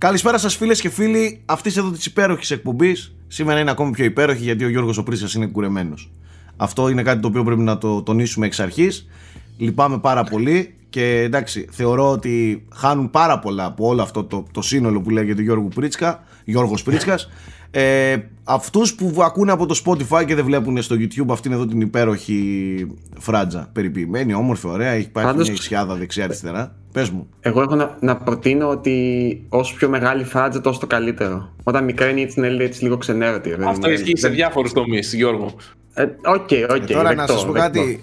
Καλησπέρα σας, φίλες και φίλοι αυτής εδώ της υπέροχης εκπομπής. Σήμερα είναι ακόμη πιο υπέροχη γιατί ο Γιώργος ο είναι κουρεμένος. Αυτό είναι κάτι το οποίο πρέπει να το τονίσουμε εξ αρχής. Λυπάμαι πάρα πολύ και εντάξει, θεωρώ ότι χάνουν πάρα πολλά από όλο αυτό το, το σύνολο που λέγεται Γιώργο Πρίτσκα, Γιώργος Πρίτσκας ε, αυτούς που ακούνε από το Spotify και δεν βλέπουν στο YouTube αυτήν εδώ την υπέροχη φράτζα περιποιημένη, όμορφη, ωραία, έχει πάει μια ισιάδα δεξιά-αριστερά. Πες μου. Εγώ έχω να, να, προτείνω ότι όσο πιο μεγάλη φράτζα τόσο το καλύτερο. Όταν μικρά είναι έτσι, είναι έτσι λίγο ξενέρωτη. Αυτό ισχύει σε διάφορους τομείς, Γιώργο. Ε, OK, OK. Τώρα να σας πω κάτι.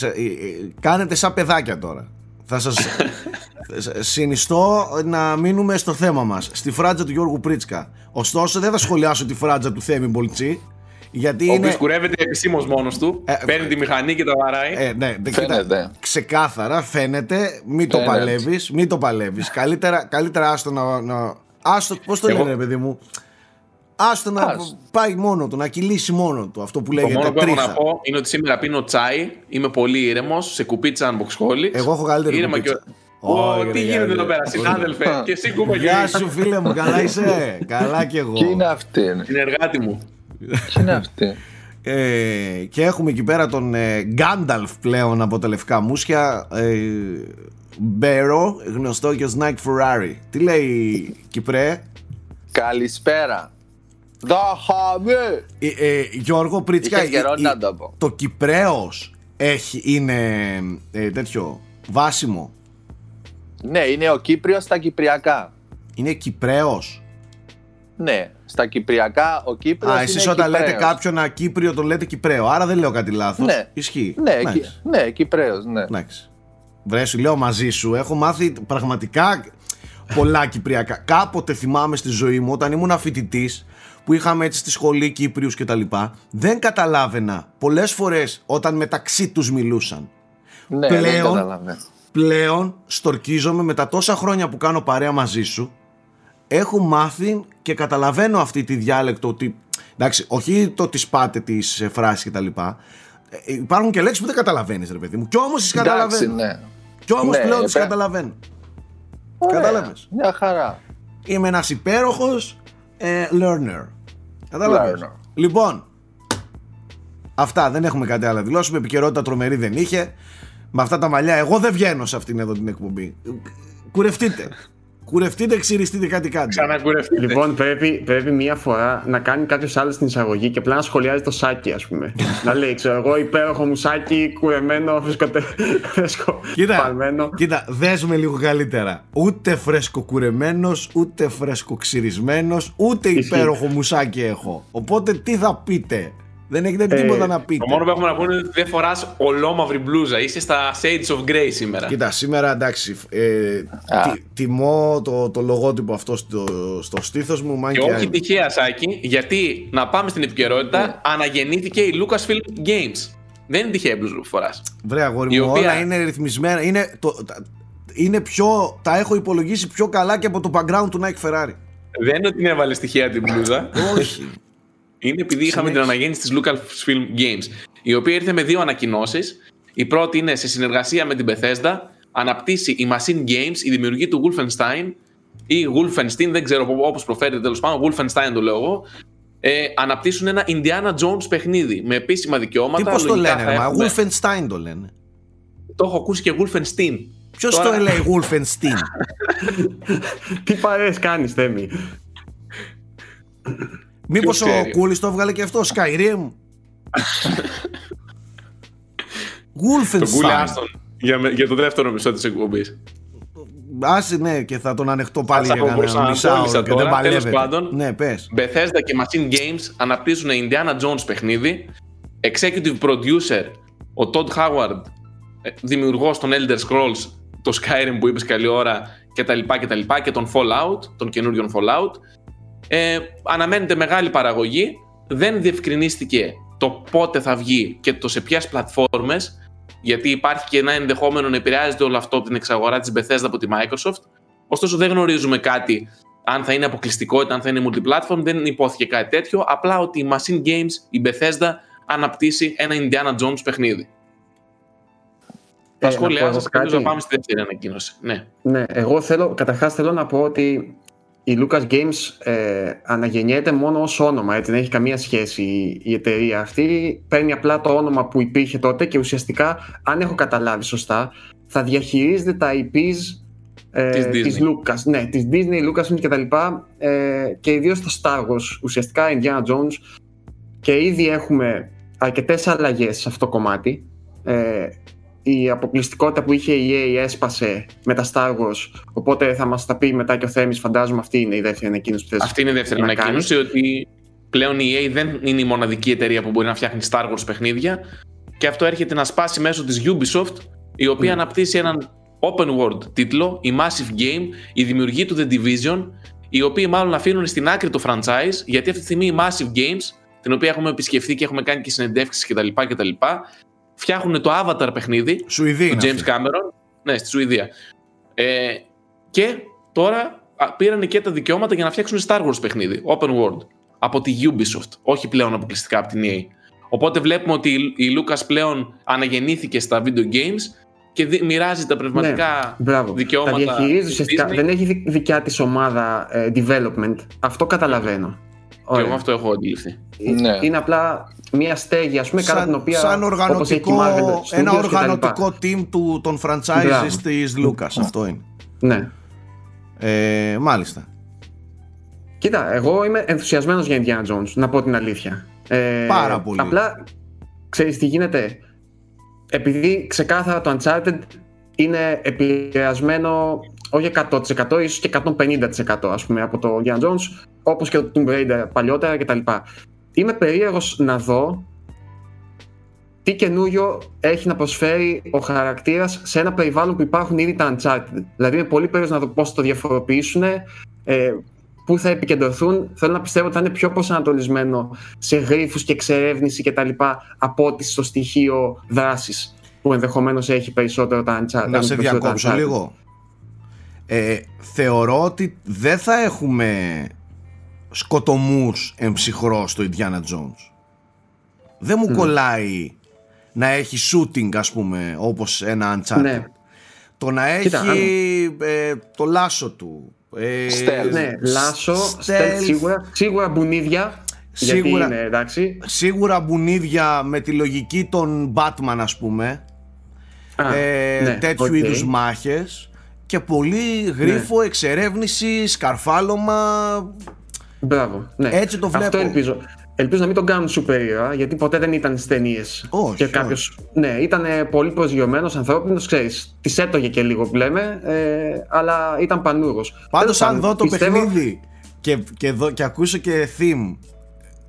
Ε, ε, κάνετε σαν παιδάκια τώρα. Θα σας συνιστώ να μείνουμε στο θέμα μας Στη φράτζα του Γιώργου Πρίτσκα Ωστόσο δεν θα σχολιάσω τη φράτζα του Θέμη Μπολτσί γιατί ο είναι... κουρεύεται επισήμως μόνος του. Ε, παίρνει τη μηχανή και τα βαράει. Ε, ναι, φαίνεται. ξεκάθαρα φαίνεται. Μην το παλεύεις. Μην το παλεύεις. καλύτερα, καλύτερα άστο να. να... Άστο, πώς το λένε, παιδί μου; Άστο να πάει μόνο του, να κυλήσει μόνο του. Αυτό που λέγεται Το μόνο που έχω να πω είναι ότι σήμερα πίνω τσάι, είμαι πολύ ήρεμος, σε κουπίτσα unboxholics. Εγώ έχω καλύτερη ήρεμα κουπίτσα. Και... Oh, τι γίνεται εδώ πέρα, συνάδελφε. και εσύ κούμπα Γεια σου, φίλε μου, καλά είσαι. καλά κι εγώ. Τι είναι αυτή. Συνεργάτη μου. Τι είναι αυτή. Ε, και έχουμε εκεί πέρα τον ε, Γκάνταλφ πλέον από τα Λευκά Μουσια ε, Μπέρο, γνωστό και ως Nike Ferrari. Τι λέει Κυπρέ; Καλησπέρα. Δαχαμε ε, ε, Γιώργο Πρίτσκα καιρό να το πω. Το Κυπρέος έχει, είναι ε, τέτοιο βάσιμο; Ναι είναι ο Κύπριος στα Κυπριακά. Είναι Κυπρέος Ναι στα Κυπριακά ο Κύπριος Α, εσείς είναι όταν Κυπρέος. λέτε κάποιον Ακύπριο τον λέτε Κυπρέο Άρα δεν λέω κάτι λάθος Ναι. Ισχύει Ναι, Εντάξει. Κι- ναι Κυπρέος ναι. Εντάξει. Βρε, σου λέω μαζί σου. Έχω μάθει πραγματικά πολλά κυπριακά. Κάποτε θυμάμαι στη ζωή μου όταν ήμουν φοιτητής που είχαμε έτσι στη σχολή Κύπριους και τα λοιπά, δεν καταλάβαινα πολλές φορές όταν μεταξύ τους μιλούσαν. Ναι, δεν Πλέον- καταλαβαίνω. Πλέον στορκίζομαι με τα τόσα χρόνια που κάνω παρέα μαζί σου έχω μάθει και καταλαβαίνω αυτή τη διάλεκτο ότι εντάξει, όχι το ότι σπάτε τις ε, φράσεις και τα λοιπά ε, υπάρχουν και λέξεις που δεν καταλαβαίνεις ρε παιδί μου κι όμως τις Εντάξει, καταλαβαίνω ναι. κι όμως Ναι, πλέον τις ε, καταλαβαίνω Ωραία, Κατάλαβες; Μια χαρά. Είμαι ένας υπέροχος ε, learner Κατάλαβες; Learner. Λοιπόν Αυτά δεν έχουμε κάτι άλλο να δηλώσουμε Επικαιρότητα τρομερή δεν είχε Με αυτά τα μαλλιά εγώ δεν βγαίνω σε αυτήν εδώ την εκπομπή Κουρευτείτε Κουρευτείτε, ξυριστείτε κάτι κάτι Ξανακουρευτείτε. Λοιπόν, πρέπει, πρέπει μία φορά να κάνει κάποιος άλλος την εισαγωγή και απλά να σχολιάζει το σάκι, ας πούμε. να λέει, ξέρω εγώ, υπέροχο μου σάκι, κουρεμένο, φρεσκοτε... φρέσκο Κοίτα, παλμένο. κοίτα, δες με λίγο καλύτερα. Ούτε φρεσκοκουρεμένος, ούτε φρεσκοξυρισμένος, ούτε υπέροχο μουσάκι έχω. Οπότε τι θα πείτε; Δεν έχετε Ε, τίποτα να πείτε. Το μόνο που έχουμε να πούμε είναι ότι δεν φοράς ολόμαυρη μπλούζα. Είσαι στα Shades of Grey σήμερα. Κοίτα, σήμερα εντάξει, ε, Α. τι- τιμώ το, το λογότυπο αυτό στο, στο στήθος μου. Μαν Και όχι τυχαία, Σάκη, γιατί να πάμε στην επικαιρότητα, Ναι. αναγεννήθηκε η Lucasfilm Games. Δεν είναι τυχαία μπλούζα που φοράς. Βρε αγόρι η μου, οποία- όλα είναι ρυθμισμένα. Είναι, το, τα, είναι πιο, τα έχω υπολογίσει πιο καλά και από το background του Nike Ferrari. Δεν είναι ότι την έβαλε τυχαία την μπλούζα. Όχι. Είναι επειδή είχαμε την αναγέννηση της Lucasfilm Games, η οποία ήρθε με δύο ανακοινώσεις. Η πρώτη είναι σε συνεργασία με την Bethesda, αναπτύσσει η Machine Games, η δημιουργή του Wolfenstein ή Wolfenstein, δεν ξέρω όπως προφέρεται τέλος πάντων, Wolfenstein το λέω εγώ, ε, αναπτύσσουν ένα Indiana Jones παιχνίδι με επίσημα δικαιώματα. Τι πώς το Λογικά λένε, θα ρε, μα έχουμε- Wolfenstein το λένε. Το έχω ακούσει και Wolfenstein. Ποιος Τώρα- το λέει Wolfenstein; Τι παρέες κάνεις, Θέμη; Μήπως ο ξέρει. Κούλης το έβγαλε και αυτό, Skyrim. Το κούλε Wolfenstein. άστον για, με- για το δεύτερο μισό της εκπομπής. Άσε ναι και θα τον ανεχτώ πάλι Ας για τα κανένα αποπροσανατόλισα μισάωρο και δεν τώρα, τέλος παλεύεται. πάντων. Ναι, πες. Bethesda και Machine Games αναπτύσσουν Indiana Jones παιχνίδι. Executive producer, ο Todd Howard, ε, δημιουργός των Elder Scrolls, το Skyrim που είπες καλή ώρα και τα λοιπά και τα λοιπά και τον Fallout, τον καινούριον Fallout. Ε, αναμένεται μεγάλη παραγωγή. Δεν διευκρινίστηκε το πότε θα βγει και το σε ποιες πλατφόρμες γιατί υπάρχει και ένα ενδεχόμενο να επηρεάζεται όλο αυτό από την εξαγορά της Bethesda από τη Microsoft. Ωστόσο δεν γνωρίζουμε κάτι αν θα είναι αποκλειστικότητα, αν θα είναι multiplatform, δεν υπόθηκε κάτι τέτοιο. Απλά ότι η Machine Games, η Bethesda, αναπτύσσει ένα Indiana Jones παιχνίδι. Τα Ε, να σχόλιά πω σας κάτι. νομίζω να πάμε στη δεύτερη ανακοίνωση. Ναι. Ναι, εγώ θέλω, καταρχάς θέλω να πω ότι η Lucas Games ε, αναγεννιέται μόνο ως όνομα, έτσι, δεν έχει καμία σχέση η, η εταιρεία αυτή. Παίρνει απλά το όνομα που υπήρχε τότε και ουσιαστικά, αν έχω καταλάβει σωστά, θα διαχειρίζεται τα IPs ε, Της της, Disney. Lucas, ναι, της Disney, Lucasfilm και τα λοιπά ε, και ιδίως τα Star Wars, ουσιαστικά Indiana Jones και ήδη έχουμε αρκετές αλλαγές σε αυτό το κομμάτι ε, η αποκλειστικότητα που είχε η EA έσπασε με τα Star Wars οπότε θα μας τα πει μετά και ο Θέμης φαντάζομαι αυτή είναι η δεύτερη ανακοίνωση που θες Αυτή είναι η δεύτερη να κάνεις. ανακοίνωση ότι πλέον η EA δεν είναι η μοναδική εταιρεία που μπορεί να φτιάχνει Star Wars παιχνίδια και αυτό έρχεται να σπάσει μέσω της Ubisoft η οποία Ναι. αναπτύσσει έναν open world τίτλο, η Massive Game, η δημιουργή του The Division οι οποίοι μάλλον αφήνουν στην άκρη το franchise γιατί αυτή τη στιγμή η Massive Games την οποία έχουμε επισκεφθεί και έχουμε κάνει και συνεντεύξεις κτλ. κτλ φτιάχνουν το Avatar παιχνίδι Σουηδοί του είναι James αυτοί. Cameron. Ναι, στη Σουηδία. Ε, και τώρα α, πήραν και τα δικαιώματα για να φτιάξουν Star Wars παιχνίδι, open world, από τη Ubisoft, όχι πλέον αποκλειστικά από την EA. Οπότε βλέπουμε ότι η, η Lucas πλέον αναγεννήθηκε στα video games και δι- μοιράζει τα πνευματικά Ναι, Μπράβο. δικαιώματα. Τα διαχειρίζει της ουσιαστικά. Disney. Δεν έχει δι- δικιά της ομάδα ε, development. Αυτό καταλαβαίνω. Και Ωραία. εγώ αυτό έχω αντιληφθεί. Ναι. Είναι απλά μια στέγη, ας πούμε, κατά την οποία. σαν όπως έχει η οργανωτικό, Marvel ένα Studios και τα οργανωτικό team του, των franchises Μπράβο. της Lucas. Αυτό είναι. λοιπά. Ναι. Ε, μάλιστα. Κοίτα, εγώ είμαι ενθουσιασμένος για Indiana Jones, να πω την αλήθεια. Ε, Πάρα πολύ. Απλά, ξέρεις τι γίνεται; Επειδή ξεκάθαρα το Uncharted είναι επηρεασμένο όχι 100% ίσως και 150% ας πούμε από το Indiana Jones όπως και το Tomb Raider παλιότερα κτλ. Είμαι περίεργος να δω τι καινούριο έχει να προσφέρει ο χαρακτήρας σε ένα περιβάλλον που υπάρχουν ήδη τα Uncharted. Δηλαδή είμαι πολύ περίεργος να δω πώς το διαφοροποιήσουν, ε, πού θα επικεντρωθούν. Θέλω να πιστεύω ότι θα είναι πιο προσανατολισμένο σε γρίφους και εξερεύνηση κτλ. από ότι στο στοιχείο δράσης που ενδεχομένως έχει περισσότερο τα Uncharted. Να σε περισσότερο τα διακόψω Uncharted. λίγο. Ε, θεωρώ ότι δεν θα έχουμε σκοτωμούς εμψυχρό στο Indiana Jones. Δεν μου κολλάει να έχει shooting ας πούμε όπως ένα Uncharted. Ναι. Το να Κοίτα, έχει ε, το λάσο του. Ε, Stealth. Ναι, Λάσο, stealth, stealth σίγουρα, σίγουρα μπουνίδια. Σίγουρα. Γιατί είναι εντάξει. Σίγουρα μπουνίδια με τη λογική των Batman ας πούμε. Α, ε, ναι, τέτοιου οκ. είδους μάχες και πολύ γρίφο, Ναι. εξερεύνηση, σκαρφάλωμα. Μπράβο. Ναι. Έτσι το βλέπω. Αυτό ελπίζω. Ελπίζω να μην τον κάνουν σούπερ ήρωα, γιατί ποτέ δεν ήταν στις ταινίες. Όχι, Και κάποιο. Ναι, ήταν πολύ προσγειωμένος, ανθρώπινος, ξέρεις. Τη έτογε και λίγο που λέμε, ε, αλλά ήταν πανούργο. Πάντως αν δω το παιχνίδι και, και, δω, και ακούσω και theme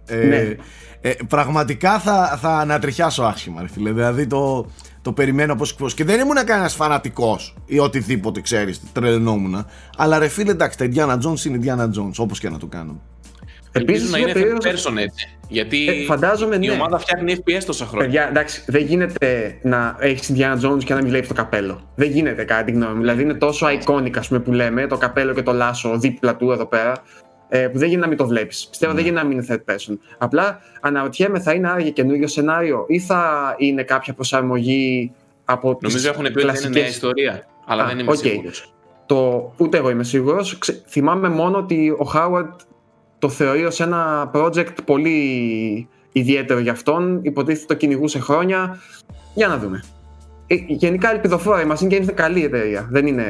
ε, Ναι. ε, πραγματικά θα, θα ανατριχιάσω άσχημα ρε φίλε. Δηλαδή το, το περιμένω πώς, πώς και δεν ήμουν κανένας φανατικός ή οτιδήποτε ξέρεις τρελνόμουν αλλά ρε φίλε εντάξει τα Indiana Jones είναι Indiana Jones όπως και να το κάνουμε Ελπίζω Επίση να είναι είναι περίεργο. third person έτσι. Γιατί Ε, φαντάζομαι, η ναι. ομάδα φτιάχνει FPS τόσα χρόνια. Παιδιά, εντάξει, δεν γίνεται να έχεις Indiana Jones και να μην βλέπει το καπέλο. Δεν γίνεται κάτι γνώμη. μου. Δηλαδή είναι τόσο iconic, ας πούμε, που λέμε, το καπέλο και το λάσο δίπλα του εδώ πέρα, ε, που δεν γίνεται να μην το βλέπεις. Πιστεύω δεν γίνεται να μην είναι third person. Απλά αναρωτιέμαι, θα είναι άραγε καινούριο σενάριο ή θα είναι κάποια προσαρμογή από τις Νομίζω έχουν πει ότι είναι νέα κλασικές- ιστορία. Αλλά Α, δεν είμαι οκ. σίγουρος. Το, ούτε εγώ είμαι σίγουρος. Θυμάμαι μόνο ότι ο Χάουαρντ το θεωρεί ως ένα project πολύ ιδιαίτερο για αυτόν. Υποτίθεται το κυνηγούσε χρόνια. Για να δούμε. Ε, γενικά ελπιδοφόρα η Machine Games είναι καλή εταιρεία. Δεν είναι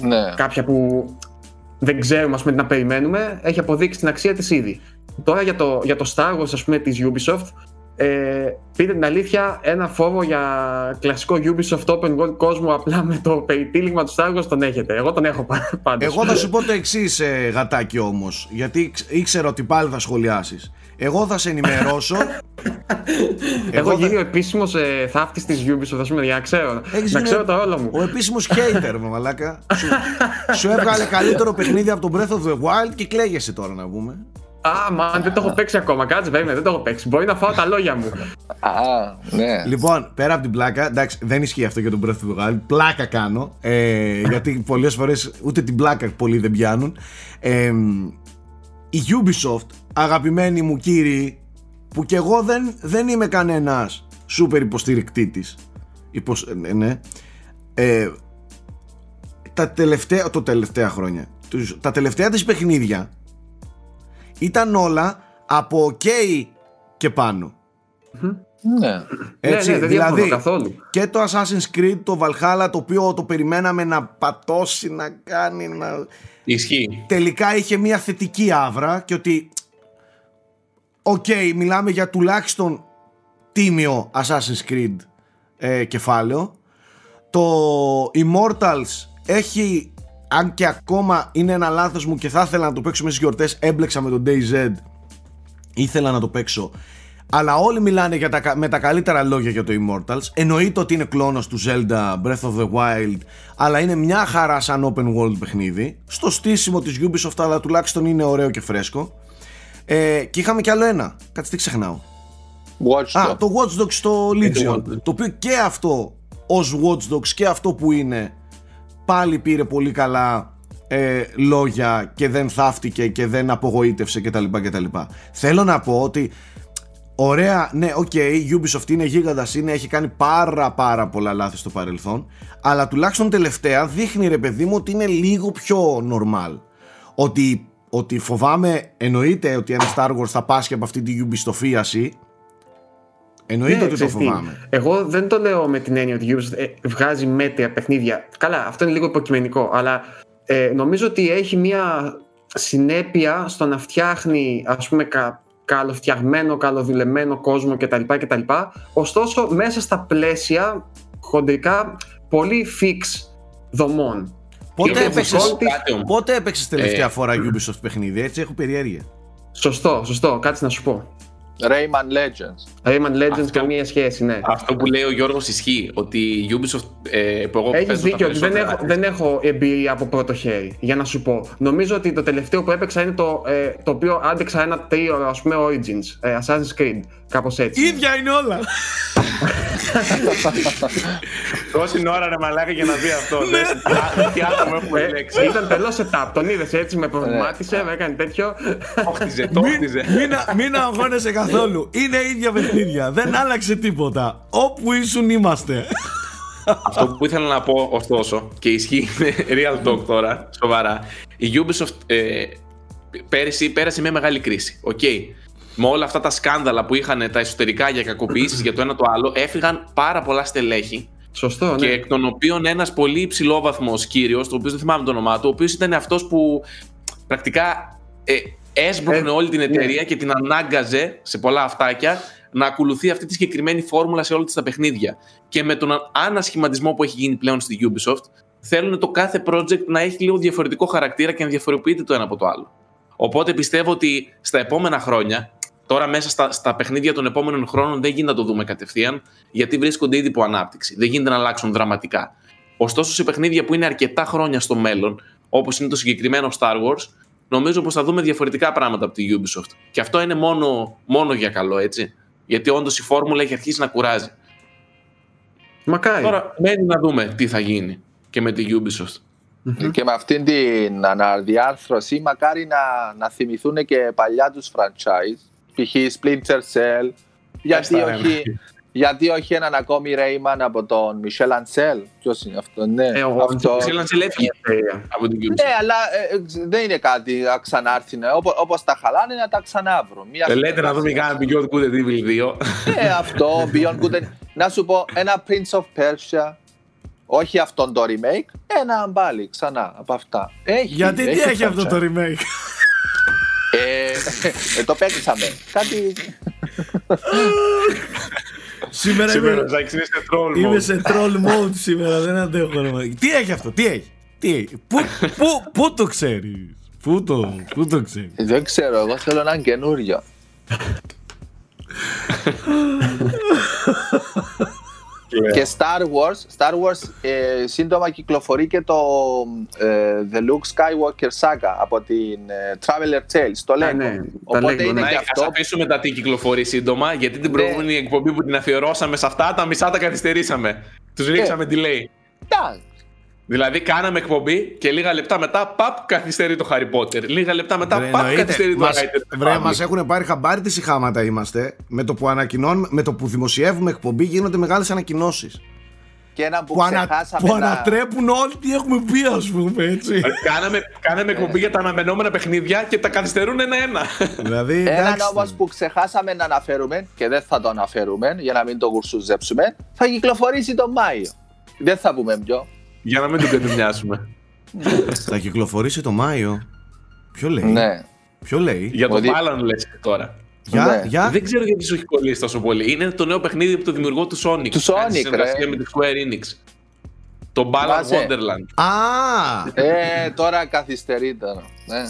Ναι. κάποια που δεν ξέρουμε ας πούμε, τι να περιμένουμε. Έχει αποδείξει την αξία της ήδη. Τώρα για το, για το Star Wars ας πούμε της Ubisoft ε, πείτε την αλήθεια, ένα φόβο για κλασικό Ubisoft Open World κόσμο απλά με το περιτύλιγμα του Star Wars τον έχετε. Εγώ τον έχω πα- πάντως. Εγώ θα σου πω το εξής, γατάκι όμως, γιατί ξ- ήξερα ότι πάλι θα σχολιάσεις. Εγώ θα σε ενημερώσω. Έχω θα- γίνει ο επίσημος ε, θαύτη της Ubisoft, α πούμε, για να ξέρω. Έχεις να γίνει ξέρω το όλο μου. Ο επίσημος hater, με μαλάκα. σου, σου έβγαλε καλύτερο παιχνίδι από τον Breath of the Wild και κλαίγεσαι τώρα να πούμε. Α, μα δεν το έχω παίξει ακόμα. Κάτσε, βέβαια, δεν το έχω παίξει. Μπορεί να φάω τα λόγια μου. Α, ναι. Λοιπόν, πέρα από την πλάκα, εντάξει, δεν ισχύει αυτό για τον Breath of the Wild. Πλάκα κάνω. Ε, γιατί πολλές φορές ούτε την πλάκα πολλοί δεν πιάνουν. Ε, η Ubisoft, αγαπημένοι μου κύριοι, που κι εγώ δεν, δεν είμαι κανένας σούπερ υποστηρικτή της. Υποσ... ε, ναι, ε, τα τελευταία, το τελευταία χρόνια τους, τα τελευταία της παιχνίδια ήταν όλα από OK και πάνω. Ναι. Έτσι, ναι, ναι, δεν δηλαδή διαφωνώ καθόλου. και το Assassin's Creed, το Valhalla, το οποίο το περιμέναμε να πατώσει, να κάνει, να... Ισχύει. τελικά είχε μια θετική άβρα και ότι οκ, μιλάμε για τουλάχιστον τίμιο Assassin's Creed ε, κεφάλαιο το Immortals έχει αν και ακόμα είναι ένα λάθος μου και θα ήθελα να το παίξω μέσα στις γιορτές έμπλεξα με τον DayZ ήθελα να το παίξω αλλά όλοι μιλάνε για τα, κα- με τα καλύτερα λόγια για το Immortals εννοείται ότι είναι κλόνος του Zelda Breath of the Wild αλλά είναι μια χαρά σαν open world παιχνίδι στο στήσιμο της Ubisoft αλλά τουλάχιστον είναι ωραίο και φρέσκο ε, και είχαμε κι άλλο ένα κάτσε τι ξεχνάω Watch Α, Dogs. το Watch Dogs στο Legion. Watch Dogs. Το οποίο και αυτό ως Watch Dogs και αυτό που είναι πάλι πήρε πολύ καλά ε, λόγια και δεν θάφτηκε και δεν απογοήτευσε κτλ. κτλ. Θέλω να πω ότι ωραία, ναι, οκ, η Ubisoft είναι γίγαντας, είναι, έχει κάνει πάρα πάρα πολλά λάθη στο παρελθόν, αλλά τουλάχιστον τελευταία δείχνει ρε παιδί μου ότι είναι λίγο πιο normal. Ότι, ότι φοβάμαι, εννοείται ότι ένα Star Wars θα πάσχει από αυτή τη Ubistofίαση, Εννοείται Ναι, ότι το ξέρεις τι, φοβάμαι. Εγώ δεν το λέω με την έννοια ότι η Ubisoft ε, βγάζει μέτρια παιχνίδια. Καλά, αυτό είναι λίγο υποκειμενικό, αλλά ε, νομίζω ότι έχει μια συνέπεια στο να φτιάχνει ας πούμε κα, καλοφτιαγμένο, καλοδουλεμένο κόσμο κτλ. κτλ. Ωστόσο, μέσα στα πλαίσια χοντρικά πολύ fix δομών. Πότε και έπαιξες, το της- Κάτι όμως. πότε έπαιξες τελευταία Ε. φορά Ubisoft παιχνίδι, έτσι έχω περιέργεια. Σωστό, σωστό, κάτσε να σου πω. Rayman Legends. Rayman Legends Αυτό- καμία σχέση, ναι. Αυτό που λέει ο Γιώργος ισχύει. Ότι η Ubisoft ε, που εγώ Έχεις παίζω τα δίκιο ότι δεν περισσότερα έχω, δεν έχω εμπειρία από πρώτο χέρι, για να σου πω. Νομίζω ότι το τελευταίο που έπαιξα είναι το, ε, το οποίο άντεξα ένα τρίωρο, ας πούμε, Origins, ε, Assassin's Creed, κάπως έτσι. ίδια είναι όλα. Τόση ώρα ρε μαλάκα για να δει αυτό. Ναι. Δες τι- Τι άτομο έχουμε Ε, επιλέξει. ήταν τελώ setup, τον είδες έτσι, με προβλημάτισε, με έκανε τέτοιο. Το χτίζε, το Μην, χτίζε. μην, α- μην αγχώνεσαι καθόλου. Είναι ίδια παιχνίδια. Δεν άλλαξε τίποτα. Όπου ήσουν είμαστε. Αυτό που ήθελα να πω ωστόσο και ισχύει είναι real talk τώρα, σοβαρά. Η Ubisoft ε, πέρυσι πέρασε μια μεγάλη κρίση. Οκ. Με όλα αυτά τα σκάνδαλα που είχαν τα εσωτερικά για κακοποιήσεις για το ένα το άλλο, έφυγαν πάρα πολλά στελέχη Σωστό, και ναι. εκ των οποίων ένας πολύ υψηλόβαθμος κύριος, το οποίος δεν θυμάμαι το όνομά του, ο οποίος ήταν αυτός που πρακτικά ε, έσπροχνε Ε, όλη την ναι. εταιρεία και την ανάγκαζε σε πολλά αυτάκια να ακολουθεί αυτή τη συγκεκριμένη φόρμουλα σε όλα της τα παιχνίδια. Και με τον ανασχηματισμό που έχει γίνει πλέον στη Ubisoft, θέλουν το κάθε project να έχει λίγο διαφορετικό χαρακτήρα και να διαφοροποιείται το ένα από το άλλο. Οπότε πιστεύω ότι στα επόμενα χρόνια, τώρα μέσα στα, στα παιχνίδια των επόμενων χρόνων δεν γίνεται να το δούμε κατευθείαν, γιατί βρίσκονται ήδη υπό ανάπτυξη. Δεν γίνεται να αλλάξουν δραματικά. Ωστόσο, σε παιχνίδια που είναι αρκετά χρόνια στο μέλλον, όπως είναι το συγκεκριμένο Star Wars, νομίζω πως θα δούμε διαφορετικά πράγματα από τη Ubisoft. Και αυτό είναι μόνο, μόνο για καλό, έτσι. Γιατί όντως η φόρμουλα έχει αρχίσει να κουράζει. Μακάρι. Τώρα μένει να δούμε τι θα γίνει και με τη Ubisoft. Και με αυτήν την αναδιάρθρωση μακάρι να, να θυμηθούν και παλιά τους franchise π.χ. Splinter Cell γιατί τα όχι, γιατί όχι έναν ακόμη Rayman από τον Michel Ancel; Ποιος είναι αυτό, ναι Ε, ο- αυτό. Ξέρει να σε έφυγε Εταιρεία. από την Ubisoft. Ναι, αλλά ε, ε, δεν είναι κάτι να ξανάρθει. Ναι. Όπω όπως τα χαλάνε να τα ξανάβρουν. Μια Ε, Λέτε να δούμε συνεργασία. κανένα Beyond Good and Evil 2. Ε, αυτό, Beyond Good and... Να σου πω, ένα Prince of Persia, όχι αυτόν το remake, ένα πάλι ξανά από αυτά. Έχει, Γιατί τι έχει αυτό franchise. το remake; Ε, ε, το παίξαμε. Κάτι. Σήμερα Σήμερα είμαι, θα ξέρεις σε troll είμαι mode. σε troll mode σήμερα. Δεν αντέχω. ρε μαλάκα. Τι έχει αυτό, τι έχει. Τι έχει. Πού, πού, πού το ξέρεις. Πού το, πού το ξέρεις; Δεν ξέρω, εγώ θέλω έναν καινούριο. Και Star Wars, Star Wars ε, σύντομα κυκλοφορεί και το ε, The Luke Skywalker Saga από την ε, Traveler Tales, το Ναι, Lego. ναι, τα Οπότε Lego, είναι ναι. Ναι, και ας αυτό. αφήσουμε τα τι κυκλοφορεί σύντομα, γιατί την Ναι. προηγούμενη εκπομπή που την αφιερώσαμε σε αυτά, τα μισά τα καθυστερήσαμε. Τους ρίξαμε delay. Εντάξει. Δηλαδή, κάναμε εκπομπή και λίγα λεπτά μετά, παπ, καθυστερεί το Harry Potter. Λίγα λεπτά μετά, Βρε, παπ, εννοείται. καθυστερεί το Μας- Writer. Βρε, μας έχουν πάρει χαμπάρι τι συχάματα είμαστε. Με το που ανακοινώνουμε, με το που δημοσιεύουμε εκπομπή γίνονται μεγάλες ανακοινώσεις. και ένα που, που, ανα, ξεχάσαμε που να... ανατρέπουν όλοι τι έχουμε πει, ας πούμε έτσι. Ε, κάναμε, κάναμε εκπομπή για τα αναμενόμενα παιχνίδια και τα καθυστερούν ένα-ένα. δηλαδή, Έναν εντάξει, όμως που ξεχάσαμε να αναφέρουμε και δεν θα το αναφέρουμε για να μην το κουρσουζέψουμε, θα κυκλοφορήσει τον Μάιο. Δεν θα πούμε ποιο. Για να μην τον κατεμοιάσουμε. Θα κυκλοφορήσει το Μάιο. Ποιο λέει; Ναι. Ποιο λέει; για τον Ότι- Balan λες τώρα. Για, Ναι. για... Δεν ξέρω γιατί σου έχει κολλήσει τόσο πολύ. Είναι το νέο παιχνίδι από το δημιουργό του Sonic. Του Κάνει Sonic, συνεργασία ρε. με τη Square Enix. Το Balan Θυμάσαι. Wonderland. Α! Ε, τώρα καθυστερεί τώρα. Ναι.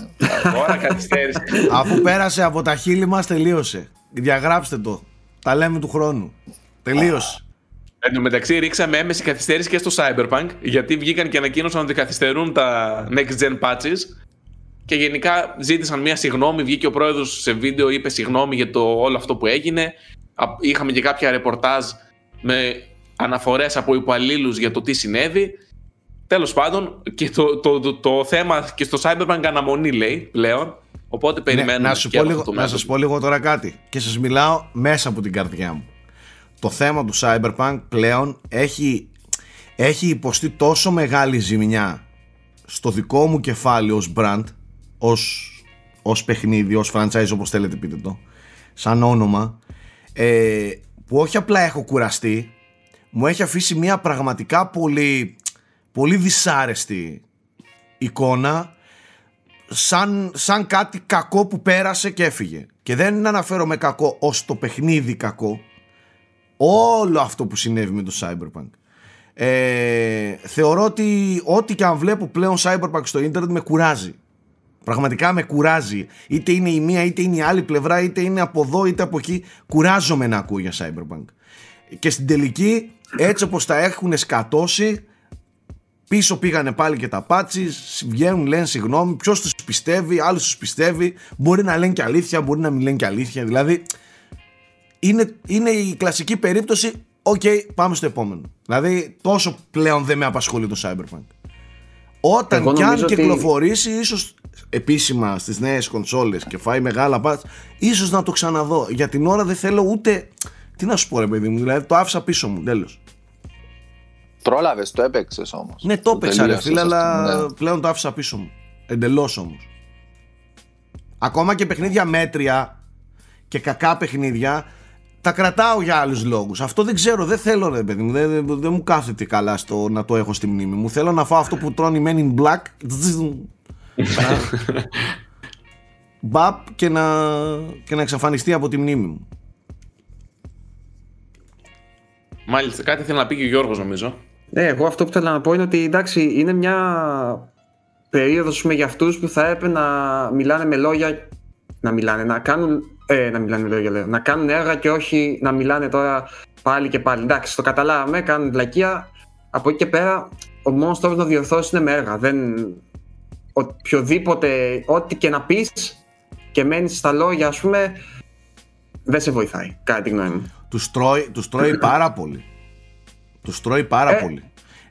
Τώρα καθυστέρησε. Αφού πέρασε από τα χείλη μας τελείωσε. Διαγράψτε το. Τα λέμε του χρόνου. Τελείωσε. Εν τω μεταξύ, ρίξαμε έμεση καθυστέρηση και στο Cyberpunk, γιατί βγήκαν και ανακοίνωσαν ότι καθυστερούν τα next gen patches. Και γενικά ζήτησαν μια συγγνώμη. Βγήκε ο πρόεδρος σε βίντεο, είπε συγγνώμη για το όλο αυτό που έγινε. Α- Είχαμε και κάποια ρεπορτάζ με αναφορές από υπαλλήλους για το τι συνέβη. Τέλος πάντων, και το, το, το, το θέμα και στο Cyberpunk αναμονή λέει πλέον. Οπότε περιμένουμε. Ναι, να, σου και πω από λίγο, αυτό το να μέτωπο. σας πω λίγο τώρα κάτι και σας μιλάω μέσα από την καρδιά μου. Το θέμα του Cyberpunk πλέον έχει, έχει υποστεί τόσο μεγάλη ζημιά στο δικό μου κεφάλι ως brand, ως, ως παιχνίδι, ως franchise όπως θέλετε πείτε το, σαν όνομα, ε, που όχι απλά έχω κουραστεί, μου έχει αφήσει μια πραγματικά πολύ, πολύ δυσάρεστη εικόνα σαν, σαν κάτι κακό που πέρασε και έφυγε. Και δεν αναφέρομαι κακό ως το παιχνίδι κακό. Όλο αυτό που συνέβη με το Cyberpunk. Ε, θεωρώ ότι ό,τι και αν βλέπω πλέον Cyberpunk στο ίντερνετ με κουράζει. Πραγματικά με κουράζει. Είτε είναι η μία είτε είναι η άλλη πλευρά, είτε είναι από εδώ είτε από εκεί. Κουράζομαι να ακούω για Cyberpunk. Και στην τελική, έτσι όπως τα έχουν σκατώσει, Πίσω πήγανε πάλι και τα πάτσι, βγαίνουν, λένε συγγνώμη. Ποιος τους πιστεύει, άλλος τους πιστεύει. Μπορεί να λένε και αλήθεια, μπορεί να μην λένε και αλήθεια. Δηλαδή, είναι, είναι η κλασική περίπτωση. Οκ, πάμε στο επόμενο. Δηλαδή, τόσο πλέον δεν με απασχολεί το Cyberpunk. Όταν Εγώ κι αν νομίζω ότι- κυκλοφορήσει, ίσως επίσημα στις νέες κονσόλες και φάει μεγάλα patches, ίσως να το ξαναδώ. Για την ώρα δεν θέλω ούτε. Τι να σου πω, ρε παιδί μου, δηλαδή το άφησα πίσω μου, τέλος. Πρόλαβες, το έπαιξες όμως. Ναι, το έπαιξα ρε φίλε, αλλά πλέον το άφησα πίσω μου. Εντελώς όμως. Ακόμα και παιχνίδια μέτρια και κακά παιχνίδια τα κρατάω για άλλους λόγους. Αυτό δεν ξέρω, δεν θέλω ρε παιδί μου, δεν, δεν, δεν μου κάθεται καλά στο να το έχω στη μνήμη μου. Θέλω να φάω αυτό που τρώνει Men in Black. Μπαπ και να, και να εξαφανιστεί από τη μνήμη μου. Μάλιστα, κάτι θέλει να πει και ο Γιώργος νομίζω. Ναι, εγώ αυτό που θέλω να πω είναι ότι εντάξει, είναι μια περίοδος πούμε, για αυτούς που θα έπρεπε να μιλάνε με λόγια. Να μιλάνε, να κάνουν. Ε, να μιλάνε με λόγια, λέω. Να κάνουν έργα και όχι να μιλάνε τώρα πάλι και πάλι. Εντάξει, το καταλάβαμε, κάνουν βλακεία. Από εκεί και πέρα, ο μόνος τρόπος να διορθώσεις είναι με έργα. Δεν. Οποιοδήποτε, ό,τι και να πεις και μένεις στα λόγια, ας πούμε, δεν σε βοηθάει, κατά τη γνώμη μου. Τους τρώει, τους τρώει πάρα πολύ. Τους τρώει πάρα Ε. πολύ.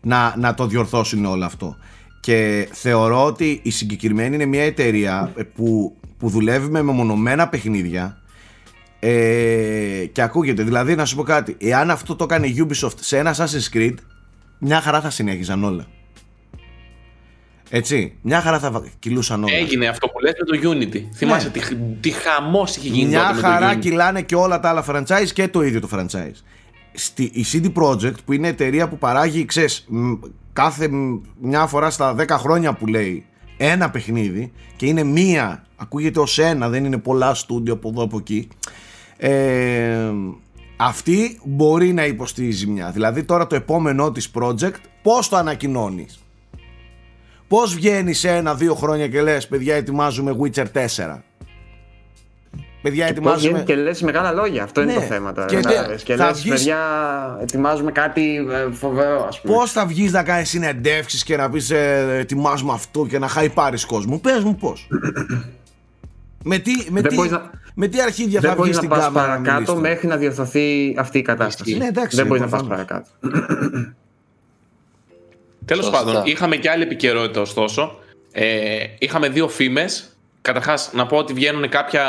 Να, να το διορθώσουν όλο αυτό. Και θεωρώ ότι η συγκεκριμένη είναι μια εταιρεία ε, που, που δουλεύει με μεμονωμένα παιχνίδια ε, και ακούγεται. Δηλαδή, να σου πω κάτι. Εάν αυτό το έκανε η Ubisoft σε ένα Assassin's Creed, μια χαρά θα συνέχιζαν όλα. Έτσι, μια χαρά θα κυλούσαν όλα. Έγινε αυτό που λες με το Unity. Θυμάσαι τι, τι χαμός είχε γίνει Ναι. Μια τότε με χαρά το Unity. κυλάνε και όλα τα άλλα franchise και το ίδιο το franchise. Στη, η CD Projekt που είναι εταιρεία που παράγει, ξέρεις, μ, κάθε μ, μια φορά στα 10 χρόνια που λέει ένα παιχνίδι και είναι μία, ακούγεται ως ένα, δεν είναι πολλά στούντιο από εδώ από εκεί. Ε, αυτή μπορεί να υποστεί ζημιά. Δηλαδή τώρα το επόμενό της project πώς το ανακοινώνεις; Πώς βγαίνεις σε ένα-δύο χρόνια και λες παιδιά ετοιμάζουμε Witcher 4. Παιδιά Πώς ετοιμάζουμε... βγαίνει και λες μεγάλα λόγια, αυτό είναι Ναι. το θέμα τώρα. Και Και, τε- και θα λες, βγεις- παιδιά, ετοιμάζουμε κάτι ε, φοβερό, ας πούμε. Πώς θα βγεις να κάνεις συνεντεύξεις και να πεις ε, ετοιμάζουμε αυτό και να χαϊπάρεις κόσμο; Πες μου πώς. με, τι, με, Δεν τι, μπορείς να- με τι αρχίδια δεν θα μπορείς βγεις να στην πας κάμερα να παρακάτω μιλήσεις; μέχρι να διορθωθεί αυτή η κατάσταση. Ναι, εντάξει, δεν μπορείς να πας προφανώς. παρακάτω. Τέλος Σωστά. πάντων, είχαμε και άλλη επικαιρότητα ωστόσο. Ε, είχαμε δύο φήμες. Καταρχάς, να πω ότι βγαίνουν κάποια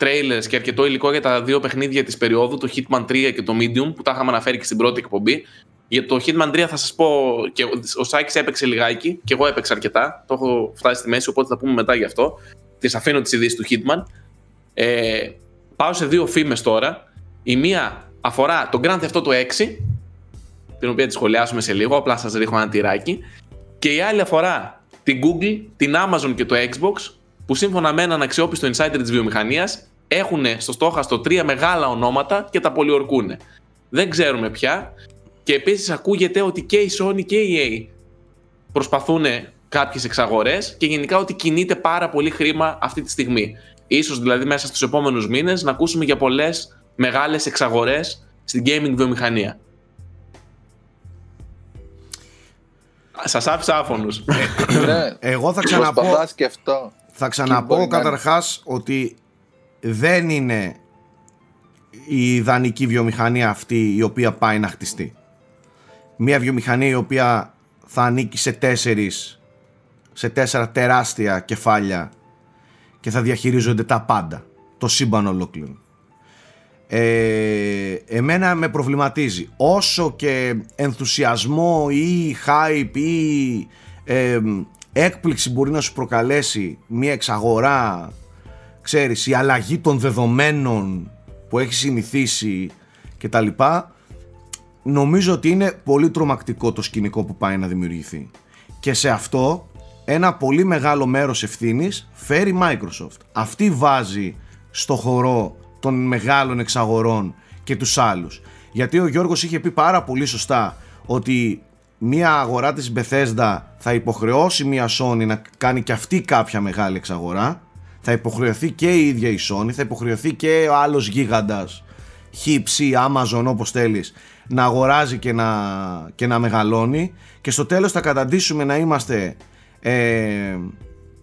trailers και αρκετό υλικό για τα δύο παιχνίδια της περίοδου, το Hitman 3 και το Medium, που τα είχαμε αναφέρει και στην πρώτη εκπομπή. Για το Hitman 3 θα σας πω, και ο Σάκης έπαιξε λιγάκι και εγώ έπαιξα αρκετά, το έχω φτάσει στη μέση οπότε θα πούμε μετά γι' αυτό. Τις αφήνω τις ειδήσεις του Hitman. Ε, πάω σε δύο φήμες τώρα. Η μία αφορά τον Grand Theft Auto 6, την οποία τη σχολιάσουμε σε λίγο, απλά σας ρίχνω ένα τυράκι. Και η άλλη αφορά την Google, την Amazon και το Xbox, που σύμφωνα με έναν αξιόπιστο insider της βιομηχανίας, έχουν στο στόχαστο τρία μεγάλα ονόματα και τα πολιορκούν. Δεν ξέρουμε πια. Και επίσης ακούγεται ότι και η Sony και η EA προσπαθούν κάποιες εξαγορές και γενικά ότι κινείται πάρα πολύ χρήμα αυτή τη στιγμή. Ίσως δηλαδή μέσα στους επόμενους μήνες να ακούσουμε για πολλές μεγάλες εξαγορές στην gaming βιομηχανία. Σας άφησα άφωνου. Ναι. Εγώ θα ξαναπώ. Θα ξαναπώ καταρχάς ότι δεν είναι η ιδανική βιομηχανία αυτή η οποία πάει να χτιστεί. Μια βιομηχανία η οποία θα ανήκει σε τέσσερις σε τέσσερα τεράστια κεφάλια και θα διαχειρίζονται τα πάντα. Το σύμπαν ολόκληρο. Ε, εμένα με προβληματίζει όσο και ενθουσιασμό ή hype ή ε, έκπληξη μπορεί να σου προκαλέσει μια εξαγορά ξέρεις η αλλαγή των δεδομένων που έχει συνηθίσει και τα λοιπά νομίζω ότι είναι πολύ τρομακτικό το σκηνικό που πάει να δημιουργηθεί και σε αυτό ένα πολύ μεγάλο μέρος ευθύνης φέρει Microsoft αυτή βάζει στο χορό των μεγάλων εξαγορών και τους άλλους. Γιατί ο Γιώργος είχε πει πάρα πολύ σωστά ότι μια αγορά της Bethesda θα υποχρεώσει μια Sony να κάνει και αυτή κάποια μεγάλη εξαγορά. Θα υποχρεωθεί και η ίδια η Sony, θα υποχρεωθεί και ο άλλος γίγαντας, Hipsy, Amazon όπως θέλεις, να αγοράζει και να, και να μεγαλώνει και στο τέλος θα καταντήσουμε να είμαστε ε,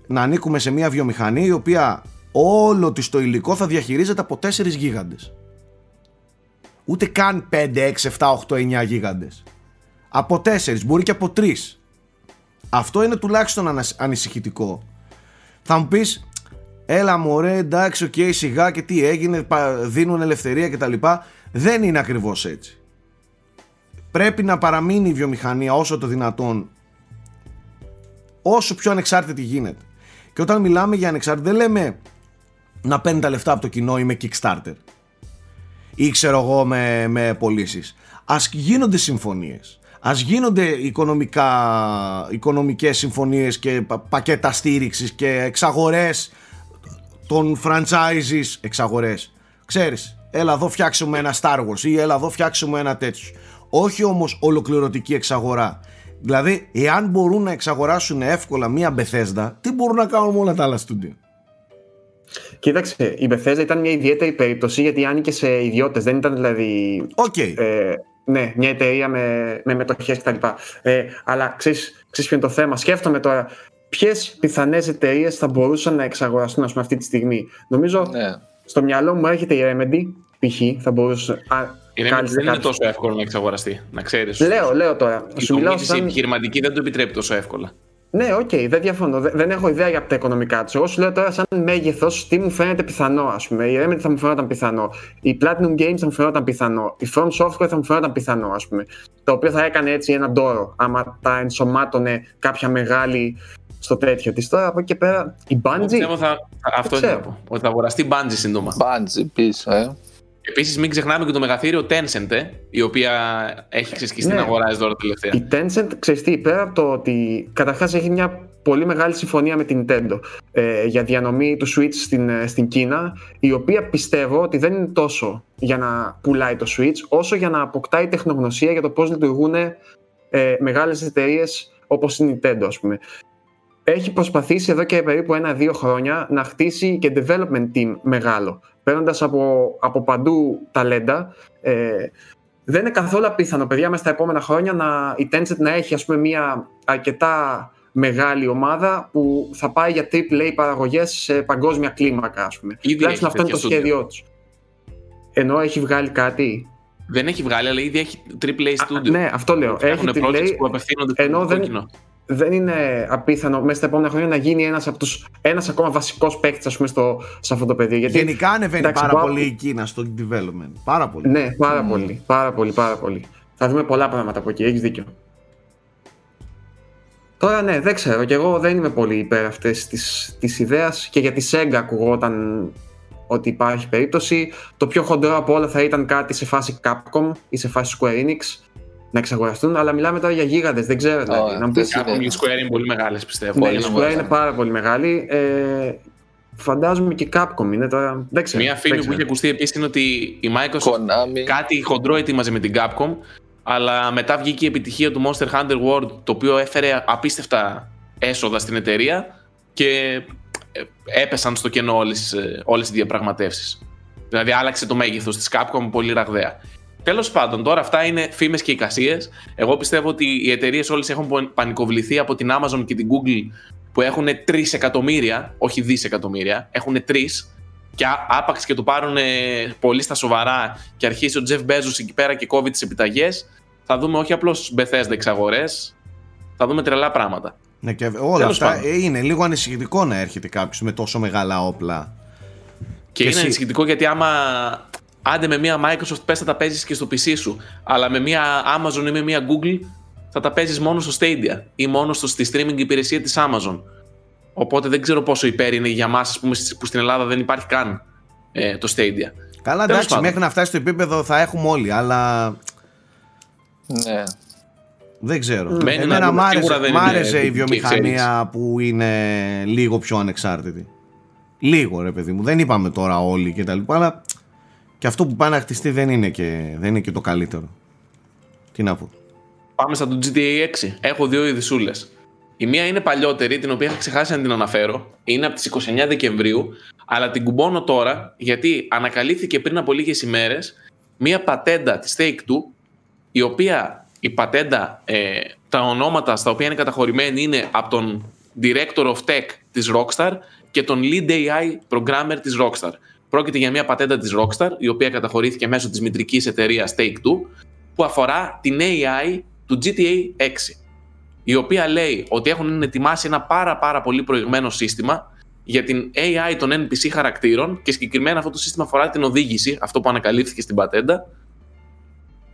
να ανήκουμε σε μια βιομηχανία η οποία όλο της το υλικό θα διαχειρίζεται από 4 γίγαντες. Ούτε καν 5, 6, 7, 8, 9 γίγαντες. Από 4, μπορεί και από 3. Αυτό είναι τουλάχιστον ανησυχητικό. Θα μου πεις, έλα μωρέ, εντάξει, OK, okay, σιγά και τι έγινε, δίνουν ελευθερία κτλ. Δεν είναι ακριβώς έτσι. Πρέπει να παραμείνει η βιομηχανία όσο το δυνατόν όσο πιο ανεξάρτητη γίνεται. Και όταν μιλάμε για ανεξάρτητη δεν λέμε να παίρνει τα λεφτά από το κοινό ή με Kickstarter ή ξέρω εγώ με, με πωλήσεις. Ας γίνονται συμφωνίες. Ας γίνονται οικονομικά, οικονομικές συμφωνίες και πακέτα στήριξης και εξαγορές των franchises εξαγορές. Ξέρεις, έλα εδώ φτιάξουμε ένα Star Wars ή έλα εδώ φτιάξουμε ένα τέτοιο. Όχι όμως ολοκληρωτική εξαγορά. Δηλαδή, εάν μπορούν να εξαγοράσουν εύκολα μία Bethesda, τι μπορούν να κάνουν όλα τα άλλα στούντιο; Κοίταξε, η Bethesda ήταν μια ιδιαίτερη περίπτωση γιατί άνοιγε σε ιδιώτες. Δεν ήταν δηλαδή. Okay. Ε, ναι, μια εταιρεία με, με μετοχές κτλ. Ε, αλλά ξέρεις ποιο είναι το θέμα; Σκέφτομαι τώρα ποιες πιθανές εταιρείες θα μπορούσαν να εξαγοραστούν πούμε, αυτή τη στιγμή; Νομίζω ναι. στο μυαλό μου έρχεται η Remedy, π.χ. θα μπορούσε. Η Remedy δεν είναι τόσο εύκολο να εξαγοραστεί, να ξέρεις. Λέω, λέω τώρα. Η σου μιλάω σαν... επιχειρηματική δεν το επιτρέπει τόσο εύκολα. Ναι, OK, okay, δεν διαφωνώ. Δεν έχω ιδέα για τα οικονομικά τους. Εγώ σου λέω τώρα, σαν μέγεθος, τι μου φαίνεται πιθανό, ας πούμε. Η Remedy θα μου φαίνονταν πιθανό. Η Platinum Games θα μου φαίνονταν πιθανό. Η From Software θα μου φαίνονταν πιθανό, ας πούμε. Το οποίο θα έκανε έτσι έναν ντόρο, άμα τα ενσωμάτωνε κάποια μεγάλη στο τέτοιο της. Τώρα από εκεί και πέρα η Bungie. Θα... Αυτό είναι Ότι θα αγοραστεί Bungie σύντομα. Bungie πίσω, ε. Επίσης, μην ξεχνάμε και το μεγαθήριο Tencent, ε, η οποία έχει ξεσκίσει ναι. την αγορά τώρα τελευταία. Η Tencent, ξέρεις πέρα από το ότι καταρχάς έχει μια πολύ μεγάλη συμφωνία με την Nintendo ε, για διανομή του Switch στην, ε, στην Κίνα, η οποία πιστεύω ότι δεν είναι τόσο για να πουλάει το Switch, όσο για να αποκτάει τεχνογνωσία για το πώς λειτουργούν ε, μεγάλες εταιρείες όπως η Nintendo, ας πούμε. Έχει προσπαθήσει εδώ και περίπου ένα-δύο χρόνια να χτίσει και development team μεγάλο παίρνοντας από, από παντού ταλέντα. Ε, δεν είναι καθόλου απίθανο, παιδιά, μέσα στα επόμενα χρόνια να, η Tencent να έχει ας πούμε, μια αρκετά μεγάλη ομάδα που θα πάει για AAA παραγωγές σε παγκόσμια κλίμακα, ας πούμε. Ήδη αυτό είναι το σχέδιό τους. Ενώ έχει βγάλει κάτι. Δεν έχει βγάλει, αλλά ήδη έχει AAA studio. ναι, αυτό λέω. Έχει AAA, που απευθύνονται ενώ δεν, κοινό δεν είναι απίθανο μέσα στα επόμενα χρόνια να γίνει ένας, από τους, ένας ακόμα βασικός παίκτης στο, σε αυτό το πεδίο. Γιατί, Γενικά ανεβαίνει πάρα πολύ η Κίνα στο development. Πάρα πολύ. Ναι, πάρα πολύ. Πάρα πολύ, πάρα πολύ. Θα δούμε πολλά πράγματα από εκεί, έχεις δίκιο. Τώρα ναι, δεν ξέρω και εγώ δεν είμαι πολύ υπέρ αυτής της, της ιδέας και για τη Sega ακουγόταν ότι υπάρχει περίπτωση. Το πιο χοντρό από όλα θα ήταν κάτι σε φάση Capcom ή σε φάση Square Enix να εξαγοραστούν, αλλά μιλάμε τώρα για γίγαντες, δεν ξέρω δηλαδή. Oh, να μου πεις... Η Square είναι πολύ μεγάλες πιστεύω. Ναι, η Square είναι πάρα πολύ μεγάλη. Ε, φαντάζομαι και Capcom είναι τώρα. Δεν ξέρω. Μία φήμη που είχε ακουστεί επίσης είναι ότι η Microsoft Konami. κάτι χοντρό ετοίμαζε με την Capcom, αλλά μετά βγήκε η επιτυχία του Monster Hunter World, το οποίο έφερε απίστευτα έσοδα στην εταιρεία και ε, έπεσαν στο κενό όλες, ε, όλες οι διαπραγματεύσεις. Δηλαδή άλλαξε το μέγεθος της Capcom πολύ ραγδαία. Τέλος πάντων, τώρα αυτά είναι φήμες και εικασίες. Εγώ πιστεύω ότι οι εταιρείες όλες έχουν πανικοβληθεί από την Amazon και την Google που έχουν 3 εκατομμύρια, όχι δισεκατομμύρια, έχουν 3 και άπαξ και το πάρουν πολύ στα σοβαρά και αρχίσει ο Jeff Bezos εκεί πέρα και κόβει τις επιταγές, θα δούμε όχι απλώς Bethesda εξαγορές, θα δούμε τρελά πράγματα. Ναι, και όλα αυτά ε, είναι λίγο ανησυχητικό να έρχεται κάποιος με τόσο μεγάλα όπλα. Και, και είναι εσύ... ανησυχητικό γιατί άμα άντε με μια Microsoft πες θα τα παίζεις και στο PC σου, αλλά με μια Amazon ή με μια Google θα τα παίζεις μόνο στο Stadia ή μόνο στο, στη streaming υπηρεσία της Amazon. Οπότε δεν ξέρω πόσο υπέρ είναι για μας πούμε, που στην Ελλάδα δεν υπάρχει καν ε, το Stadia. Καλά εντάξει, μέχρι να φτάσει στο επίπεδο θα έχουμε όλοι, αλλά... Ναι. Δεν ξέρω. Μένει Εμένα μ' άρεσε, η βιομηχανία που είναι λίγο πιο ανεξάρτητη. Λίγο ρε παιδί μου. Δεν είπαμε τώρα όλοι και τα λοιπά, αλλά και αυτό που πάει να χτιστεί δεν είναι και, δεν είναι και το καλύτερο. Τι να πω. Πάμε στα του GTA 6. Έχω δύο ειδισούλε. Η μία είναι παλιότερη, την οποία είχα ξεχάσει να την αναφέρω. Είναι από τις 29 Δεκεμβρίου, αλλά την κουμπώνω τώρα γιατί ανακαλύφθηκε πριν από λίγες ημέρες μία πατέντα της Take Two, η οποία η πατέντα, ε, τα ονόματα στα οποία είναι καταχωρημένη είναι από τον Director of Tech της Rockstar και τον Lead AI Programmer της Rockstar. Πρόκειται για μια πατέντα της Rockstar, η οποία καταχωρήθηκε μέσω της μητρικής εταιρείας Take-Two, που αφορά την AI του GTA 6, η οποία λέει ότι έχουν ετοιμάσει ένα πάρα πάρα πολύ προηγμένο σύστημα για την AI των NPC χαρακτήρων και συγκεκριμένα αυτό το σύστημα αφορά την οδήγηση, αυτό που ανακαλύφθηκε στην πατέντα,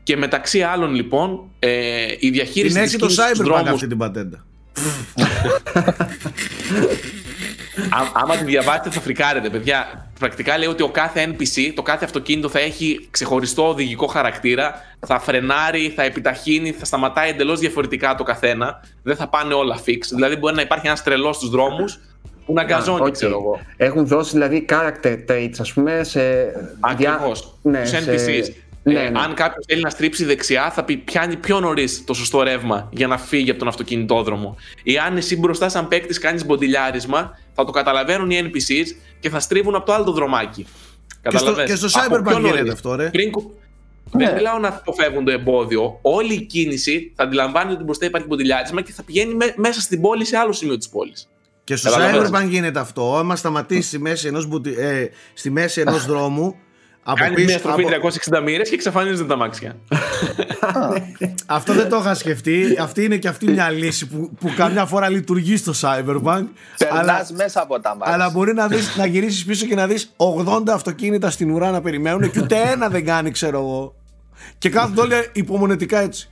και μεταξύ άλλων λοιπόν ε, η διαχείριση την έχει το Cyberpunk αυτή την πατέντα. άμα τη διαβάσετε θα φρικάρετε, παιδιά. Πρακτικά λέει ότι ο κάθε NPC, το κάθε αυτοκίνητο θα έχει ξεχωριστό οδηγικό χαρακτήρα, θα φρενάρει, θα επιταχύνει, θα σταματάει εντελώς διαφορετικά το καθένα. Δεν θα πάνε όλα fix. Δηλαδή μπορεί να υπάρχει ένας τρελός στους δρόμους που να γκαζώνει, okay. ξέρω εγώ. Έχουν δώσει δηλαδή character traits, ας πούμε, σε. Ακριβώς. Ναι, Τους NPCs. Ναι, ε, ναι. Αν κάποιος θέλει να στρίψει δεξιά, θα πιάνει πιο νωρίς το σωστό ρεύμα για να φύγει από τον αυτοκινητόδρομο. Ή αν εσύ μπροστά, σαν παίκτης, κάνεις μποντιλιάρισμα, θα το καταλαβαίνουν οι NPCs και θα στρίβουν από το άλλο το δρομάκι. Και στο, και στο Cyberpunk γίνεται αυτό, ρε. Πριν, ναι. Δεν μιλάω να αποφεύγουν το εμπόδιο. Όλη η κίνηση θα αντιλαμβάνει ότι μπροστά υπάρχει μποντιλιάρισμα και θα πηγαίνει με, μέσα στην πόλη σε άλλο σημείο της πόλης. Και στο Cyberpunk γίνεται αυτό. Άμα σταματήσει στη μέση ενός ε, στη μέση ενός δρόμου, από Κάνει πίσω, μια στροφή από... 360 μοίρες και εξαφανίζονται τα μάξια. Αυτό δεν το είχα σκεφτεί. Αυτή είναι και αυτή μια λύση που, που καμιά φορά λειτουργεί στο Cyberpunk. αλλά, μέσα από τα μάξια. Αλλά μπορεί να, δεις, να γυρίσεις πίσω και να δεις 80 αυτοκίνητα στην ουρά να περιμένουν και ούτε ένα δεν κάνει, ξέρω εγώ. Και κάθονται όλοι υπομονετικά έτσι.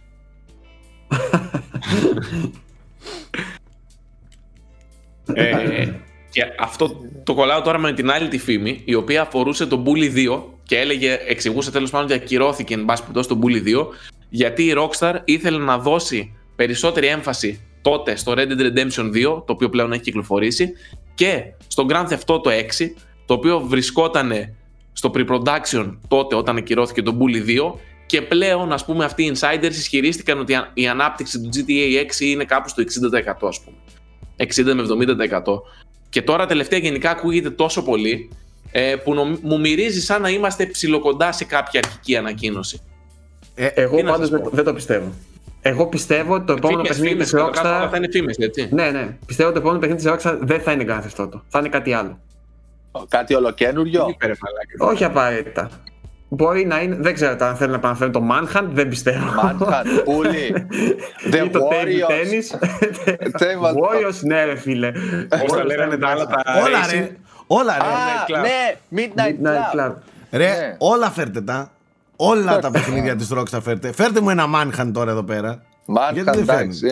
ε, και αυτό το κολλάω τώρα με την άλλη τη φήμη, η οποία αφορούσε τον Bully 2 και έλεγε, εξηγούσε τέλος πάντων ότι ακυρώθηκε εν πάση περιπτώσει τον Bully 2, γιατί η Rockstar ήθελε να δώσει περισσότερη έμφαση τότε στο Red Dead Redemption 2, το οποίο πλέον έχει κυκλοφορήσει, και στο Grand Theft Auto 6, το οποίο βρισκόταν στο pre-production τότε όταν ακυρώθηκε τον Bully 2 και πλέον ας πούμε αυτοί οι insiders ισχυρίστηκαν ότι η ανάπτυξη του GTA 6 είναι κάπου στο 60% ας πούμε. 60 με 70%. Και τώρα τελευταία γενικά ακούγεται τόσο πολύ ε, που νομ, μου μυρίζει σαν να είμαστε ψηλοκοντά σε κάποια αρχική ανακοίνωση. Ε, εγώ πάντως δεν το πιστεύω. Εγώ πιστεύω ότι το επόμενο παιχνίδι της Rockstar. Θα είναι φήμες, έτσι. Ναι, ναι. Πιστεύω ότι το επόμενο παιχνίδι της Rockstar δεν θα είναι Grand Theft Auto. Θα είναι κάτι άλλο. Κάτι ολοκένουργιο; Όχι απαραίτητα. Μπορεί να είναι, δεν ξέρω αν θέλει να επαναφέρουν το Manhunt, δεν πιστεύω. Manhunt, Ούλη. The Warriors. Το Tennis. Warriors, ναι ρε φίλε. Πώς τα λένε τα άλλα τα Όλα ρε. Όλα ρε. ναι, Midnight, Midnight Club. Ρε, ναι. όλα φέρτε τα. Όλα τα παιχνίδια της Rockstar φέρτε. Φέρτε μου ένα Manhunt τώρα εδώ πέρα. Μάρκα, εντάξει.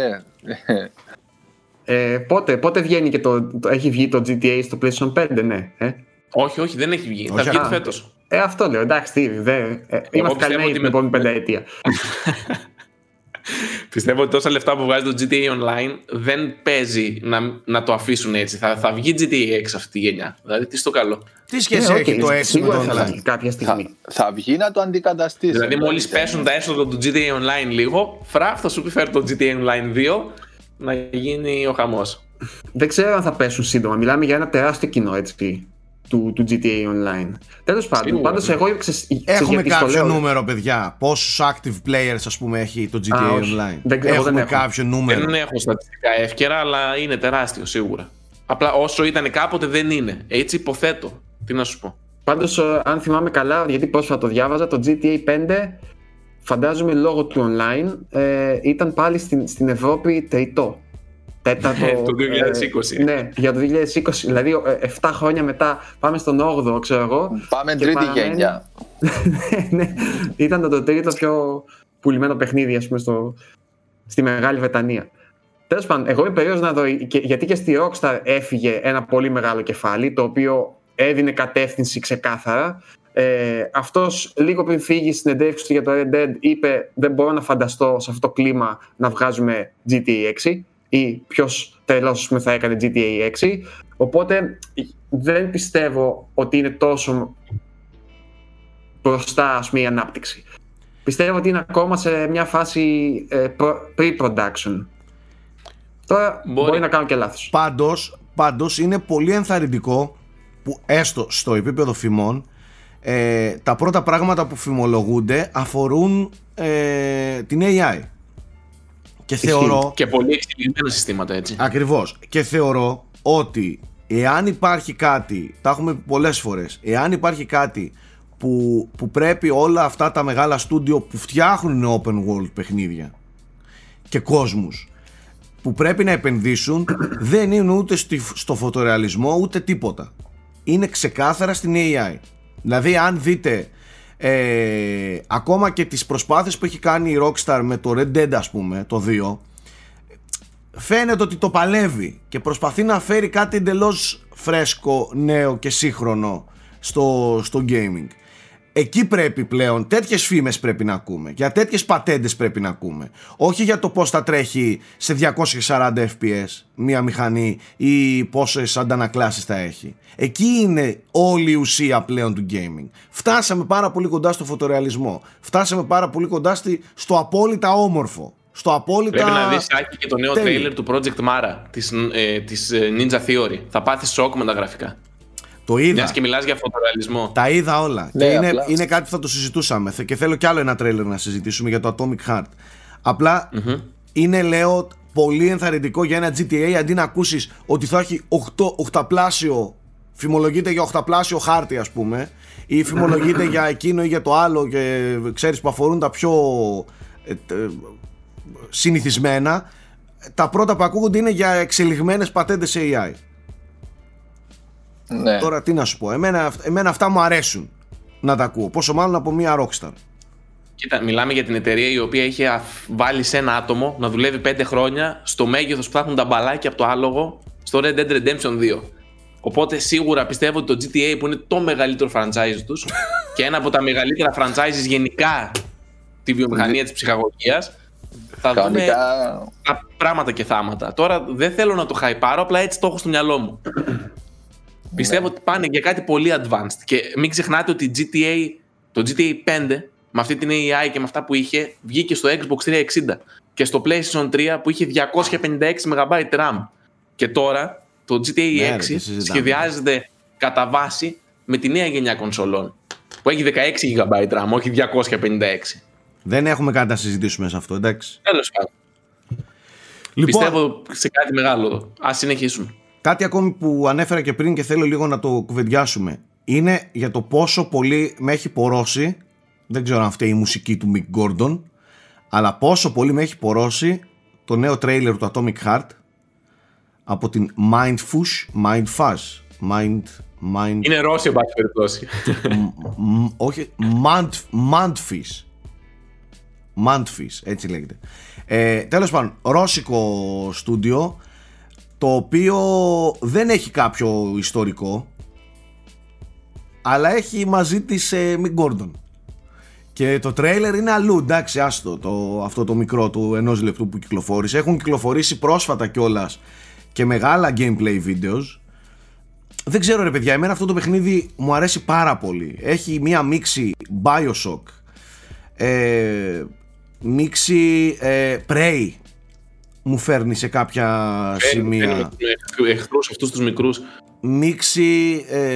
Ε, πότε, πότε βγαίνει και το, το, έχει βγει το GTA στο PlayStation 5, ναι. Ε; Όχι, όχι, δεν έχει βγει. Όχι, θα βγει α. φέτος. Ε, αυτό λέω. Εντάξει, τι, δε, ε, είμαστε πιστεύω καλυμμένοι ότι την με- επόμενη πενταετία. Πιστεύω ότι τόσα λεφτά που βγάζει το GTA Online δεν παίζει να, να το αφήσουν έτσι. Θα, θα βγει GTA 6 αυτή τη γενιά. Δηλαδή, τι στο καλό. Τι σχέση Ε, έχει οκ, το 6 με σίγουρα το θα online. βγει κάποια Θα, στιγμή. θα βγει να το αντικαταστήσει. Δηλαδή, μόλις πέσουν τα έσοδα του GTA Online λίγο, φραφ θα σου πει φέρει το GTA Online 2 να γίνει ο χαμός. Δεν ξέρω αν θα πέσουν σύντομα. Μιλάμε για ένα τεράστιο κοινό έτσι, του, του GTA Online. Τέλος πάντων, Σίγουρα, πάντως ναι. εγώ ξέρεις- ξέρεις Έχουμε γιατί στο κάποιο λέω. νούμερο, παιδιά. Πόσους active players, ας πούμε, έχει το GTA Α, όχι. Online; Δεν- εγώ Έχουμε δεν έχω. κάποιο νούμερο. Δεν έχω στατιστικά εύκαιρα, αλλά είναι τεράστιο σίγουρα. Απλά όσο ήταν κάποτε δεν είναι. Έτσι υποθέτω. Τι να σου πω. Πάντως, αν θυμάμαι καλά, γιατί πρόσφατα το διάβαζα, το GTA 5 φαντάζομαι λόγω του online ε, ήταν πάλι στην, στην Ευρώπη τριτό. Τέταρτο. Το 2020. ε, ναι, για το 2020. Δηλαδή, ε, 7 χρόνια μετά πάμε στον 8ο, ξέρω εγώ. Πάμε Και τρίτη παραμένει- γενιά. ναι, ήταν το, το τρίτο πιο πουλημένο παιχνίδι, ας πούμε, στο, στη Μεγάλη Βρετανία. Τέλος πάντων, εγώ είμαι περίεργος να δω, και- γιατί και στη Rockstar έφυγε ένα πολύ μεγάλο κεφάλι, το οποίο έδινε κατεύθυνση ξεκάθαρα. Ε, αυτός λίγο πριν φύγει στην εντεύξη του για το Red Dead είπε δεν μπορώ να φανταστώ σε αυτό το κλίμα να βγάζουμε GTA 6 ή ποιος τρελός ας πούμε, θα έκανε GTA 6 οπότε δεν πιστεύω ότι είναι τόσο μπροστά ας πούμε, η ανάπτυξη. Πιστεύω ότι είναι ακόμα σε μια φάση ε, προ- pre-production. Τώρα μπορεί. Μπορεί. να κάνω και λάθος. Πάντως, πάντως είναι πολύ ενθαρρυντικό που έστω στο επίπεδο φημών ε, τα πρώτα πράγματα που φημολογούνται αφορούν ε, την AI. Και θεωρώ, Και πολύ εξελιγμένα συστήματα έτσι. ακριβώς, και θεωρώ ότι εάν υπάρχει κάτι, τα έχουμε πει πολλές φορές, εάν υπάρχει κάτι που, που πρέπει όλα αυτά τα μεγάλα στούντιο που φτιάχνουν open world παιχνίδια και κόσμους που πρέπει να επενδύσουν δεν είναι ούτε στη- στο φωτορεαλισμό ούτε τίποτα. Είναι ξεκάθαρα στην AI. Δηλαδή αν δείτε ε, ακόμα και τις προσπάθειες που έχει κάνει η Rockstar με το Red Dead ας πούμε, το 2 φαίνεται ότι το παλεύει και προσπαθεί να φέρει κάτι εντελώς φρέσκο, νέο και σύγχρονο στο, στο gaming. Εκεί πρέπει πλέον, τέτοιες φήμες πρέπει να ακούμε, για τέτοιες πατέντες πρέπει να ακούμε. Όχι για το πώς θα τρέχει σε 240 fps μία μηχανή ή πόσες αντανακλάσεις θα έχει. Εκεί είναι όλη η ουσία πλέον του gaming. Φτάσαμε πάρα πολύ κοντά στο φωτορεαλισμό. Φτάσαμε πάρα πολύ κοντά στη, στο απόλυτα όμορφο. Στο απόλυτα... Πρέπει να δεις Άκη, και το νέο τέλειο. τρέιλερ του Project Mara της, ε, της ε, Ninja Theory. Θα πάθεις σοκ με τα γραφικά. Το είδα. Μιας και μιλάς για φωτορεαλισμό. Τα είδα όλα. Ναι, και είναι, απλά. είναι κάτι που θα το συζητούσαμε. Θε- Και θέλω κι άλλο ένα τρέλερ να συζητήσουμε για το Atomic Heart. Απλά είναι, λέω, πολύ ενθαρρυντικό για ένα GTA αντί να ακούσεις ότι θα έχει 8, οχταπλάσιο. Φημολογείται για οχταπλάσιο χάρτη, ας πούμε, ή φημολογείται για εκείνο ή για το άλλο και ξέρεις που αφορούν τα πιο ε, τε- συνηθισμένα. Τα πρώτα που ακούγονται είναι για εξελιγμένες πατέντες σε AI. Ναι. Τώρα τι να σου πω, εμένα, εμένα αυτά μου αρέσουν να τα ακούω. Πόσο μάλλον από μια Rockstar. Κοίτα, μιλάμε για την εταιρεία η οποία είχε αφ- βάλει σε ένα άτομο να δουλεύει 5 χρόνια στο μέγεθος που θα έχουν τα μπαλάκια από το άλογο στο Red Dead Redemption 2. Οπότε σίγουρα πιστεύω ότι το GTA που είναι το μεγαλύτερο franchise τους και ένα από τα μεγαλύτερα franchises γενικά τη βιομηχανία της ψυχαγωγίας θα δούμε Κανονικά. τα πράγματα και θάματα. Τώρα δεν θέλω να το χαϊπάρω, απλά έτσι το έχω στο μυαλό μου. Πιστεύω ότι πάνε για κάτι πολύ advanced. Και μην ξεχνάτε ότι GTA, το GTA 5 με αυτή την AI και με αυτά που είχε βγήκε στο Xbox 360 και στο PlayStation 3 που είχε 256 MB RAM. Και τώρα το GTA Ναι, ρε, 6 τι συζητάμε. σχεδιάζεται κατά βάση με τη νέα γενιά κονσολών που έχει 16 GB RAM, όχι 256. Δεν έχουμε κάτι να συζητήσουμε σε αυτό, εντάξει. Τέλος πάντων. Λοιπόν, Πιστεύω σε κάτι μεγάλο. Α συνεχίσουμε. Κάτι ακόμη που ανέφερα και πριν και θέλω λίγο να το κουβεντιάσουμε. Είναι για το πόσο πολύ με έχει πορώσει, δεν ξέρω αν αυτή η μουσική του Mick Gordon, αλλά πόσο πολύ με έχει πορώσει το νέο τρέιλερ του Atomic Heart από την Mindfush, Mindfuzz, Mind, mind... Είναι Ρώσοι, εν πάση περιπτώσει. όχι, Mantfish. Mantfish, έτσι λέγεται. Ε, τέλος πάντων, ρώσικο στούντιο, το οποίο δεν έχει κάποιο ιστορικό, αλλά έχει μαζί της ε, Mick Gordon. Και το τρέιλερ είναι αλλού, εντάξει, άστο, το, αυτό το μικρό του ενός λεπτού που κυκλοφόρησε. Έχουν κυκλοφορήσει πρόσφατα κιόλας και μεγάλα gameplay videos. Δεν ξέρω ρε παιδιά, εμένα αυτό το παιχνίδι μου αρέσει πάρα πολύ. Έχει μία μίξη Bioshock, ε, μίξη ε, Prey, μου φέρνει σε κάποια σημεία. Εχθρούς αυτούς τους μικρούς. Μίξη ε,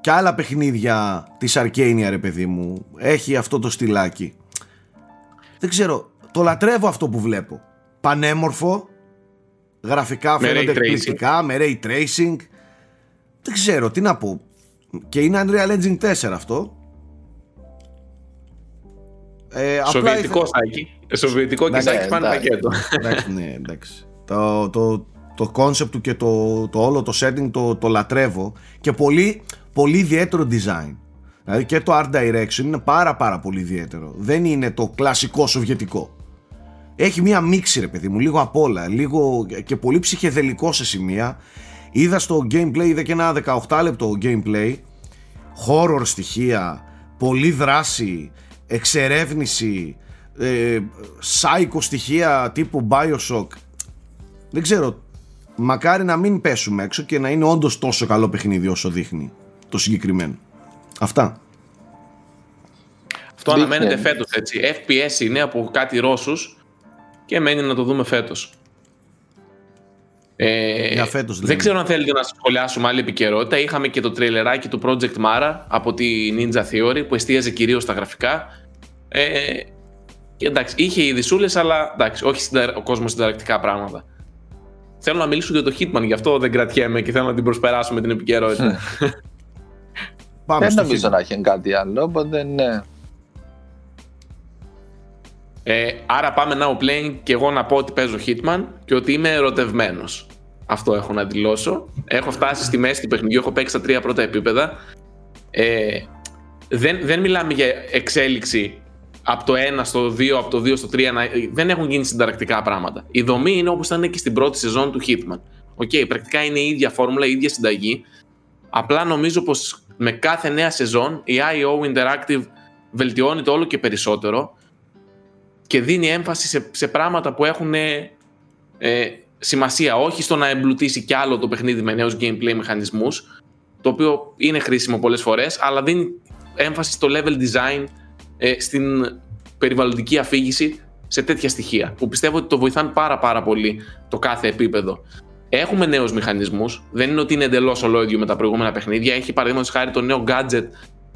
και άλλα παιχνίδια της Arcania ρε παιδί μου. Έχει αυτό το στυλάκι. Δεν ξέρω το λατρεύω αυτό που βλέπω. Πανέμορφο γραφικά φαίνονται εκπληκτικά με ray tracing. Δεν ξέρω τι να πω. Και είναι Unreal Engine 4 αυτό. Ε, Σοβιετικό σάκι Σοβιετικό και σάκι πάνε πακέτο εντάξει, ναι, εντάξει. το, το, το concept του και το, το όλο το setting το, το λατρεύω και πολύ πολύ ιδιαίτερο design. Δηλαδή και το art direction είναι πάρα πάρα πολύ ιδιαίτερο. Δεν είναι το κλασικό σοβιετικό. Έχει μία μίξη ρε παιδί μου, λίγο απ' όλα, λίγο και πολύ ψυχεδελικό σε σημεία. Είδα στο gameplay, είδα και ένα 18 λεπτό gameplay, horror στοιχεία, πολύ δράση, εξερεύνηση, ε, psycho στοιχεία τύπου Bioshock. Δεν ξέρω, μακάρι να μην πέσουμε έξω και να είναι όντως τόσο καλό παιχνίδι όσο δείχνει το συγκεκριμένο. Αυτά. Αυτό αναμένεται φέτος έτσι. FPS είναι από κάτι Ρώσους και μένει να το δούμε φέτος. Ε, Για φέτος, δεν ξέρω αν θέλετε να σχολιάσουμε άλλη επικαιρότητα. Είχαμε και το τρελεράκι του Project Mara από τη Ninja Theory που εστίαζε κυρίως στα γραφικά. Ε, και εντάξει, είχε ειδισούλε, αλλά εντάξει, όχι ο κόσμος συνταρακτικά πράγματα. Θέλω να μιλήσω για το Hitman, γι' αυτό δεν κρατιέμαι και θέλω να την προσπεράσουμε την επικαιρότητα. Πάμε δεν νομίζω να έχει κάτι άλλο, οπότε ναι. Ε, άρα πάμε now playing και εγώ να πω ότι παίζω Hitman και ότι είμαι ερωτευμένος. Αυτό έχω να δηλώσω. Έχω φτάσει στη μέση του παιχνιδιού, έχω παίξει τα τρία πρώτα επίπεδα. Ε, δεν, δεν μιλάμε για εξέλιξη από το 1 στο 2, από το 2 στο 3. δεν έχουν γίνει συνταρακτικά πράγματα. Η δομή είναι όπως ήταν και στην πρώτη σεζόν του Hitman. OK, okay, πρακτικά είναι η ίδια φόρμουλα, η ίδια συνταγή. Απλά νομίζω πως με κάθε νέα σεζόν η IO Interactive βελτιώνει το όλο και περισσότερο και δίνει έμφαση σε, σε πράγματα που έχουν ε, σημασία. Όχι στο να εμπλουτίσει κι άλλο το παιχνίδι με νέους gameplay μηχανισμούς, το οποίο είναι χρήσιμο πολλές φορές, αλλά δίνει έμφαση στο level design, ε, στην περιβαλλοντική αφήγηση, σε τέτοια στοιχεία, που πιστεύω ότι το βοηθάνε πάρα πάρα πολύ το κάθε επίπεδο. Έχουμε νέους μηχανισμούς. Δεν είναι ότι είναι εντελώς ολόιδιο με τα προηγούμενα παιχνίδια. Έχει παραδείγματος χάρη το νέο gadget,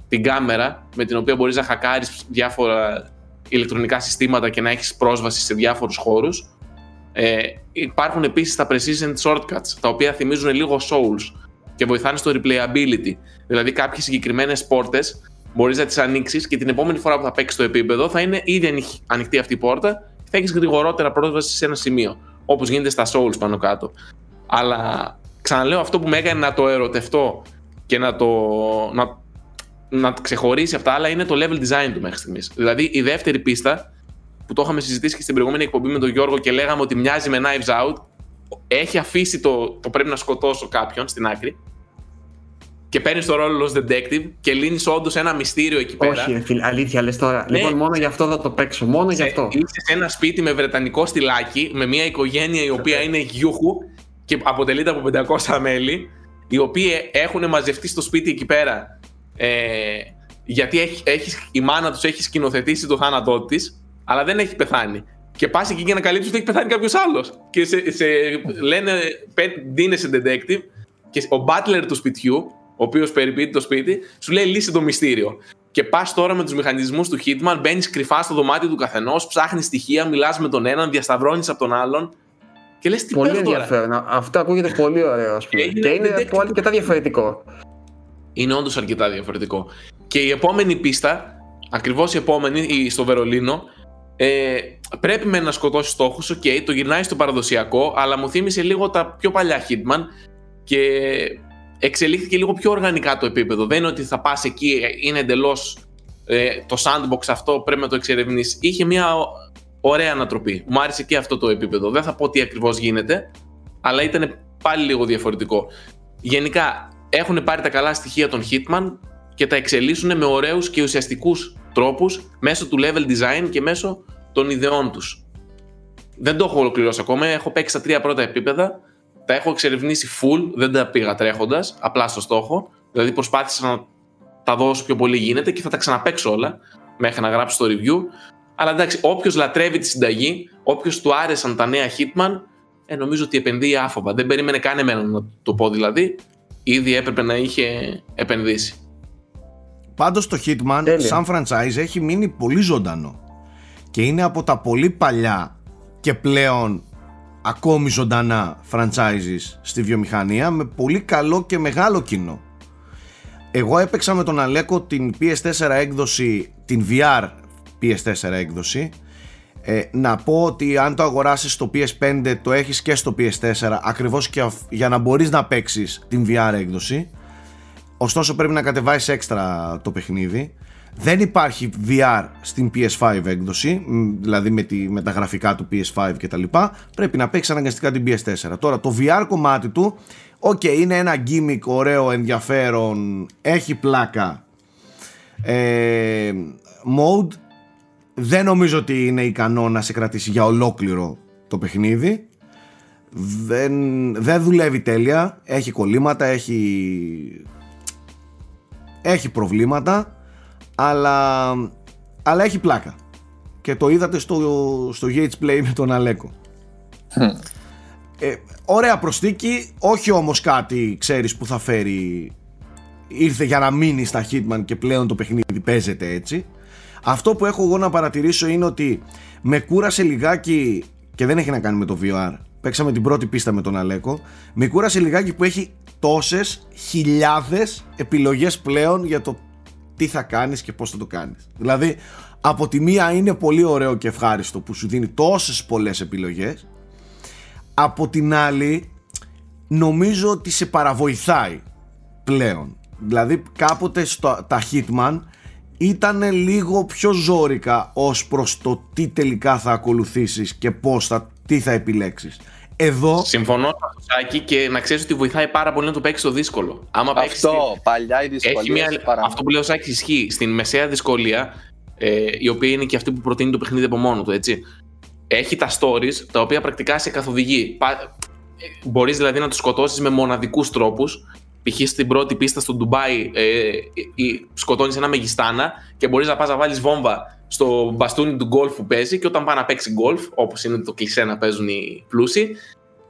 την κάμερα, με την οποία μπορείς να χακάρεις διάφορα ηλεκτρονικά συστήματα και να έχεις πρόσβαση σε διάφορους χώρους. Ε, υπάρχουν επίσης τα precision shortcuts, τα οποία θυμίζουν λίγο souls και βοηθάνε στο replayability. Δηλαδή, κάποιες συγκεκριμένες πόρτες μπορείς να τις ανοίξεις και την επόμενη φορά που θα παίξεις το επίπεδο θα είναι ήδη ανοιχτή αυτή η πόρτα και θα έχεις γρηγορότερα πρόσβαση σε ένα σημείο. Όπως γίνεται στα souls πάνω κάτω. Αλλά ξαναλέω αυτό που με έκανε να το ερωτευτώ και να το, να, να ξεχωρίσει από τα άλλα είναι το level design του μέχρι στιγμής. Δηλαδή η δεύτερη πίστα που το είχαμε συζητήσει και στην προηγούμενη εκπομπή με τον Γιώργο και λέγαμε ότι μοιάζει με Knives Out, έχει αφήσει το, το πρέπει να σκοτώσω κάποιον στην άκρη και παίρνεις το ρόλο ως detective και λύνεις όντως ένα μυστήριο εκεί πέρα. Όχι, φίλε, αλήθεια λες τώρα. Ναι. Λοιπόν, μόνο γι' αυτό θα το παίξω. Μόνο γι' αυτό. Είσαι σε ένα σπίτι με βρετανικό στυλάκι, με μια οικογένεια η οποία είναι γιούχου και αποτελείται από 500 μέλη, οι οποίοι έχουν μαζευτεί στο σπίτι εκεί πέρα. Ε, γιατί έχει, έχεις, η μάνα τους έχει σκηνοθετήσει το θάνατό της, αλλά δεν έχει πεθάνει. Και πας εκεί για να καλύψεις ότι έχει πεθάνει κάποιος άλλος. Και σε, σε λένε, ντύνεσαι detective, και ο butler του σπιτιού, ο οποίος περιποιείται το σπίτι, σου λέει λύσει το μυστήριο. Και πας τώρα με τους μηχανισμούς του Hitman, μπαίνεις κρυφά στο δωμάτιο του καθενός, ψάχνεις στοιχεία, μιλάς με τον έναν, διασταυρώνεις από τον άλλον και λες τι Πολύ ενδιαφέρον. Αυτό ακούγεται πολύ ωραίο, ας πούμε. Και, και είναι αρκετά διαφορετικό. Είναι όντως αρκετά διαφορετικό. Και η επόμενη πίστα, ακριβώς η επόμενη, στο Βερολίνο, ε, πρέπει με να σκοτώσει στόχους, οκ, το γυρνάει στο παραδοσιακό, αλλά μου θύμισε λίγο τα πιο παλιά Hitman, και εξελίχθηκε λίγο πιο οργανικά το επίπεδο. Δεν είναι ότι θα πας εκεί, είναι εντελώς ε, το sandbox αυτό, πρέπει να το εξερευνήσει. Είχε μια ωραία ανατροπή. Μου άρεσε και αυτό το επίπεδο. Δεν θα πω τι ακριβώς γίνεται, αλλά ήταν πάλι λίγο διαφορετικό. Γενικά, έχουν πάρει τα καλά στοιχεία των Hitman και τα εξελίσσουν με ωραίους και ουσιαστικούς τρόπους μέσω του level design και μέσω των ιδεών τους. Δεν το έχω ολοκληρώσει ακόμα, έχω παίξει τα τρία πρώτα επίπεδα, τα έχω εξερευνήσει full, δεν τα πήγα τρέχοντας, απλά στο στόχο. Δηλαδή προσπάθησα να τα δω όσο πιο πολύ γίνεται και θα τα ξαναπέξω όλα μέχρι να γράψω το review. Αλλά εντάξει, όποιος λατρεύει τη συνταγή, όποιος του άρεσαν τα νέα Hitman, ε, νομίζω ότι επενδύει άφοβα. Δεν περίμενε καν εμένα να το πω δηλαδή. Ήδη έπρεπε να είχε επενδύσει. Πάντως το Hitman σαν franchise έχει μείνει πολύ ζωντανό και είναι από τα πολύ παλιά και πλέον ακόμη ζωντανά franchises στη βιομηχανία με πολύ καλό και μεγάλο κοινό. Εγώ έπαιξα με τον Αλέκο την PS4 έκδοση, την VR PS4 έκδοση. Ε, να πω ότι αν το αγοράσεις στο PS5 το έχεις και στο PS4 ακριβώς και για να μπορείς να παίξεις την VR έκδοση. Ωστόσο πρέπει να κατεβάσεις έξτρα το παιχνίδι δεν υπάρχει VR στην PS5 έκδοση δηλαδή με, τη, με τα γραφικά του PS5 και τα λοιπά πρέπει να παίξεις αναγκαστικά την PS4 τώρα το VR κομμάτι του OK okay, είναι ένα gimmick ωραίο ενδιαφέρον έχει πλάκα ε, mode. Δεν νομίζω ότι είναι ικανό να σε κρατήσει για ολόκληρο το παιχνίδι. Δεν, δεν δουλεύει τέλεια έχει κολλήματα έχει έχει προβλήματα αλλά, αλλά έχει πλάκα και το είδατε στο, στο Let's Play με τον Αλέκο ε, ωραία προστίκη όχι όμως κάτι ξέρεις που θα φέρει ήρθε για να μείνει στα Hitman και πλέον το παιχνίδι παίζεται έτσι αυτό που έχω εγώ να παρατηρήσω είναι ότι με κούρασε λιγάκι και δεν έχει να κάνει με το VR. Παίξαμε την πρώτη πίστα με τον Αλέκο. Με κούρασε λιγάκι που έχει τόσες χιλιάδες επιλογές πλέον για το τι θα κάνεις και πώς θα το κάνεις. Δηλαδή από τη μία είναι πολύ ωραίο και ευχάριστο που σου δίνει τόσες πολλές επιλογές. Από την άλλη νομίζω ότι σε παραβοηθάει πλέον. Δηλαδή κάποτε στο, τα Hitman ήταν λίγο πιο ζώρικα ως προς το τι τελικά θα ακολουθήσεις και πώς θα, τι θα επιλέξεις. Εδώ... Συμφωνώ Σάκη και να ξέρεις ότι βοηθάει πάρα πολύ να το παίξεις το δύσκολο. Άμα αυτό, παίξεις, παλιά η δυσκολία. Αυτό που λέω Σάκη ισχύει. Στην μεσαία δυσκολία, ε, η οποία είναι και αυτή που προτείνει το παιχνίδι από μόνο του, έτσι. Έχει τα stories τα οποία πρακτικά σε καθοδηγεί. Ε, Μπορείς δηλαδή να τους σκοτώσεις με μοναδικούς τρόπους π.χ. στην πρώτη πίστα στο Ντουμπάι ε, ε, σκοτώνεις ένα μεγιστάνα και μπορείς να πας να βάλεις βόμβα στο μπαστούνι του γκολφ που παίζει και όταν πάει να παίξει γκολφ, όπως είναι το κλεισέ να παίζουν οι πλούσιοι,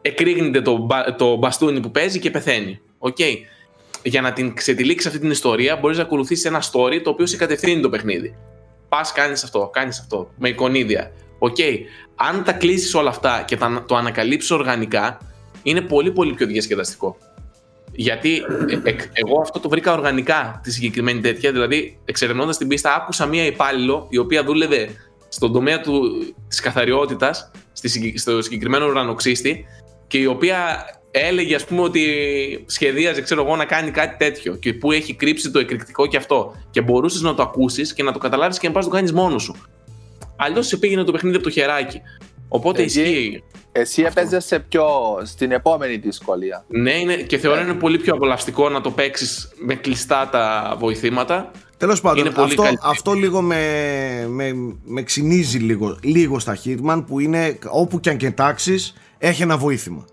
εκρήγνεται το, το μπαστούνι που παίζει και πεθαίνει. Okay. Για να την ξετυλίξεις αυτή την ιστορία, μπορείς να ακολουθήσεις ένα story το οποίο σε κατευθύνει το παιχνίδι. Πας, κάνεις αυτό, κάνεις αυτό, με εικονίδια. OK. Okay. Αν τα κλείσει όλα αυτά και το ανακαλύψεις οργανικά, είναι πολύ πολύ πιο διασκεδαστικό. Γιατί ε, ε, εγώ αυτό το βρήκα οργανικά τη συγκεκριμένη τέτοια. Δηλαδή, εξερευνώντας την πίστα, άκουσα μία υπάλληλο η οποία δούλευε στον τομέα της καθαριότητας, στο συγκεκριμένο ουρανοξύστη, και η οποία έλεγε, ας πούμε, ότι σχεδίαζε, ξέρω εγώ, να κάνει κάτι τέτοιο και που έχει κρύψει το εκρηκτικό και αυτό. Και μπορούσες να το ακούσεις και να το καταλάβεις και να πας το κάνεις μόνος σου. Αλλιώς σε πήγαινε το παιχνίδι από το χεράκι. Οπότε Εκεί, ισχύει. Εσύ έπαιζες σε πιο, στην επόμενη δυσκολία. Ναι, είναι, και θεωρώ είναι πολύ πιο απολαυστικό να το παίξεις με κλειστά τα βοηθήματα. Τέλος πάντων, αυτό, αυτό λίγο με, με, με ξυνίζει λίγο, λίγο στα Hitman που είναι όπου και αν κοιτάξει έχει ένα βοήθημα.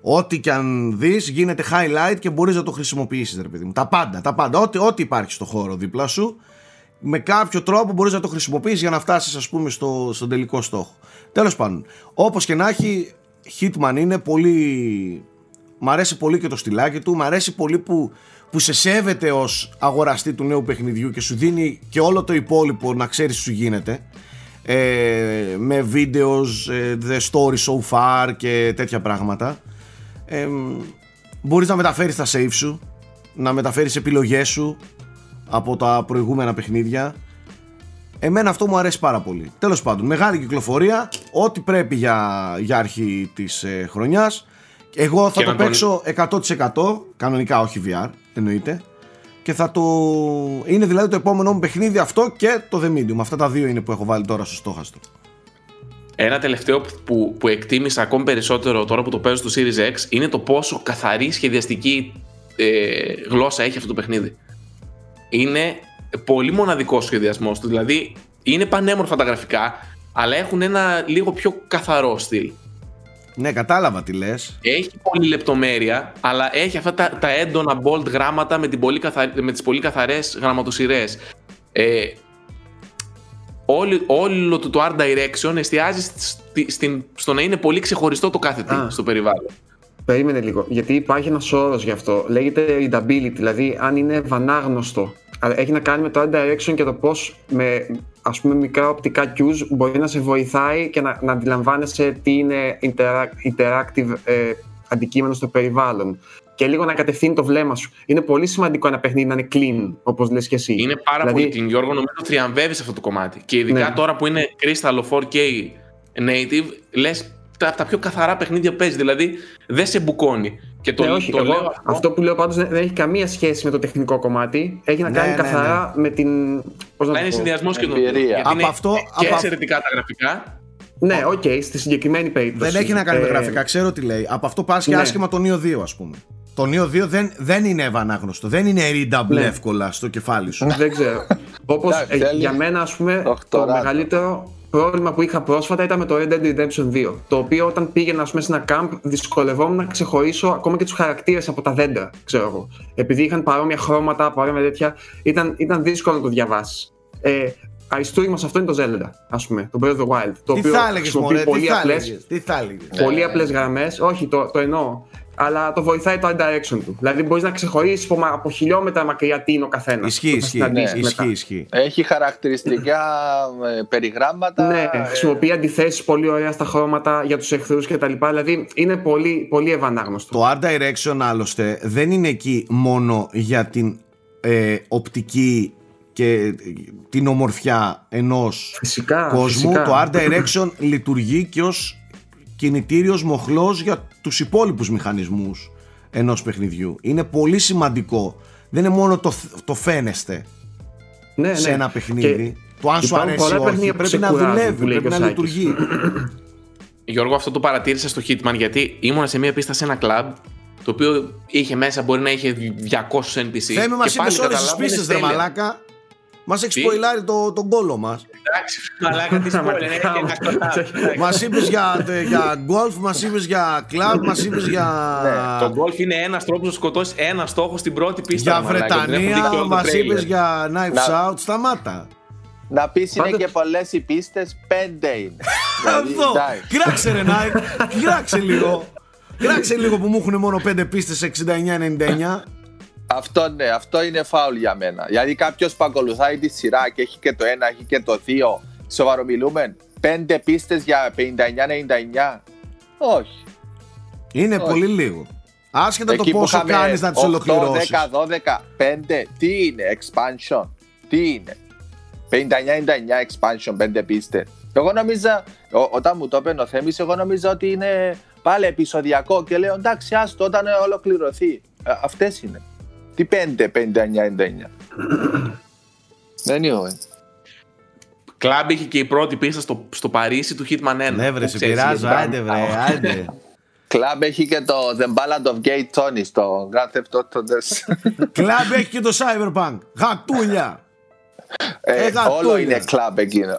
Ό,τι και αν δεις γίνεται highlight και μπορείς να το χρησιμοποιήσεις, ρε παιδί μου. Τα πάντα, τα πάντα. Ό,τι, ό,τι υπάρχει στο χώρο δίπλα σου, με κάποιο τρόπο μπορείς να το χρησιμοποιήσεις για να φτάσεις, ας πούμε, στο, στον τελικό στόχο. Τέλος πάντων, όπως και να έχει, Hitman είναι πολύ. Μ' αρέσει πολύ και το στυλάκι του. Μ' αρέσει πολύ που, που σε σέβεται ως αγοραστή του νέου παιχνιδιού και σου δίνει και όλο το υπόλοιπο να ξέρεις τι σου γίνεται. Ε, με βίντεος, ε, the story so far και τέτοια πράγματα. Ε, μπορείς να μεταφέρεις τα save σου, να μεταφέρεις επιλογές σου από τα προηγούμενα παιχνίδια Εμένα αυτό μου αρέσει πάρα πολύ. Τέλος πάντων, μεγάλη κυκλοφορία, ό,τι πρέπει για, για αρχή της ε, χρονιάς Εγώ θα Και το να τον- παίξω 100% κανονικά όχι VR εννοείται και θα το... Είναι δηλαδή το επόμενό μου παιχνίδι αυτό και το The Medium. Αυτά τα δύο είναι που έχω βάλει τώρα στο στόχαστρο. Ένα τελευταίο που- που, που εκτίμησα ακόμη περισσότερο τώρα που το παίζω στο Series X είναι το πόσο καθαρή σχεδιαστική ε, γλώσσα έχει αυτό το παιχνίδι. Είναι πολύ μοναδικό σχεδιασμός του. Δηλαδή είναι πανέμορφα τα γραφικά, αλλά έχουν ένα λίγο πιο καθαρό στυλ. Ναι, κατάλαβα τι λες. Έχει πολύ λεπτομέρεια, αλλά έχει αυτά τα, τα έντονα bold γράμματα με, την πολύ καθαρ, με τις πολύ καθαρές γραμματοσυρές. Ε, όλη- όλο το, το art direction εστιάζει στη- στην, στο να είναι πολύ ξεχωριστό το κάθε τι Α. στο περιβάλλον. Περίμενε λίγο. Γιατί υπάρχει ένας όρος γι' αυτό. Λέγεται readability, δηλαδή αν είναι ευανάγνωστο. Αλλά έχει να κάνει με το art direction και το πώς με ας πούμε μικρά οπτικά cues μπορεί να σε βοηθάει και να, να αντιλαμβάνεσαι τι είναι interac- interactive ε, αντικείμενο στο περιβάλλον. Και λίγο να κατευθύνει το βλέμμα σου. Είναι πολύ σημαντικό ένα παιχνίδι να είναι clean, όπως λες και εσύ. Είναι πάρα Δηλαδή- πολύ clean. Γιώργο, νομίζω θριαμβεύεις αυτό το κομμάτι. Και ειδικά Ναι. τώρα που είναι Crystal 4K native, λες τα, τα πιο καθαρά παιχνίδια που παίζει. Δηλαδή δεν σε μπουκώνει. Και το, Ναι, όχι, το εγώ, λέω αυτό που λέω πάντως δεν δεν έχει καμία σχέση με το τεχνικό κομμάτι. Έχει να Ναι, κάνει ναι, καθαρά με την. Πώς να να το είναι πω; συνδυασμός και των Εμπειρία. δύο. Γιατί Από είναι αυτό- και από- εξαιρετικά τα γραφικά. Ναι, οκ, στη συγκεκριμένη περίπτωση. Δεν έχει να κάνει με Ε, γραφικά, ξέρω τι λέει. Από αυτό πας και ναι. άσχημα το Nioh 2 ας πούμε. Το Nioh 2 δεν, δεν είναι ευανάγνωστο, δεν είναι readable Ναι. εύκολα στο κεφάλι σου. Δεν ξέρω. Όπως Εντάξει, θέλει για μένα, ας πούμε, το δοκτοράτο. μεγαλύτερο πρόβλημα που είχα πρόσφατα ήταν με το Red Dead Redemption 2. Το οποίο όταν πήγαινα, ας πούμε, σε ένα camp, δυσκολευόμουν να ξεχωρίσω ακόμα και τους χαρακτήρες από τα δέντρα, ξέρω εγώ. Επειδή είχαν παρόμοια χρώματα, παρόμοια τέτοια, ήταν, ήταν δύσκολο να το διαβάσεις. Ε, αριστούργημα σε αυτό είναι το Zelda, ας πούμε, το Breath of the Wild. Το Τι οποίο θα έλεγες χρησιμοποιεί μωρέ, τι πολύ θα απλές- έλεγες, τι θα έλεγες. πολύ απλές γραμμές. Όχι, το, το εννοώ. Αλλά το βοηθάει το art direction του. Δηλαδή μπορείς να ξεχωρίσει από, από χιλιόμετρα μακριά τι είναι ο καθένας. Ισχύει, ισχύει, Ναι, ισχύει, ισχύει. Έχει χαρακτηριστικά ε, περιγράμματα. Ναι, ε, χρησιμοποιεί αντιθέσεις πολύ ωραία στα χρώματα για τους εχθρούς κτλ. Δηλαδή είναι πολύ, πολύ ευανάγνωστο. Το art direction άλλωστε δεν είναι εκεί μόνο για την ε, οπτική και ε, την ομορφιά ενός Φυσικά. κόσμου. φυσικά. Το art direction λειτουργεί και ως κινητήριος μοχλός για τους υπόλοιπους μηχανισμούς ενός παιχνιδιού. Είναι πολύ σημαντικό. Δεν είναι μόνο το, το φαίνεστε ναι, ναι. σε ένα παιχνίδι. Και Το αν σου υπάρχουν αρέσει πολλά ή όχι. παιχνίδια που Πρέπει σε να κουράζουν, δουλεύει, που λέει πρέπει και να ο Σάκης. λειτουργεί. Γιώργο, αυτό το παρατήρησα στο Hitman γιατί ήμουνα σε μια πίστα σε ένα κλαμπ το οποίο είχε μέσα, μπορεί να είχε 200 NPC. Θέμη μας και πάλι είπες όλες τις καταλάβαινες πίστες ρε τέλεια. μαλάκα. Μας έχει Τι; σποϊλάρει το, τον κόλο μας. Εντάξει, μαλάκα τι spoiler, έχει ένα κλαμπ. Μας είπες για, για γκολφ, μας είπες για κλαμπ, μας είπες για... Το golf είναι ένας τρόπος να σκοτώσεις ένα στόχο στην πρώτη πίστα. Για ρε μαλάκα, δεν έχω δει και Βρετανία, όλο το μας trailer. είπες για Knives Να- Out, σταμάτα. Να πεις είναι Πάντως- και πολλές οι πίστες, πέντε είναι. Δηλαδή, Εδώ, εντάξει. κράξε ρε Νάικ, κράξε λίγο. Κράξε λίγο που μου έχουν μόνο πέντε πίστες 69-99. Αυτό ναι, αυτό είναι φάουλ για μένα. Δηλαδή κάποιος που ακολουθάει τη σειρά και έχει και το ένα, έχει και το δύο. Σοβαρομιλούμε. Πέντε πίστες για 59-99. Όχι. Είναι Όχι. πολύ λίγο. Άσχετα το Εκεί που πόσο είχαμε κάνεις να τις 8, ολοκληρώσεις. 10, 12, 5. Τι είναι, expansion; Τι είναι; 59-99 expansion, 5 πίστες. Εγώ νόμιζα, ό- όταν μου το είπε ο Θέμης, εγώ νόμιζα ότι είναι πάλι επεισοδιακό και λέω εντάξει, άστο όταν ολοκληρωθεί. Ε, αυτές είναι. Τι 5, 59-99. Δεν είναι. Κλαμπ είχε και η πρώτη πίστα στο, στο Παρίσι του Hitman 1. Ναι βρε, Που σε ξέρεις, πειράζω, γιατί άντε βρε, πάμε. άντε. Κλαμπ έχει και το The Ballad of Gay Tony στο Grand Theft Auto 4. Κλαμπ έχει και το Cyberpunk. Γατούλια. Ε, Ε, γατούλια. όλο είναι κλαμπ εκείνο.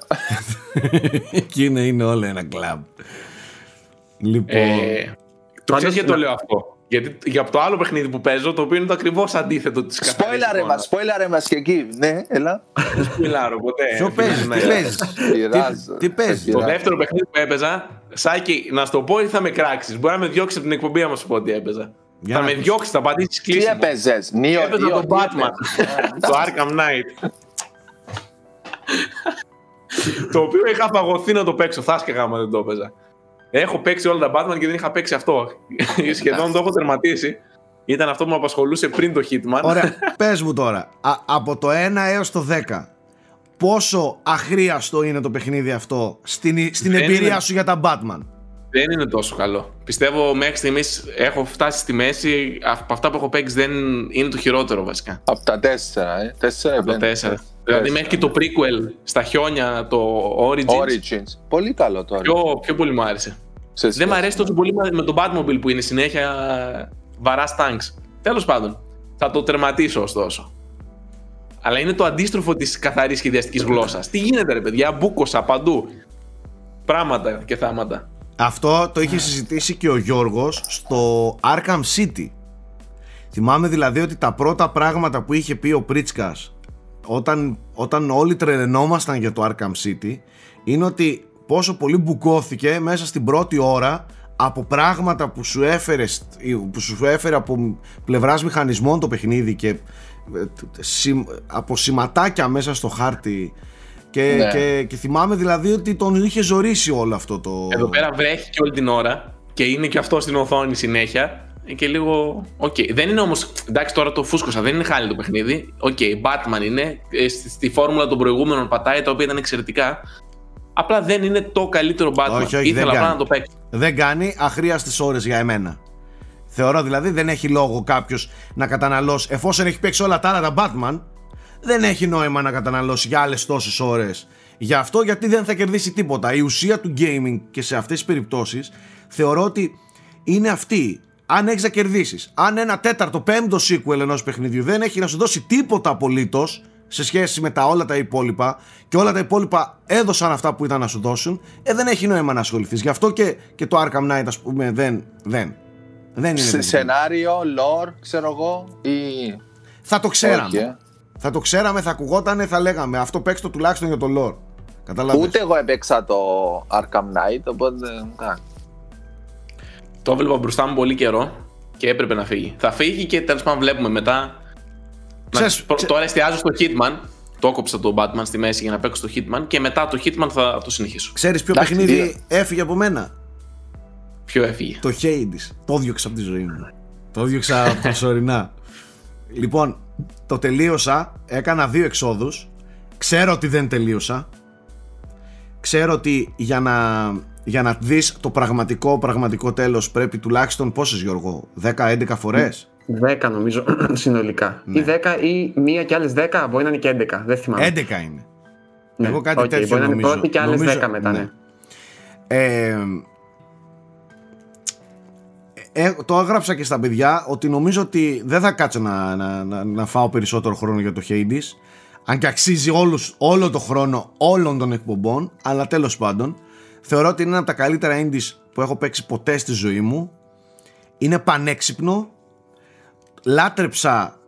Εκεί είναι, είναι όλο ένα κλαμπ. Λοιπόν, Ε, το Πάντως, ξέρεις γιατί το να- λέω αυτό; Γιατί για το άλλο παιχνίδι που παίζω, το οποίο είναι το ακριβώς αντίθετο της Σπόιλαρε μας, σπόιλαρε μας και εκεί. Ναι, έλα. Σπιλάρω ποτέ. ποιο παίζεις, Ναι. τι παίζεις; Πειράζω. τι παίζεις; Σε Το πειράζω. δεύτερο παιχνίδι που έπαιζα, Σάκη, να σου το πω ή θα με κράξεις; Μπορεί να με διώξει από την εκπομπή άμα σου πω ότι έπαιζα. Για θα να με πεις. διώξεις, θα πατήσει Τι κλείσιμο. έπαιζες, Νίο, Έπαιζα Νίο, τον τι Batman. έπαιζες; το Arkham Knight. το οποίο είχα παγωθεί να το παίξω. Θα έσκαγα άμα δεν το έπαιζα. Έχω παίξει όλα τα Batman και δεν είχα παίξει αυτό. Σχεδόν το έχω τερματίσει. Ήταν αυτό που με απασχολούσε πριν το Hitman. Ωραία, πες μου τώρα, α- από το 1 έως το 10, πόσο αχρίαστο είναι το παιχνίδι αυτό στην, στην Δεν εμπειρία είναι. σου για τα Batman; Δεν είναι τόσο καλό. Πιστεύω μέχρι στιγμής έχω φτάσει στη μέση. Από αυτά που έχω παίξει δεν είναι το χειρότερο βασικά. Από τα τέσσερα, ε. Τέσσερα Από τα πέντε. τέσσερα. Δηλαδή μέχρι και το prequel στα χιόνια, το Origins. Origins. Πολύ καλό τώρα. Πιο, πιο πολύ μου άρεσε. Σε Δεν μου σχέση. αρέσει τόσο πολύ με τον Batmobile που είναι συνέχεια βαράς tanks. Τέλος πάντων, θα το τερματίσω ωστόσο. Αλλά είναι το αντίστροφο της καθαρής σχεδιαστικής γλώσσας. Τι γίνεται, ρε παιδιά, μπούκοσα παντού. Πράγματα και θάματα. Αυτό το είχε συζητήσει και ο Γιώργος στο Arkham City. Θυμάμαι δηλαδή ότι τα πρώτα πράγματα που είχε πει ο Πρίτσκας όταν, όταν όλοι τρελαινόμασταν για το Arkham City είναι ότι πόσο πολύ μπουκώθηκε μέσα στην πρώτη ώρα από πράγματα που σου έφερε, στ- που σου έφερε από πλευράς μηχανισμών το παιχνίδι και ε, συμ- από σηματάκια μέσα στο χάρτη και, Ναι. και, και θυμάμαι δηλαδή ότι τον είχε ζορίσει όλο αυτό το... Εδώ πέρα βρέχει και όλη την ώρα και είναι και αυτό στην οθόνη συνέχεια. Είναι Και λίγο. Οκ. Δεν είναι όμως. Εντάξει, τώρα το φούσκωσα, δεν είναι χάλι το παιχνίδι. Οκ, Batman είναι. ε, Στη, στη φόρμουλα των προηγούμενων πατάει, τα οποία ήταν εξαιρετικά. Απλά δεν είναι το καλύτερο Batman. Όχι, όχι, Ήθελα δεν απλά κάνει. να το παίξω. δεν κάνει αχρείαστες ώρες για εμένα. Θεωρώ δηλαδή δεν έχει λόγο κάποιος να καταναλώσει, εφόσον έχει παίξει όλα τα άλλα τα Batman, δεν έχει νόημα να καταναλώσει για άλλες τόσες ώρες. Γι' αυτό γιατί δεν θα κερδίσει τίποτα. Η ουσία του gaming και σε αυτές τις περιπτώσεις θεωρώ ότι είναι αυτή. Αν έχεις να κερδίσεις, αν ένα τέταρτο, πέμπτο sequel ενός παιχνιδιού δεν έχει να σου δώσει τίποτα απολύτως σε σχέση με τα όλα τα υπόλοιπα και όλα τα υπόλοιπα έδωσαν αυτά που ήταν να σου δώσουν, ε, δεν έχει νόημα να ασχοληθείς. Γι' αυτό και, και το Arkham Knight, ας πούμε, δεν. Δεν, δεν είναι. Σε- τέτοιο. Σενάριο, lore, ξέρω εγώ. Ή. Θα το ξέραμε. Όχι, ε. Θα το ξέραμε, θα ακουγότανε, θα λέγαμε. Αυτό παίξτε το τουλάχιστον για το lore. Καταλάβες. Ούτε εγώ έπαιξα το Arkham Knight, οπότε. Εντάξει. Το έβλεπα μπροστά μου πολύ καιρό και έπρεπε να φύγει. Θα φύγει και τέλος πάντων βλέπουμε μετά. Να- Ξέρεις, προ- ξέ- Τώρα εστιάζω στο Hitman. Το έκοψα το Batman στη μέση για να παίξω στο Hitman και μετά το Hitman θα το συνεχίσω. Ξέρεις ποιο Εντάξει, παιχνίδι δύο. έφυγε από μένα; Ποιο έφυγε; Το Hades. Το 'διωξα από τη ζωή μου. Το 'διωξα προσωρινά. Λοιπόν, το τελείωσα. Έκανα δύο εξόδους. Ξέρω ότι δεν τελείωσα. Ξέρω ότι για να, για να δεις το πραγματικό πραγματικό τέλος πρέπει τουλάχιστον πόσες Γιώργο, 10-11 φορές; 10 νομίζω συνολικά. Ναι. Ή 10 ή μία και άλλες 10, μπορεί να είναι και 11. Δεν θυμάμαι. 11 είναι. Ναι. Εγώ κάτι Οκ, τέτοιο Μπορεί να είναι νομίζω. πρώτη και άλλες Νομίζω- 10 μετά, ναι. ναι. Ε, ε, το έγραψα και στα παιδιά ότι νομίζω ότι δεν θα κάτσω να, να, να, να φάω περισσότερο χρόνο για το Hades αν και αξίζει όλους, όλο το χρόνο όλων των εκπομπών αλλά τέλος πάντων θεωρώ ότι είναι ένα από τα καλύτερα indies που έχω παίξει ποτέ στη ζωή μου. Είναι πανέξυπνο. Λάτρεψα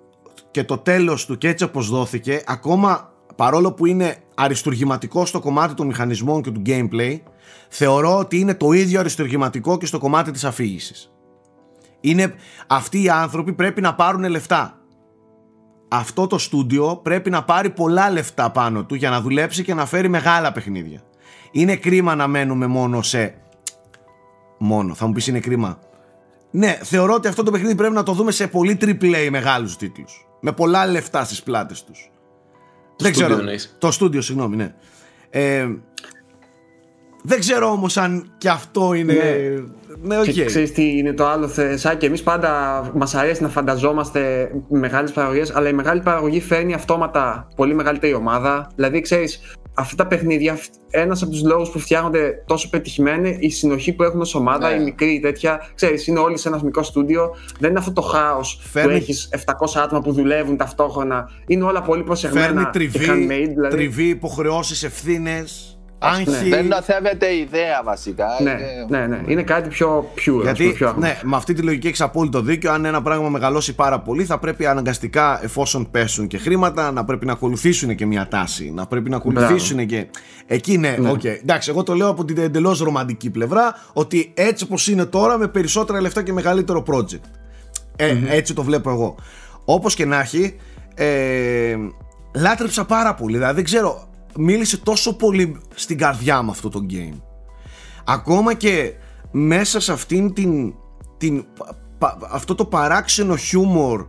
και το τέλος του και έτσι όπως δόθηκε. Ακόμα παρόλο που είναι αριστουργηματικό στο κομμάτι των μηχανισμών και του gameplay θεωρώ ότι είναι το ίδιο αριστουργηματικό και στο κομμάτι της αφήγησης. Είναι, αυτοί οι άνθρωποι πρέπει να πάρουν λεφτά. Αυτό το στούντιο πρέπει να πάρει πολλά λεφτά πάνω του για να δουλέψει και να φέρει μεγάλα παιχνίδια είναι κρίμα να μένουμε μόνο σε μόνο θα μου πεις είναι κρίμα ναι, θεωρώ ότι αυτό το παιχνίδι πρέπει να το δούμε σε πολύ AAA μεγάλους τίτλους. Με πολλά λεφτά στις πλάτες τους. δεν στούντιο ξέρω. εννοείς. Το στούντιο, συγγνώμη, ναι. Ε, δεν ξέρω όμως αν και αυτό είναι... Ναι, οκ. Και ξέρεις τι είναι το άλλο ρε Σάκη. Εμείς πάντα μας αρέσει να φανταζόμαστε μεγάλες παραγωγές, αλλά η μεγάλη παραγωγή φέρνει αυτόματα πολύ μεγαλύτερη ομάδα. Δηλαδή, ξέρεις, αυτά τα παιχνίδια, ένας από τους λόγους που φτιάχνονται τόσο πετυχημένα είναι η συνοχή που έχουν ως ομάδα, Ναι. η μικρή τέτοια. Ξέρεις, είναι όλοι σε ένα μικρό στούντιο. Δεν είναι αυτό το χάος Φέρνει- που έχεις 700 άτομα που δουλεύουν ταυτόχρονα. Είναι όλα πολύ προσεγμένα. Φέρνει και τριβή, handmade, δηλαδή. τριβή υποχρεώσεις, ευθύνες, ναι. Άγχη. Δεν νοθεύεται η ιδέα βασικά. Ναι, είναι- ναι, ναι. Είναι κάτι πιο pure, ας πούμε, Γιατί, πιο αγνό. ναι, με αυτή τη λογική έχεις απόλυτο δίκιο. Αν ένα πράγμα μεγαλώσει πάρα πολύ, θα πρέπει αναγκαστικά, εφόσον πέσουν και χρήματα, να πρέπει να ακολουθήσουν και μια τάση. Να πρέπει να ακολουθήσουν και. Εκεί ναι, Ναι. οκ. Εντάξει, εγώ το λέω από την εντελώς ρομαντική πλευρά, ότι έτσι όπως είναι τώρα, με περισσότερα λεφτά και μεγαλύτερο project. Ε, Έτσι το βλέπω εγώ. Όπως και να έχει, ε, λάτρεψα πάρα πολύ. Δηλαδή, δεν ξέρω, μίλησε τόσο πολύ στην καρδιά μου αυτό το game. Ακόμα και μέσα σε αυτήν την, την πα- πα- αυτό το παράξενο χιούμορ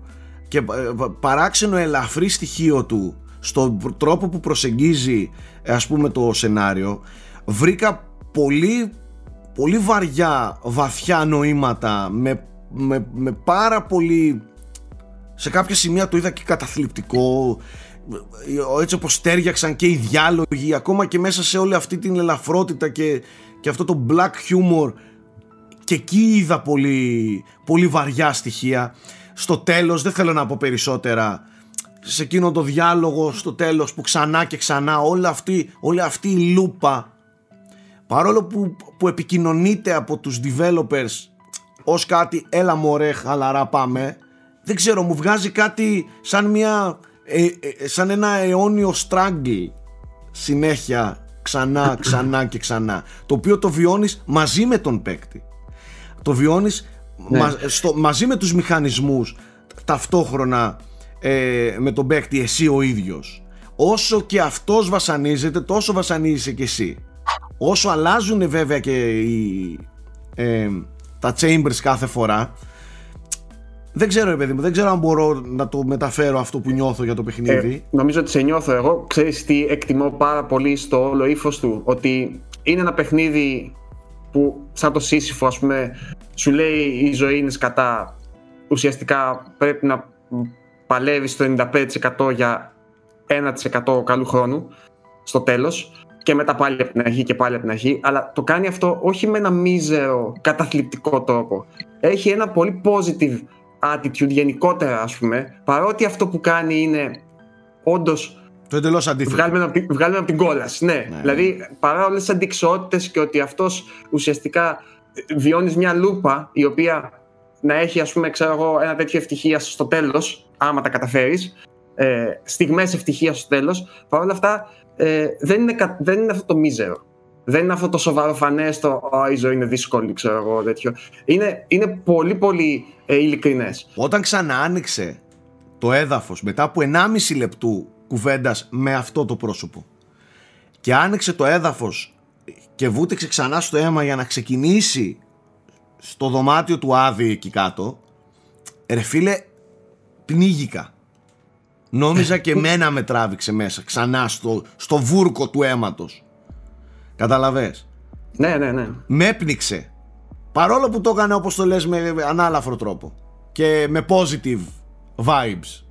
και ε, πα- παράξενο ελαφρύ στοιχείο του στον προ- τρόπο που προσεγγίζει ε, ας πούμε το σενάριο βρήκα πολύ πολύ βαριά, βαθιά νοήματα με, με, με πάρα πολύ σε κάποια σημεία το είδα και καταθλιπτικό έτσι όπως τέριαξαν και οι διάλογοι ακόμα και μέσα σε όλη αυτή την ελαφρότητα και, και αυτό το black humor και εκεί είδα πολύ, πολύ βαριά στοιχεία. Στο τέλος δεν θέλω να πω περισσότερα σε εκείνο το διάλογο στο τέλος που ξανά και ξανά όλη αυτή, όλη αυτή η λούπα παρόλο που, που επικοινωνείται από τους developers ως κάτι έλα μωρέ χαλαρά πάμε δεν ξέρω μου βγάζει κάτι σαν μια ε, ε, σαν ένα αιώνιο struggle συνέχεια ξανά ξανά και ξανά. Το οποίο το βιώνεις μαζί με τον παίκτη. Το βιώνεις Ναι. μα- στο, μαζί με τους μηχανισμούς ταυτόχρονα ε, με τον παίκτη εσύ ο ίδιος. Όσο και αυτός βασανίζεται τόσο βασανίζεσαι και εσύ. Όσο αλλάζουν βέβαια και οι, ε, τα chambers κάθε φορά δεν ξέρω ρε παιδί μου, δεν ξέρω αν μπορώ να το μεταφέρω αυτό που νιώθω για το παιχνίδι. Ε, νομίζω ότι σε νιώθω εγώ. Ξέρεις τι εκτιμώ πάρα πολύ στο όλο ύφος του; Ότι είναι ένα παιχνίδι που σαν το σύσυφο ας πούμε σου λέει η ζωή είναι σκατά. Ουσιαστικά πρέπει να παλεύεις το 95% για 1% καλού χρόνου στο τέλος και μετά πάλι από την αρχή και πάλι από την αρχή αλλά το κάνει αυτό όχι με ένα μίζερο καταθλιπτικό τρόπο έχει ένα πολύ positive attitude γενικότερα ας πούμε παρότι αυτό που κάνει είναι όντως το εντελώς αντίθετο. βγάλουμε από, την- βγάλουμε από την κόλαση. Ναι. Δηλαδή, παρά όλες τις αντικσότητες και ότι αυτός ουσιαστικά βιώνεις μια λούπα η οποία να έχει, ας πούμε, ξέρω εγώ, ένα τέτοιο ευτυχία στο τέλος, άμα τα καταφέρεις. Ε, Στιγμές ευτυχίας στο τέλος. Παρ' όλα αυτά, ε, δεν, είναι, κα- δεν είναι αυτό το μίζερο. Δεν είναι αυτό το σοβαροφανέ το «Α, η ζωή είναι δύσκολη, ξέρω εγώ, τέτοιο. Είναι, είναι πολύ, πολύ ε, ειλικρινές. Όταν ξανά άνοιξε το έδαφος μετά από 1,5 λεπτού κουβέντας με αυτό το πρόσωπο και άνοιξε το έδαφος και βούτυξε ξανά στο αίμα για να ξεκινήσει στο δωμάτιο του Άδη εκεί κάτω ρε φίλε πνίγηκα νόμιζα και μένα με τράβηξε μέσα ξανά στο, στο βούρκο του αίματος καταλαβες; Ναι, ναι, ναι. με έπνιξε. Παρόλο που το έκανε όπως το λες με ανάλαφρο τρόπο. Και με positive vibes.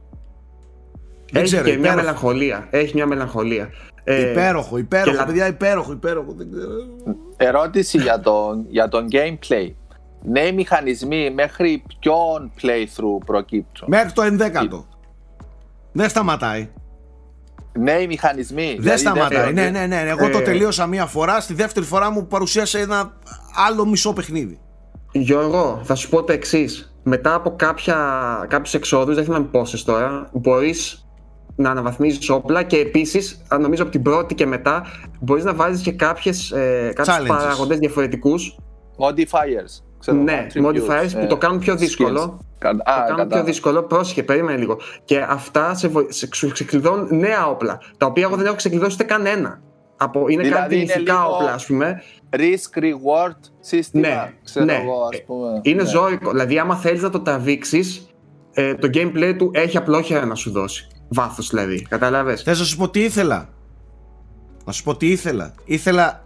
Δεν Έχει ξέρω, και μια υπέροχο. μελαγχολία. Έχει μια μελαγχολία. Ε, υπέροχο, υπέροχο, και λα- παιδιά, υπέροχο, υπέροχο. Δεν ξέρω. Ερώτηση για τον, για τον gameplay. Νέοι μηχανισμοί μέχρι ποιον playthrough προκύπτουν; Μέχρι το ενδέκατο. Δεν σταματάει. Νέοι μηχανισμοί. Δεν δηλαδή σταματάει. δεν- Ναι, ναι, ναι. Εγώ το Ε, τελείωσα μία φορά. Στη δεύτερη φορά μου παρουσίασε ένα άλλο μισό παιχνίδι. Γιώργο, θα σου πω το εξής. Μετά από κάποια, κάποιους εξόδους, δεν θυμάμαι πόσες τώρα, μπορείς να αναβαθμίζεις όπλα και επίσης, αν νομίζω από την πρώτη και μετά, μπορείς να βάζεις και κάποιες, ε, κάποιους Challenges. παραγοντές διαφορετικούς. Modifiers. Ξέρω, ναι, attributes, modifiers που ε, το κάνουν πιο skills. δύσκολο. Κα- Το Α, κάνουν πιο κατάλαβα. δύσκολο, πρόσεχε, περίμενε λίγο. Και αυτά σε, βοη- σε, σου ξεκλειδώνουν νέα όπλα, τα οποία εγώ δεν έχω ξεκλειδώσει ούτε κανένα. Από, είναι Δηλαδή κάτι είναι ηθικά λίγο- όπλα, ας πούμε. Risk reward σύστημα. Ναι, ξέρω ναι. εγώ, ας πούμε. Είναι Ναι. ζώρικο. Δηλαδή, άμα θέλεις να το τραβήξεις, ε, το gameplay του έχει απλόχερα να σου δώσει. Βάθος δηλαδή. Κατάλαβε. Θες να σου πω τι ήθελα; Να σου πω τι ήθελα; Ήθελα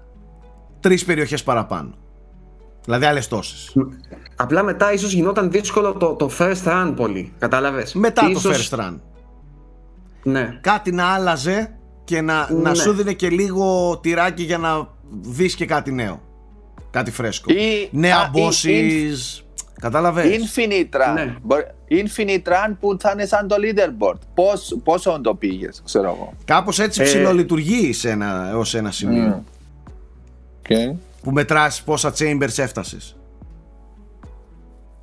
τρεις περιοχές παραπάνω. Δηλαδή άλλες τόσες. Απλά μετά ίσως γινόταν δύσκολο το, το first run πολύ. Κατάλαβες; Μετά το first run. Ναι. κάτι να άλλαζε και να, να Ναι. σου δίνει και λίγο τυράκι για να δεις και κάτι νέο. Κάτι φρέσκο. Ή- Νέα α, ή- bosses. Κατάλαβες; Infinite Run. Ναι. Μπορεί- Infinite Run που θα είναι σαν το leaderboard. Πώς, πόσο το πήγες, ξέρω εγώ. Κάπως έτσι Ε, ψηλολειτουργεί σε ένα, ως ένα σημείο. Mm. Okay. Που μετράς πόσα chambers έφτασες.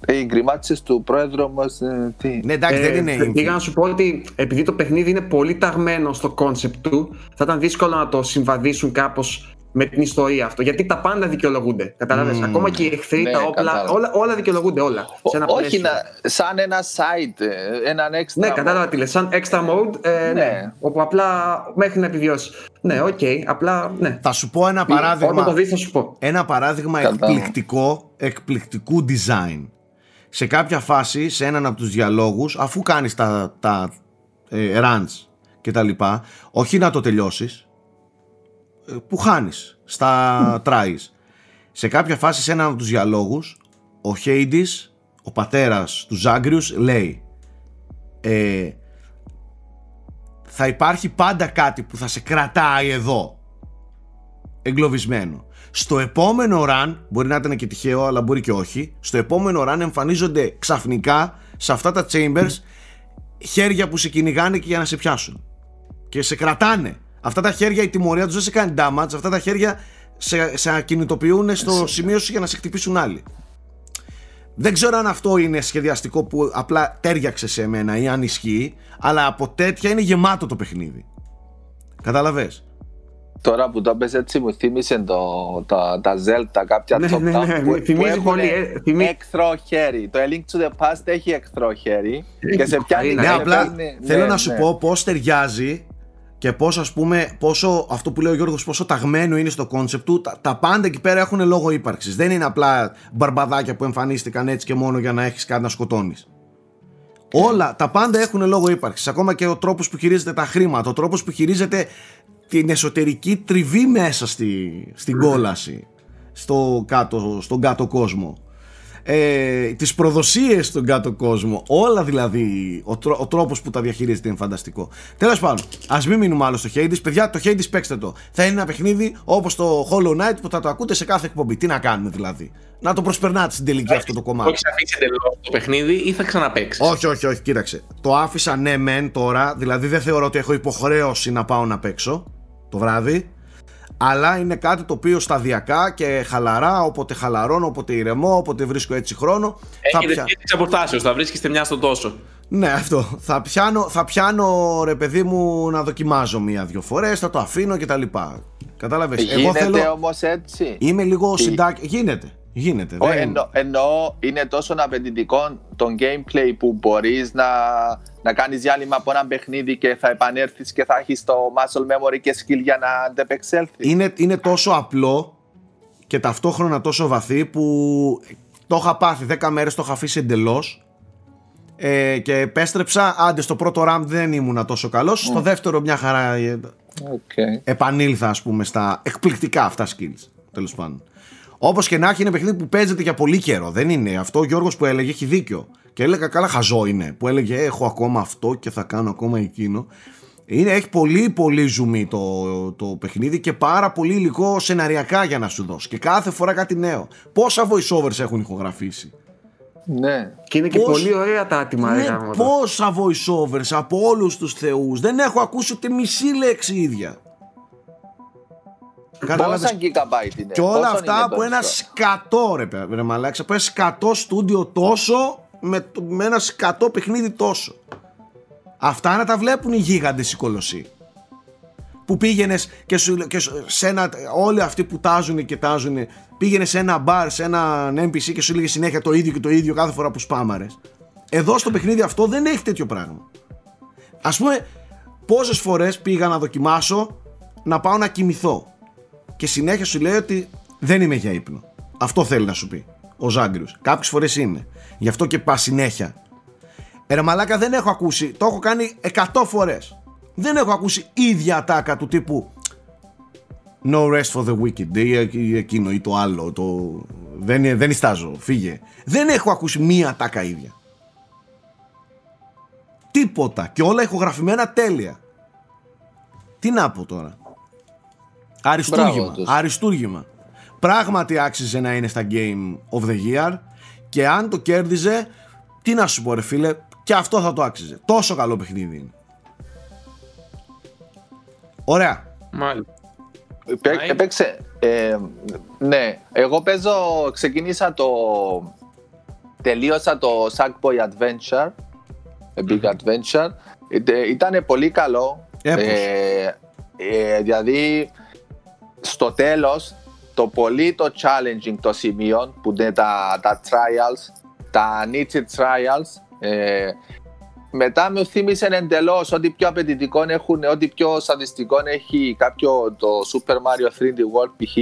Οι γκριμάτσες του πρόεδρου όμως, ε, τι. Ναι εντάξει Ε, δεν είναι θε- Πήγα να infinite. σου πω ότι επειδή το παιχνίδι είναι πολύ ταγμένο στο concept του, θα ήταν δύσκολο να το συμβαδίσουν κάπως με την ιστορία αυτό. Γιατί τα πάντα δικαιολογούνται. Κατάλαβες; Μμμ. Ακόμα και οι εχθροί, Ναι, τα όπλα, κατάλαβα. όλα, όλα δικαιολογούνται όλα. Σε ένα Ό- όχι πλαίσιο. να, σαν ένα site, ε, έναν extra. Ναι, κατάλαβα τι λες. Σαν extra mode, ε, ναι. Ναι. Όπου απλά μέχρι να επιβιώσει. Ναι, οκ, απλά ναι. Θα σου πω ένα Όταν το παράδειγμα. δεις θα σου πω. Ένα παράδειγμα Κατάλαβα. εκπληκτικό, εκπληκτικού design. Σε κάποια φάση, σε έναν από τους διαλόγους, αφού κάνεις τα, τα ε, runs και τα λοιπά, όχι να το τελειώσεις, ε, που χάνεις στα tries. Σε κάποια φάση σε έναν από τους διαλόγους ο Χέιντις, ο πατέρας του Ζάγκριους λέει ε, θα υπάρχει πάντα κάτι που θα σε κρατάει εδώ εγκλωβισμένο. Στο επόμενο run, μπορεί να ήταν και τυχαίο αλλά μπορεί και όχι, στο επόμενο run εμφανίζονται ξαφνικά σε αυτά τα chambers χέρια που σε κυνηγάνε και για να σε πιάσουν. Και σε κρατάνε. Αυτά τα χέρια η τιμωρία τους δεν σε κάνει damage, αυτά τα χέρια σε, σε ακινητοποιούν στο σημείο σου για να σε χτυπήσουν άλλοι. Δεν ξέρω αν αυτό είναι σχεδιαστικό που απλά τέριαξε σε μένα ή αν ισχύει, αλλά από τέτοια είναι γεμάτο το παιχνίδι. Καταλαβες; Τώρα που το πες έτσι μου θύμισε το, τα, τα Zelda κάποια Ναι, top ναι, ναι, down μου που, που θυμίζει έχουν πολύ, ε, θυμί- εχθρό χέρι. Το A Link to the Past έχει εχθρό χέρι και σε πιάνει Ναι, Ναι, και σε απλά παίρνει- θέλω ναι, να σου ναι. πω πώς ταιριάζει και πώς ας πούμε, πόσο, αυτό που λέει ο Γιώργος, πόσο ταγμένο είναι στο κόνσεπτ του, τα, τα πάντα εκεί πέρα έχουν λόγο ύπαρξης. Δεν είναι απλά μπαρμπαδάκια που εμφανίστηκαν έτσι και μόνο για να έχεις κάτι να σκοτώνεις. Όλα, τα πάντα έχουν λόγο ύπαρξης. Ακόμα και ο τρόπος που χειρίζεται τα χρήματα, ο τρόπος που χειρίζεται την εσωτερική τριβή μέσα στη, στην κόλαση, στο κάτω, στον κάτω κόσμο ε, τις προδοσίες στον κάτω κόσμο όλα δηλαδή ο, τρό- ο τρόπος που τα διαχειρίζεται είναι φανταστικό τέλος πάντων ας μην μείνουμε άλλο στο Hades παιδιά το Hades παίξτε το θα είναι ένα παιχνίδι όπως το Hollow Knight που θα το ακούτε σε κάθε εκπομπή τι να κάνουμε δηλαδή να το προσπερνάτε στην τελική αυτό το Το κομμάτι έχει αφήσει εντελώ το παιχνίδι ή θα ξαναπέξει. όχι, όχι, όχι, κοίταξε. Το άφησα ναι, μεν τώρα. Δηλαδή δεν θεωρώ ότι έχω υποχρέωση να πάω να παίξω το βράδυ. Αλλά είναι κάτι το οποίο σταδιακά και χαλαρά, όποτε χαλαρώνω, όποτε ηρεμώ, όποτε βρίσκω έτσι χρόνο. θα Έχει πια- δεχτεί τη αποστάσεω, θα βρίσκεστε μια στο τόσο. Ναι, αυτό. Θα πιάνω, θα πιάνω ρε παιδί μου να δοκιμάζω μία-δυο φορές, θα το αφήνω κτλ. Κατάλαβες; Εγώ Γίνεται θέλω. όμως έτσι; Είμαι λίγο Τι- συντάκι. Γίνεται. Γίνεται. Ω, δεν- εννο- Εννοώ είναι τόσο απαιτητικό το gameplay που μπορείς να, να κάνεις διάλειμμα από ένα παιχνίδι και θα επανέλθεις και θα έχεις το muscle memory και skill για να αντεπεξέλθεις. είναι, είναι τόσο απλό και ταυτόχρονα τόσο βαθύ που το είχα πάθει 10 μέρες το είχα αφήσει εντελώς. Ε, και επέστρεψα άντε στο πρώτο ραμ δεν ήμουνα τόσο καλός στο δεύτερο μια χαρά ε, Okay. επανήλθα ας πούμε στα εκπληκτικά αυτά skills τέλος πάντων όπως και να έχει είναι παιχνίδι που παίζεται για πολύ καιρό. Δεν είναι. Αυτό ο Γιώργος που έλεγε έχει δίκιο. Και έλεγα καλά χαζό είναι που έλεγε έχω ακόμα αυτό και θα κάνω ακόμα εκείνο είναι, έχει πολύ πολύ ζουμί το, το παιχνίδι και πάρα πολύ υλικό σεναριακά για να σου δώσει. Και κάθε φορά κάτι νέο. Πόσα voiceovers έχουν ηχογραφήσει. Ναι. Και είναι και Πώς- πολύ ωραία τα άτομα. ρε ναι, γάμο το. πόσα voiceovers από όλους τους θεούς. Δεν έχω ακούσει ούτε μισή λέξη ίδια. Κατάλαβες Πόσα gigabyte είναι; και όλα πόσο αυτά είναι από το ένα extra? σκατό ρε, παι- ρε μαλάξα, από ένα σκατό στούντιο τόσο με, το- με ένα σκατό παιχνίδι τόσο. Αυτά να τα βλέπουν οι γίγαντες οι κολοσσοί. Που πήγαινες και, σου, και σου- σε ένα, όλοι αυτοί που τάζουν και τάζουν πήγαινες σε ένα μπαρ, σε ένα NPC και σου έλεγε συνέχεια το ίδιο και το ίδιο κάθε φορά που σπάμαρες. Εδώ στο παιχνίδι αυτό δεν έχει τέτοιο πράγμα. Ας πούμε πόσες φορές πήγα να δοκιμάσω να πάω να κοιμηθώ; Και συνέχεια σου λέει ότι δεν είμαι για ύπνο. Αυτό θέλει να σου πει ο Ζάγκριος. Κάποιες φορές είναι. Γι' αυτό και πά συνέχεια. Ε, ρε μαλάκα δεν έχω ακούσει. Το έχω κάνει 100 φορές. Δεν έχω ακούσει ίδια ατάκα του τύπου No rest for the wicked ή, ε- ή εκείνο ή το άλλο. Το... Δεν, δεν ιστάζω. Φύγε. Δεν έχω ακούσει μία ατάκα ίδια. Τίποτα. Και όλα ηχογραφημένα τέλεια. Τι να πω τώρα. Αριστούργημα. Μπράβο τους. Αριστούργημα. Πράγματι άξιζε να είναι στα Game of the Year και αν το κέρδιζε, τι να σου πω ρε φίλε, και αυτό θα το άξιζε. Τόσο καλό παιχνίδι είναι. Ωραία. Μάλιστα. Παί- Άι. Έπαιξε. ε, ναι, εγώ παίζω, ξεκινήσα το. Τελείωσα το Sackboy Adventure. A Big Adventure. Ήταν πολύ καλό. Έπως. Ε, ε, δηλαδή, στο τέλος, το πολύ το challenging το σημείο που είναι τα, τα trials, τα Nietzsche trials, ε, μετά μου θύμισε εντελώς ότι πιο απαιτητικό έχουν, ότι πιο σαντιστικό έχει κάποιο το Super Mario 3D World π.χ.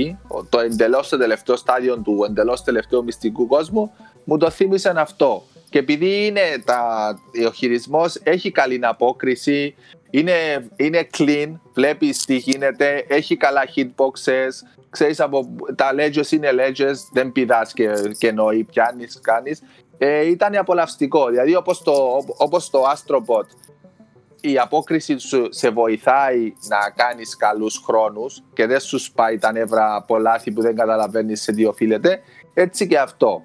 Το εντελώς το τελευταίο στάδιο του εντελώς τελευταίου μυστικού κόσμου, μου το θύμισε αυτό. Και επειδή είναι τα, ο χειρισμός έχει καλή απόκριση, είναι, είναι clean, βλέπεις τι γίνεται, έχει καλά hitboxes, ξέρεις από τα ledges είναι ledges, δεν πηδάς και, και νοεί, πιάνεις, κάνεις. Ε, ήταν απολαυστικό, δηλαδή όπως το, όπως το Astrobot η απόκριση σου σε βοηθάει να κάνεις καλούς χρόνους και δεν σου σπάει τα νεύρα από λάθη που δεν καταλαβαίνεις σε τι οφείλεται, έτσι και αυτό.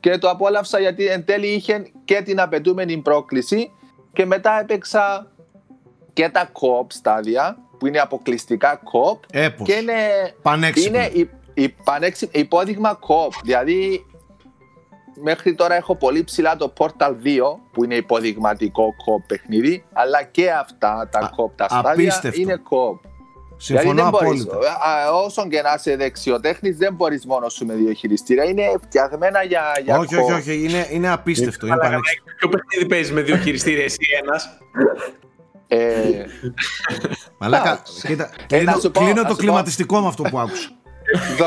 Και το απόλαυσα γιατί εν τέλει είχε και την απαιτούμενη πρόκληση και μετά έπαιξα και τα co στάδια που είναι αποκλειστικά co Έπως. και είναι, Πανέξυπνο. είναι η, η, πανέξυπνο- υπόδειγμα co δηλαδή μέχρι τώρα έχω πολύ ψηλά το Portal 2 που είναι υποδειγματικό co παιχνίδι αλλά και αυτά τα Α, co τα στάδια απίστευτο. είναι co Συμφωνώ Δηλαδή δεν μπορείς, απόλυτα. α, α, όσον και να είσαι δεξιοτέχνης δεν μπορείς μόνος σου με δύο χειριστήρια είναι φτιαγμένα για, για Όχι, co. όχι, όχι. Είναι, είναι απίστευτο. Είναι Αλλά πανέξυπνο. Ποιο παιχνίδι παίζεις με δύο χειριστήρια, εσύ ένας; Ε, Μαλάκα, εντάξει. κοίτα, Ε, να κλείνω, σου πω, κλείνω να το σου πω. κλιματιστικό με αυτό που άκουσα. δο-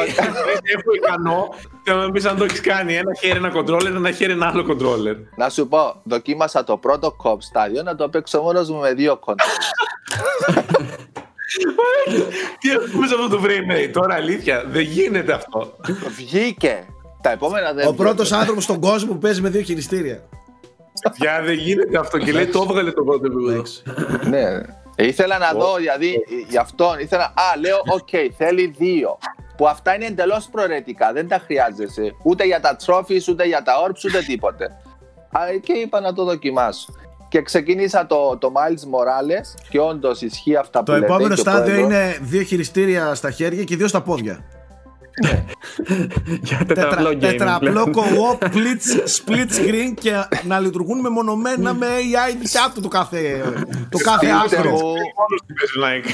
Έχω ικανό. Θέλω να πεις αν το έχεις κάνει. Ένα χέρι ένα controller, ένα χέρι ένα άλλο controller. να σου πω, δοκίμασα το πρώτο κοπ στάδιο να το παίξω μόνος μου με δύο κοντρόλ. Τι έχουμε σε αυτό το frame rate; Τώρα, αλήθεια. Δεν γίνεται αυτό. Βγήκε. Τα επόμενα δεν Ο βγήκε. πρώτος άνθρωπος στον κόσμο που παίζει με δύο χειριστήρια. Πια δεν γίνεται αυτό. Και λέει το έβγαλε το πρώτο επίπεδο. Εντάξει. Ναι. Ε, Ήθελα να δω, δηλαδή, γι' αυτό ήθελα. Α, λέω, οκ, θέλει δύο. Που αυτά είναι εντελώς προαιρετικά, δεν τα χρειάζεσαι. Ούτε για τα trophies, ούτε για τα orbs, ούτε τίποτε. Α, και είπα να το δοκιμάσω. Και ξεκίνησα το, το Miles Morales και όντως ισχύει αυτά που Το λέτε. επόμενο και ο στάδιο πρόεδρος. είναι δύο χειριστήρια στα χέρια και δύο στα πόδια. Για τετραπλό game. Τετραπλό πλέον. co-op, split, split screen και να λειτουργούν μεμονωμένα με AI δικιά του το κάθε, το κάθε Στείλτε άστρο. μου, Μόνος τι παίζει, like.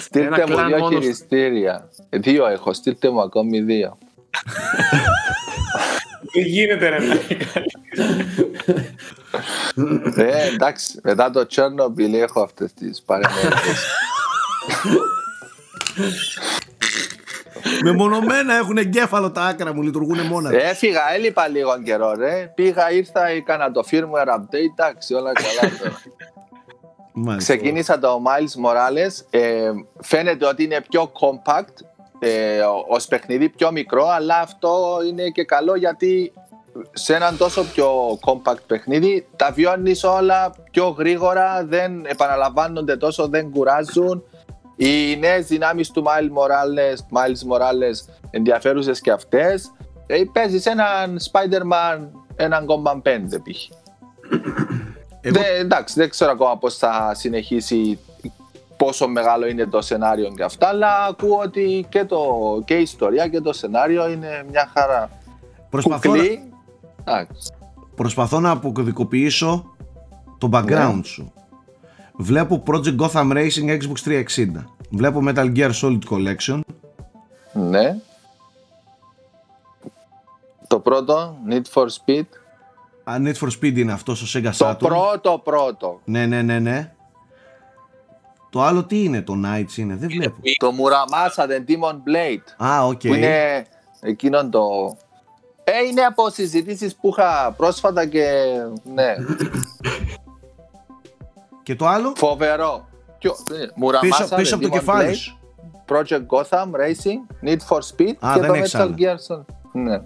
στείλτε Ένα μου κλάν δύο μόνος. χειριστήρια. Ε, Δύο έχω, στείλτε μου ακόμη δύο. Δεν γίνεται, ρε. ε, εντάξει, μετά το Chernobyl έχω αυτές τις παρενέργειες. Μεμονωμένα έχουν εγκέφαλο τα άκρα μου, λειτουργούν μόνα τους. Έφυγα, έλειπα λίγο καιρό, ρε. Πήγα, ήρθα, έκανα το firmware update, εντάξει, όλα καλά τώρα. Μάλιστα. Ξεκίνησα το Miles Morales. Ε, φαίνεται ότι είναι πιο compact ε, ως παιχνίδι, πιο μικρό, αλλά αυτό είναι και καλό γιατί σε έναν τόσο πιο compact παιχνίδι τα βιώνεις όλα πιο γρήγορα, δεν επαναλαμβάνονται τόσο, δεν κουράζουν. Οι νέες δυνάμεις του Miles Morales, Miles Morales ενδιαφέρουσες και αυτές. Ε, παίζεις έναν Spider-Man 1,5 π.χ. Εγώ- Δε, εντάξει, δεν ξέρω ακόμα πώς θα συνεχίσει πόσο μεγάλο είναι το σενάριο και αυτά, αλλά ακούω ότι και, το, και η ιστορία και το σενάριο είναι μια χαρά. Προσπαθώ, να, Κουκλί. Εντάξει. προσπαθώ να αποκωδικοποιήσω το background Ναι. σου. Βλέπω Project Gotham Racing Xbox 360. Βλέπω Metal Gear Solid Collection. Ναι. Το πρώτο, Need for Speed. Α, Need for Speed είναι αυτός στο Sega Το Saturn. πρώτο πρώτο. Ναι, ναι, ναι, ναι. Το άλλο τι είναι, το NiGHTS είναι, δεν βλέπω. Το Muramasa, The Demon Blade. Α, οκ. Που είναι εκείνον το... Ε, είναι από συζητήσεις που είχα πρόσφατα και ναι, Και το άλλο, φοβερό. Ποιο, ε, Muramasa, πίσω, The πίσω από το Demon κεφάλι Blade. σου. Project Gotham Racing, Need for Speed Α, και δεν το έχεις Metal άλλα. Gear Solid. Ναι.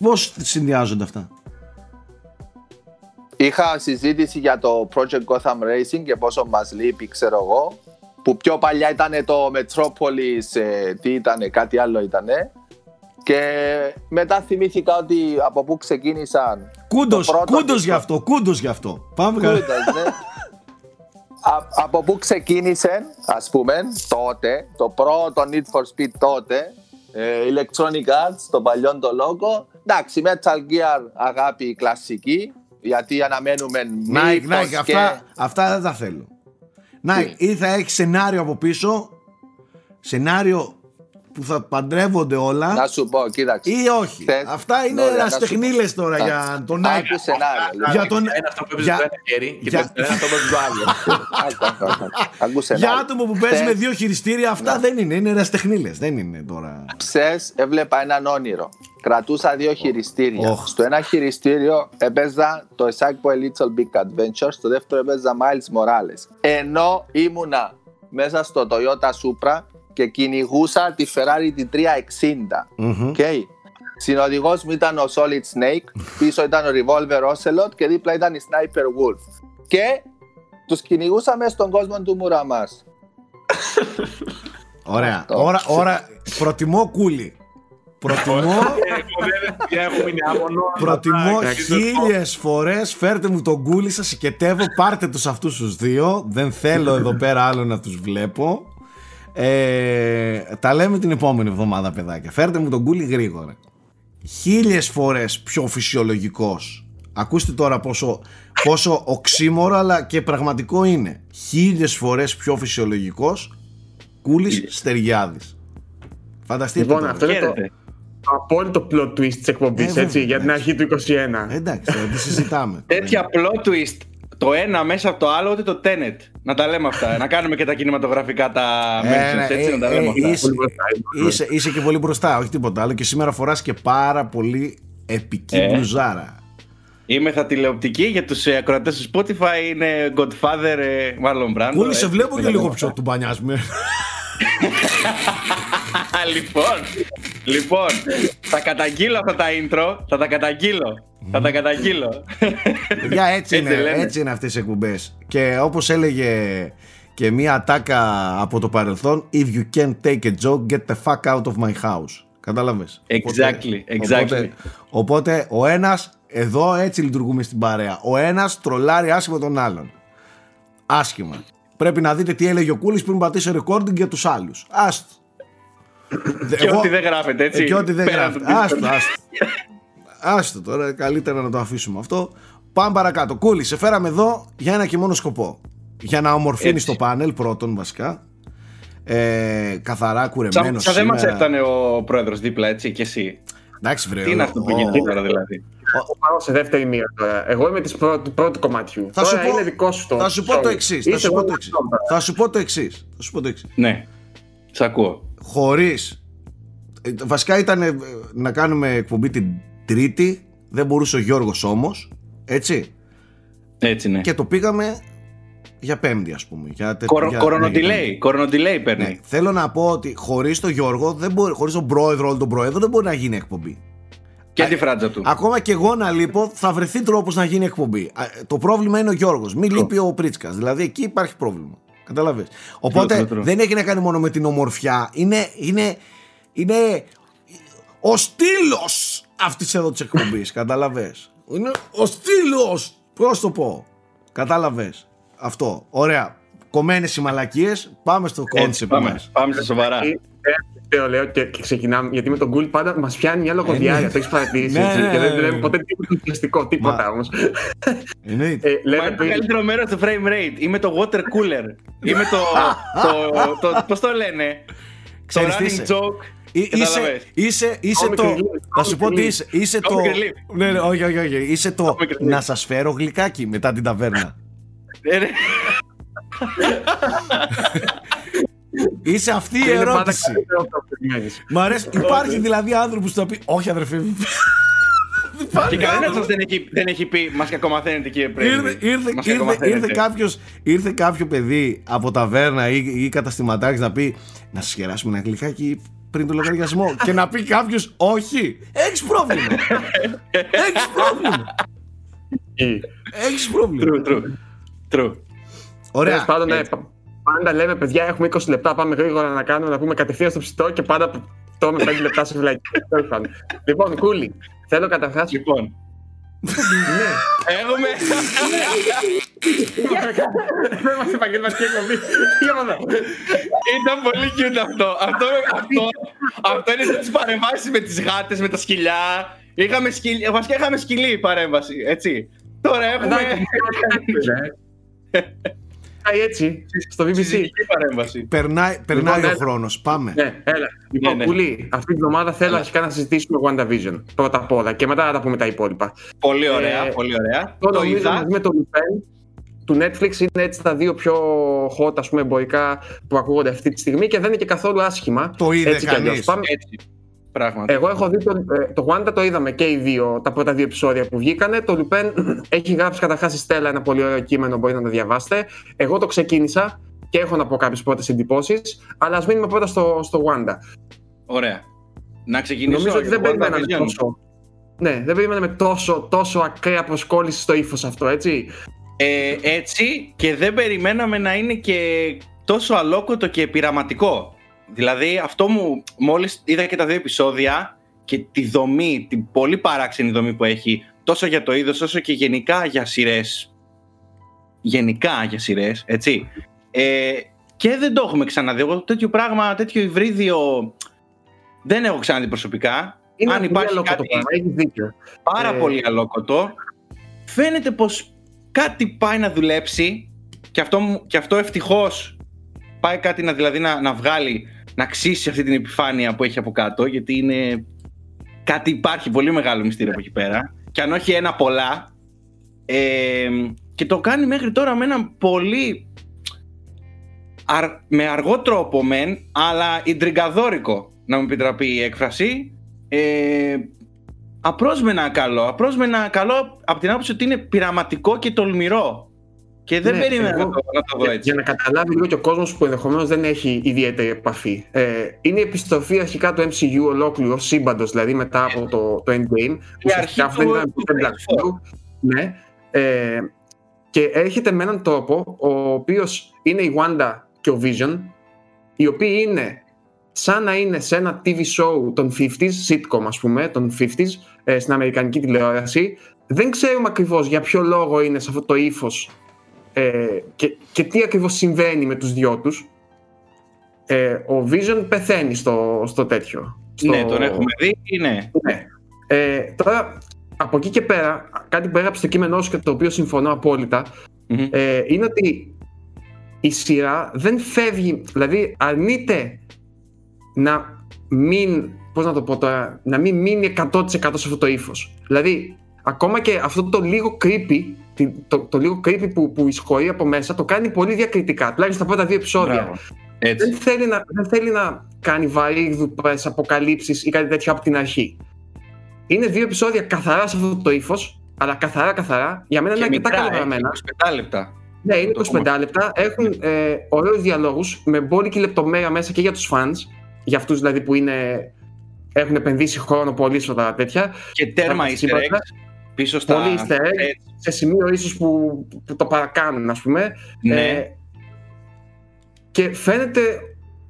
Πώς συνδυάζονται αυτά; Είχα συζήτηση για το Project Gotham Racing και πόσο μας λείπει, ξέρω εγώ. Που πιο παλιά ήταν το Metropolis, ε, τι ήταν, κάτι άλλο ήταν. Και μετά θυμήθηκα ότι από πού ξεκίνησαν. Κούντος, Το πρώτο κούντος Need γι' for- αυτό, κούντος γι' αυτό. Πάμε καλά. Κοίτας, ναι. Α- από πού ξεκίνησε, ας πούμε, τότε, το πρώτο Need for Speed τότε, ε, Electronic Arts, το παλιό το λόγο. Εντάξει, Metal Gear αγάπη κλασική, γιατί αναμένουμε Nike, μύθος Nike, αυτά, αυτά δεν τα θέλω. Nike, ή θα έχεις σενάριο από πίσω, σενάριο που θα παντρεύονται όλα, Να σου πω, κοίταξε. ή όχι. Θες- Αυτά είναι Ωραία, να σου ερασιτεχνίλες τώρα Α, για τον Nike. Άκου σενάριο. Για τον- Ένα αυτό που παίζει για- το ένα χέρι και για- το ένα αυτό που παίζει το άλλο. Άκου, άκου, άκου. Άκου Για σενάριο. άτομο που παίζει Θες- με δύο χειριστήρια, αυτά δεν είναι, είναι ερασιτεχνίλες, δεν είναι τώρα. Ψες έβλεπα έναν όνειρο. κρατούσα δύο χειριστήρια. Οχ. Στο ένα χειριστήριο έπαιζα το A Sackboy Little Big Adventure, στο δεύτερο έπαιζα Miles Morales. Ενώ ήμουνα μέσα στο Toyota Supra και κυνηγούσα τη Ferrari τη 360. Μμμ. Okay. Συνοδηγό μου ήταν ο Solid Snake, πίσω ήταν ο Revolver Ocelot και δίπλα ήταν η Sniper Wolf. Και του κυνηγούσα μέσα στον κόσμο του Μουραμά. Ωραία. Αυτό. Ώρα, ώρα, προτιμώ κούλι. Προτιμώ, Για έχουμε μείνει άμονο. προτιμώ Εντάξει, χίλιε φορέ φέρτε μου τον κούλι σα συγκετεύω, πάρτε του αυτού του δύο. Δεν θέλω εδώ πέρα άλλο να του βλέπω. Ε, τα λέμε την επόμενη εβδομάδα, παιδάκια. Φέρτε μου τον κούλι γρήγορα. Χίλιες φορές πιο φυσιολογικός. Ακούστε τώρα πόσο, πόσο οξύμορο αλλά και πραγματικό είναι. Χίλιες φορές πιο φυσιολογικός κούλης Στεριάδης. Φανταστείτε Λοιπόν, τώρα. αυτό είναι το Χαίρετε. απόλυτο plot twist της εκπομπής, Ε, βέβαια, έτσι, για την εντάξει. αρχή του 21. Ε, Εντάξει, δεν τη συζητάμε. Τέτοια plot twist. Το ένα μέσα από το άλλο, ούτε το Tenet. Να τα λέμε αυτά. να κάνουμε και τα κινηματογραφικά τα Ε, mentions, ναι, έτσι, ε, να τα ε, λέμε αυτά. είσαι- Πολύ μπροστά, είσαι, είσαι και πολύ μπροστά, όχι τίποτα άλλο. Και σήμερα φοράς και πάρα πολύ επική Ε. μπλουζάρα. Είμαι θα τηλεοπτική για τους ε, ακροατές του Spotify. Είναι Godfather ε, Marlon Brando. Κούλη, σε ε. βλέπω και λίγο πιο του μπανιάς με. λοιπόν, λοιπόν, θα καταγγείλω αυτά τα intro. Θα τα καταγγείλω. Θα τα καταγγείλω. Παιδιά, έτσι, Έτσι είναι, λένε. έτσι είναι αυτές οι εκπομπές. Και όπως έλεγε και μία ατάκα από το παρελθόν If you can't take a joke, get the fuck out of my house. Κατάλαβες; Exactly, exactly. Οπότε, οπότε ο ένας, εδώ έτσι λειτουργούμε στην παρέα. Ο ένας τρολάρει άσχημα τον άλλον. Άσχημα. Πρέπει να δείτε τι έλεγε ο Κούλης πριν πατήσει recording για τους άλλους. Άστο. Και ό,τι δεν γράφεται, έτσι. Ε, και ό,τι δεν πέρα γράφεται. από το Άστο, Discord. άστο. Άστο τώρα, καλύτερα να το αφήσουμε αυτό. Πάμε παρακάτω. Κούλη, σε φέραμε εδώ για ένα και μόνο σκοπό. Για να ομορφύνεις Έτσι. το πάνελ πρώτον βασικά. Ε, καθαρά Σαν, κουρεμένος. σαν δεν μας έφτανε ο πρόεδρος δίπλα, έτσι, και εσύ. Εντάξει, βρε. Τι είναι ο- αυτό που ο- γίνεται τώρα, δηλαδή; Εγώ πάω σε δεύτερη μοίρα τώρα. Εγώ είμαι της πρώτη, του πρώτου κομματιού. Θα σου τώρα πω- είναι δικός σου το. Θα σου πω show. το εξής. Θα Είσαι σου πω εγώ το με εξής. αυτό. Θα σου πω το εξής. Θα σου πω το εξής. Ναι, σ' ακούω. Χωρί. Βασικά ήταν ε, να κάνουμε εκπομπή την Τρίτη. Δεν μπορούσε ο Γιώργος όμως. Έτσι. Έτσι, ναι. Και το πήγαμε για Πέμπτη, ας πούμε. Για, τε- Κορο- για- Κορονοτιλέι, ναι, κορονοτιλέι ναι. παίρνει. Ναι. Θέλω να πω ότι χωρίς τον Γιώργο, δεν μπορεί, χωρίς τον πρόεδρο, όλο τον πρόεδρο, δεν μπορεί να γίνει εκπομπή. Και Α, τη φράτζα του. Ακόμα και εγώ να λείπω, θα βρεθεί τρόπος να γίνει εκπομπή. Α, Το πρόβλημα είναι ο Γιώργος. Μην λείπει ο Πρίτσκα. Δηλαδή εκεί υπάρχει πρόβλημα. Κατάλαβες. Οπότε true, true. δεν έχει να κάνει μόνο με την ομορφιά. Είναι, είναι, είναι ο στύλος αυτής εδώ της εκπομπής. Κατάλαβε. Είναι ο στύλος. Πώς το πω. Κατάλαβε. Αυτό. Ωραία. Κομμένες οι μαλακίες. Πάμε στο Έτσι, κόνσεπτ πάμε, μας. πάμε στα σοβαρά. Ε, Το λέω και, και ξεκινάμε. Γιατί με τον Γκουλ πάντα μας πιάνει μια λογοδιάρροια. ναι. Το έχεις παρατηρήσει. Ναι, έτσι, ναι, Και ναι, δεν ναι. λέμε ποτέ τίποτα ουσιαστικό. Τίποτα όμως. Εννοείται. Ε, Μα λέμε είναι το πριν. καλύτερο μέρος του frame rate. Είμαι το water cooler. Είμαι το. το, το Πώς το λένε; Το Ξέρεις τι running είσαι; joke. Εί- Είσαι, Κατάλαβες. είσαι, είσαι Comic το. relief, Θα σου comic πω τι relief. είσαι. Είσαι το. Comic relief. Ναι, ναι, όχι, όχι, όχι. Είσαι το. Comic relief. Να σας φέρω γλυκάκι μετά την ταβέρνα. Ε, ναι. Είσαι αυτή η Είναι πάντα ερώτηση. καλύτερο από αυτό που περιμένεις. Μ' αρέσει. Υπάρχει δηλαδή άνθρωπος που θα πει Όχι, αδερφέ. μη- Και Υπάρχει κανένας άνθρωπος. σα δεν έχει, δεν έχει πει Μας κακομαθαίνετε κύριε Πρέμι. Ήρθε, ήρθε, ήρθε, ήρθε, κάποιος, ήρθε κάποιο παιδί από ταβέρνα ή, ή καταστηματάρχης να πει να σας κεράσουμε ένα γλυκάκι πριν το λογαριασμό και να πει κάποιος όχι. Έχεις πρόβλημα. Έχεις πρόβλημα. Ή- Έχεις πρόβλημα. True, true. True. Ωραία. Τέλος πάντων, ναι, έτσι. πα- πάντα λέμε παιδιά, έχουμε 20 λεπτά, πάμε γρήγορα να κάνουμε, να πούμε κατευθείαν στο ψητό και πάντα το με 5 λεπτά σε φυλακή. Τέλος πάντων. Λοιπόν, Κούλι, θέλω καταρχά. Λοιπόν. Έχουμε. Δεν μας επαγγελματική εκπομπή. Πήγαμε εδώ. Ήταν πολύ cute αυτό. Αυτό, αυτό, αυτό είναι τις παρεμβάσεις με τις γάτες, με τα σκυλιά. Είχαμε σκυλ... Βασικά είχαμε σκυλί παρέμβαση, έτσι. Τώρα έχουμε. Εντάξει, Πάει έτσι, στο BBC. Συζυγική παρέμβαση. Περνάει, περνάει Λοιπόν, ο ναι. χρόνος. Πάμε. Ναι, έλα. Λοιπόν, ναι. Κούλι, αυτή την εβδομάδα θέλω αρχικά να συζητήσουμε WandaVision. Πρώτα απ' όλα και μετά να τα πούμε τα υπόλοιπα. Πολύ ωραία, Ε, πολύ ωραία. Το Το νομίζω είδα. μαζί με το Lupin του Netflix είναι έτσι τα δύο πιο hot ας πούμε εμπορικά που ακούγονται αυτή τη στιγμή και δεν είναι και καθόλου άσχημα. Το είδε έτσι κι αλλιώς. κανείς. Πάμε... Έτσι. Πράγματι. Εγώ έχω δει το, ε, το Wanda το είδαμε και οι δύο, τα πρώτα δύο επεισόδια που βγήκανε. Το Lupin έχει γράψει καταρχάς η Στέλλα ένα πολύ ωραίο κείμενο, μπορείτε να το διαβάσετε. Εγώ το ξεκίνησα και έχω να πω κάποιες πρώτες εντυπώσεις, αλλά ας μείνουμε πρώτα στο, στο Wanda. Ωραία. Να ξεκινήσω. Νομίζω ότι για δεν το περιμέναμε WandaVision. τόσο. Ναι, δεν περιμέναμε τόσο, τόσο ακραία προσκόλληση στο ύφος αυτό, έτσι. Ε, έτσι και δεν περιμέναμε να είναι και τόσο αλόκοτο και πειραματικό. Δηλαδή αυτό μου μόλις είδα και τα δύο επεισόδια και τη δομή, την πολύ παράξενη δομή που έχει τόσο για το είδος όσο και γενικά για σειρές. Γενικά για σειρές, έτσι. Ε, και δεν το έχουμε ξαναδεί. Εγώ τέτοιο πράγμα, τέτοιο υβρίδιο δεν έχω ξαναδεί προσωπικά. Είναι Αν πολύ υπάρχει αλόκοτο κάτι- πράγμα, έχεις δίκιο. πάρα Ε, πολύ αλόκοτο. Φαίνεται πως κάτι πάει να δουλέψει και αυτό, μου- και αυτό ευτυχώς πάει κάτι να, δηλαδή να, να βγάλει, να ξύσει αυτή την επιφάνεια που έχει από κάτω γιατί είναι κάτι υπάρχει πολύ μεγάλο μυστήριο από εκεί πέρα και αν όχι ένα πολλά ε, και το κάνει μέχρι τώρα με έναν πολύ αρ- με αργό τρόπο μεν αλλά ιντριγκαδόρικο να μου επιτραπεί η έκφραση ε, απρόσμενα καλό. Απρόσμενα καλό από την άποψη ότι είναι πειραματικό και τολμηρό. Και δεν Ναι, περίμενα εγώ- να, το, να το δω Για, έτσι. για να καταλάβει λίγο και ο κόσμος που ενδεχομένως δεν έχει ιδιαίτερη επαφή. Ε, είναι η επιστροφή αρχικά του MCU ολόκληρο, σύμπαντος δηλαδή μετά από το, το Endgame. αρχή Ουσιαστικά αυτό δεν του- ήταν του το Black Phase Widow. Ναι. Ε, και έρχεται με έναν τρόπο ο οποίος είναι η Wanda και ο Vision, οι οποίοι είναι σαν να είναι σε ένα TV show των 50s, sitcom ας πούμε, των 50s, ε, στην Αμερικανική τηλεόραση. Δεν ξέρουμε ακριβώς για ποιο λόγο είναι σε αυτό το ύφος ε, και, και τι ακριβώς συμβαίνει με τους δυο τους; Ε, ο Vision πεθαίνει στο, στο τέτοιο. Στο... Ναι, τον έχουμε δει. Ναι; Ναι. Ε, τώρα, από εκεί και πέρα, κάτι που έγραψε στο κείμενό σου και το οποίο συμφωνώ απόλυτα, Μμμ. ε, είναι ότι η σειρά δεν φεύγει, δηλαδή αρνείται να μην, πώς να το πω τώρα, να μην μείνει 100% σε αυτό το ύφος. Δηλαδή, ακόμα και αυτό το λίγο creepy, τη- το, το λίγο creepy που, που εισχωρεί από μέσα, το κάνει πολύ διακριτικά, τουλάχιστον στα πρώτα δύο επεισόδια. Μπράβο. Έτσι. Δεν θέλει, να, δεν θέλει να κάνει βαρύγδουπες αποκαλύψεις ή κάτι τέτοιο από την αρχή. Είναι δύο επεισόδια καθαρά σε αυτό το ύφος, αλλά καθαρά καθαρά. Για μένα Και είναι αρκετά μικρά, καλογραμμένα. ε, 25 λεπτά. Ναι, είναι το 25 λεπτά. Έχουν ε, ωραίους διαλόγους με μπόλικη λεπτομέρεια μέσα και για τους fans. Για αυτούς δηλαδή που είναι, έχουν επενδύσει χρόνο πολύ σε τα τέτοια. Και τέρμα Τα easter σύμπαντα. eggs πίσω στα... Πολύ easter egg. Έτσι. Σε σημείο ίσως που, που το παρακάνουν, ας πούμε. Ναι. Ε, και φαίνεται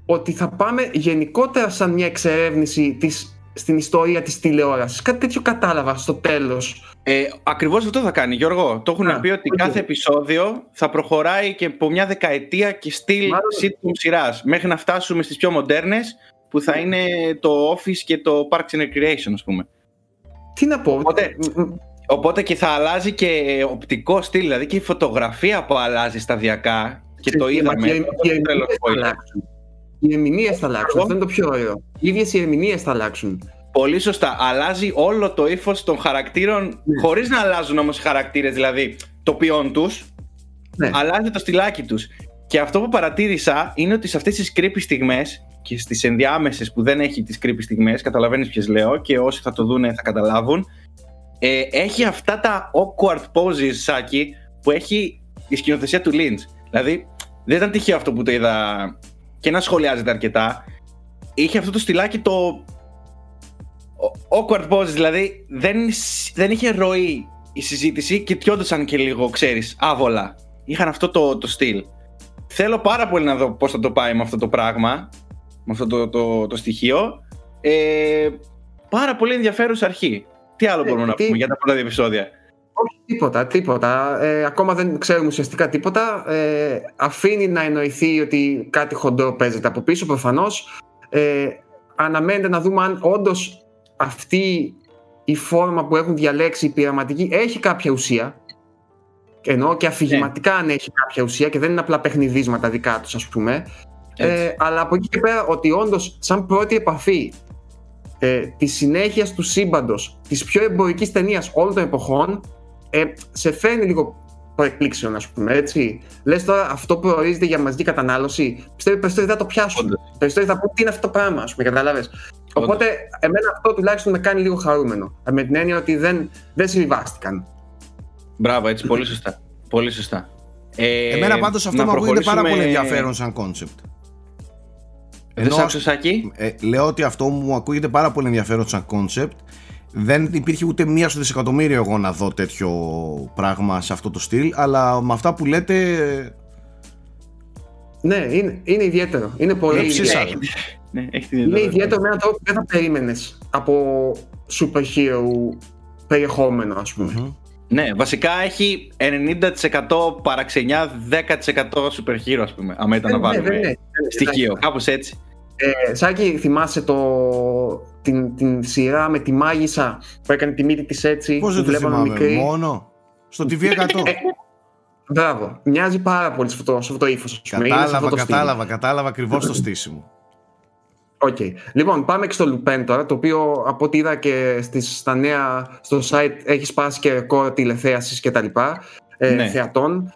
ότι θα πάμε γενικότερα σαν μια εξερεύνηση της, στην ιστορία της τηλεόρασης. Κάτι τέτοιο κατάλαβα στο τέλος. Ε, Ακριβώς αυτό θα κάνει, Γιώργο. Το έχουν Α, πει ότι οκ. κάθε επεισόδιο θα προχωράει και από μια δεκαετία και στυλ Μάλλον- sitcom σειράς. Μέχρι να φτάσουμε στις πιο μοντέρνες που θα είναι το Office και το Parks and Recreation, ας πούμε. Τι να πω. Οπότε- μ, μ, Οπότε και θα αλλάζει και οπτικό στυλ, δηλαδή και η φωτογραφία που αλλάζει σταδιακά. Και το και- είδαμε. και- το- και οι το τρελό ερμηνείες θα spoiler. αλλάξουν. Οι ερμηνείες θα αλλάξουν. Εγώ- Αυτό είναι το πιο ωραίο. Οι ίδιες οι ερμηνείες θα αλλάξουν. Πολύ σωστά. Αλλάζει όλο το ύφος των χαρακτήρων, Ναι. χωρίς να αλλάζουν όμως οι χαρακτήρες, δηλαδή το ποιόν τους. Ναι. Αλλάζει το στυλάκι τους. Και αυτό που παρατήρησα είναι ότι σε αυτές τις creepy στιγμές και στις ενδιάμεσες που δεν έχει τις creepy στιγμές, καταλαβαίνεις ποιες λέω και όσοι θα το δούνε θα καταλάβουν. Ε, έχει αυτά τα awkward poses, Σάκη, που έχει η σκηνοθεσία του Lynch. Δηλαδή, δεν ήταν τυχαίο αυτό που το είδα και να σχολιάζεται αρκετά. Είχε αυτό το στυλάκι το awkward poses, δηλαδή δεν, δεν είχε ροή η συζήτηση και τιόντουσαν και λίγο, ξέρεις, άβολα. Είχαν αυτό το, το στυλ. Θέλω πάρα πολύ να δω πώς θα το πάει με αυτό το πράγμα, με αυτό το, το, το στοιχείο. Ε, πάρα πολύ ενδιαφέρουσα αρχή. Τι άλλο Ε, μπορούμε να τι- πούμε για τα πρώτα δύο επεισόδια; Όχι τίποτα, τίποτα. Ε, ακόμα δεν ξέρουμε ουσιαστικά τίποτα. Ε, αφήνει να εννοηθεί ότι κάτι χοντρό παίζεται από πίσω προφανώς. Ε, αναμένεται να δούμε αν όντως αυτή η φόρμα που έχουν διαλέξει οι πειραματικοί έχει κάποια ουσία. Ενώ και αφηγηματικά αν έχει κάποια ουσία και δεν είναι απλά παιχνιδίσματα δικά τους ας πούμε. Έτσι. Ε, αλλά από εκεί και πέρα ότι όντως σαν πρώτη επαφή ε, τη συνέχεια του σύμπαντος, της πιο εμπορικής ταινίας όλων των εποχών, ε, σε φέρνει λίγο προεκπλήξεων, α πούμε έτσι. Λες τώρα αυτό προορίζεται για μαζική κατανάλωση. Πιστεύω οι περισσότεροι θα το πιάσουν. Όντως. Οι περισσότεροι θα πούν τι είναι αυτό το πράγμα, ας πούμε, κατάλαβες. Οπότε, εμένα αυτό τουλάχιστον με κάνει λίγο χαρούμενο. Με την έννοια ότι δεν, δεν συμβιβάστηκαν. Μπράβο, έτσι, πολύ σωστά. Πολύ σωστά. Ε, Εμένα πάντως αυτό να μου ακούγεται πάρα πολύ προχωρήσουμε- ενδιαφέρον σαν κόνσεπτ. Δεν σ' άκουσες, Σάκη; Ε, λέω ότι αυτό μου ακούγεται πάρα πολύ ενδιαφέρον σαν κόνσεπτ. Δεν υπήρχε ούτε μία στο δισεκατομμύριο εγώ να δω τέτοιο πράγμα σε αυτό το στυλ, αλλά με αυτά που λέτε Ναι, είναι, είναι ιδιαίτερο. Είναι πολύ με ιδιαίτερο. ψήσατε. Ναι, έχει την Είναι ιδιαιτερότητα. ιδιαίτερο με έναν τρόπο που δεν θα περίμενες από super hero περιεχόμενο, ας πούμε. Μμμ. Ναι, βασικά έχει 90% παραξενιά, 10% super hero, ας πούμε, άμα ήταν να Ε, ναι, βάλουμε δεν είναι. στοιχείο, κάπως έτσι. Ε, Σάκη, θυμάσαι το, την, την σειρά με τη μάγισσα που έκανε τη μύτη της έτσι, Πώς που δεν το βλέπαμε θυμάμαι, μικρή; μόνο; Στο TV100. Μπράβο. Μοιάζει πάρα πολύ σε αυτό, σε αυτό το ύφος. κατάλαβα, κατάλαβα, κατάλαβα ακριβώς το στήσιμο. Οκ. Λοιπόν, πάμε και στο Lupin τώρα, το οποίο από ό,τι είδα και στις, στα νέα στο site έχει σπάσει και ρεκόρ τηλεθέασης και τα λοιπά, ε, Ναι. θεατών.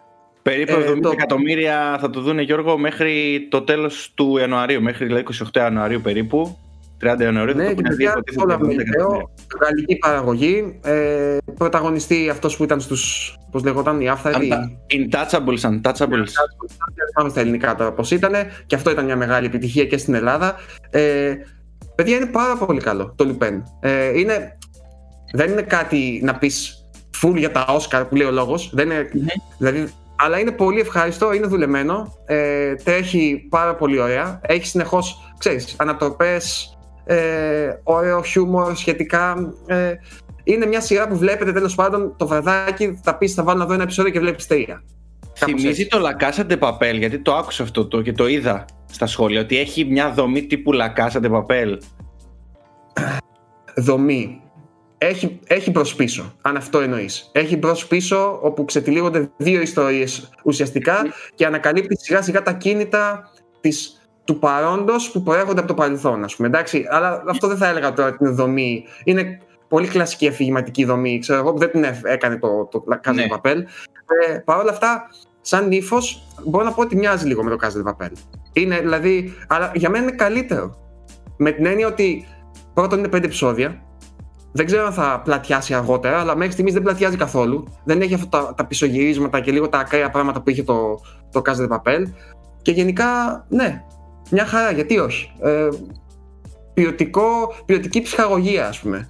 Περίπου Ε, 70 το- εκατομμύρια θα το δούνε Γιώργο μέχρι το τέλος του Ιανουαρίου, μέχρι δηλαδή 28 Ιανουαρίου περίπου. 30 Ιανουαρίου θα Ναι, το και πούνε παιδιά, υποτίθεται όλα 70 με εκατομμύρια. γαλλική παραγωγή. Ε, πρωταγωνιστή αυτός που ήταν στους, πώς λέγονταν, οι άφθαροι. Unta- Untouchables, untouchables. Δεν πάμε στα ελληνικά τώρα πώς ήταν. Και αυτό ήταν μια μεγάλη επιτυχία και στην Ελλάδα. Ε, παιδιά, είναι πάρα πολύ καλό το Lupin. Ε, είναι, δεν είναι κάτι να πεις full για τα Oscar που λέει ο λόγος. Δεν είναι, Ναι. δηλαδή, αλλά είναι πολύ ευχάριστο, είναι δουλεμένο, ε, τρέχει πάρα πολύ ωραία, έχει συνεχώς, ξέρεις, ανατροπές, ε, ωραίο χιούμορ σχετικά. Ε, είναι μια σειρά που βλέπετε τέλος πάντων το βραδάκι, θα πεις θα βάλω να δω ένα επεισόδιο και βλέπεις τρία. Κάπως Θυμίζει έτσι. το La Casa de Papel, γιατί το άκουσα αυτό το και το είδα στα σχόλια, ότι έχει μια δομή τύπου La Casa de Papel. δομή. Έχει, έχει προς πίσω, αν αυτό εννοείς. Έχει προς πίσω όπου ξετυλίγονται δύο ιστορίες ουσιαστικά και ανακαλύπτει σιγά σιγά τα κίνητα της, του παρόντος που προέρχονται από το παρελθόν, ας πούμε. Εντάξει, αλλά αυτό δεν θα έλεγα τώρα ότι είναι δομή. Είναι πολύ κλασική αφηγηματική δομή, ξέρω εγώ, που δεν την έ- έκανε το, το Casa Ναι. de Papel. Ε, Παρ' όλα αυτά, σαν ύφος, μπορώ να πω ότι μοιάζει λίγο με το Casa de Papel. Είναι δηλαδή, αλλά για μένα είναι καλύτερο. Με την έννοια ότι πρώτον είναι πέντε επεισόδια. Δεν ξέρω αν θα πλατιάσει αργότερα, αλλά μέχρι στιγμής δεν πλατιάζει καθόλου. Δεν έχει αυτά τα, τα πισωγυρίσματα και λίγο τα ακραία πράγματα που είχε το, το Casa de Papel. Και γενικά, ναι, μια χαρά, γιατί όχι. Ε, ποιοτικό, ποιοτική ψυχαγωγία, ας πούμε.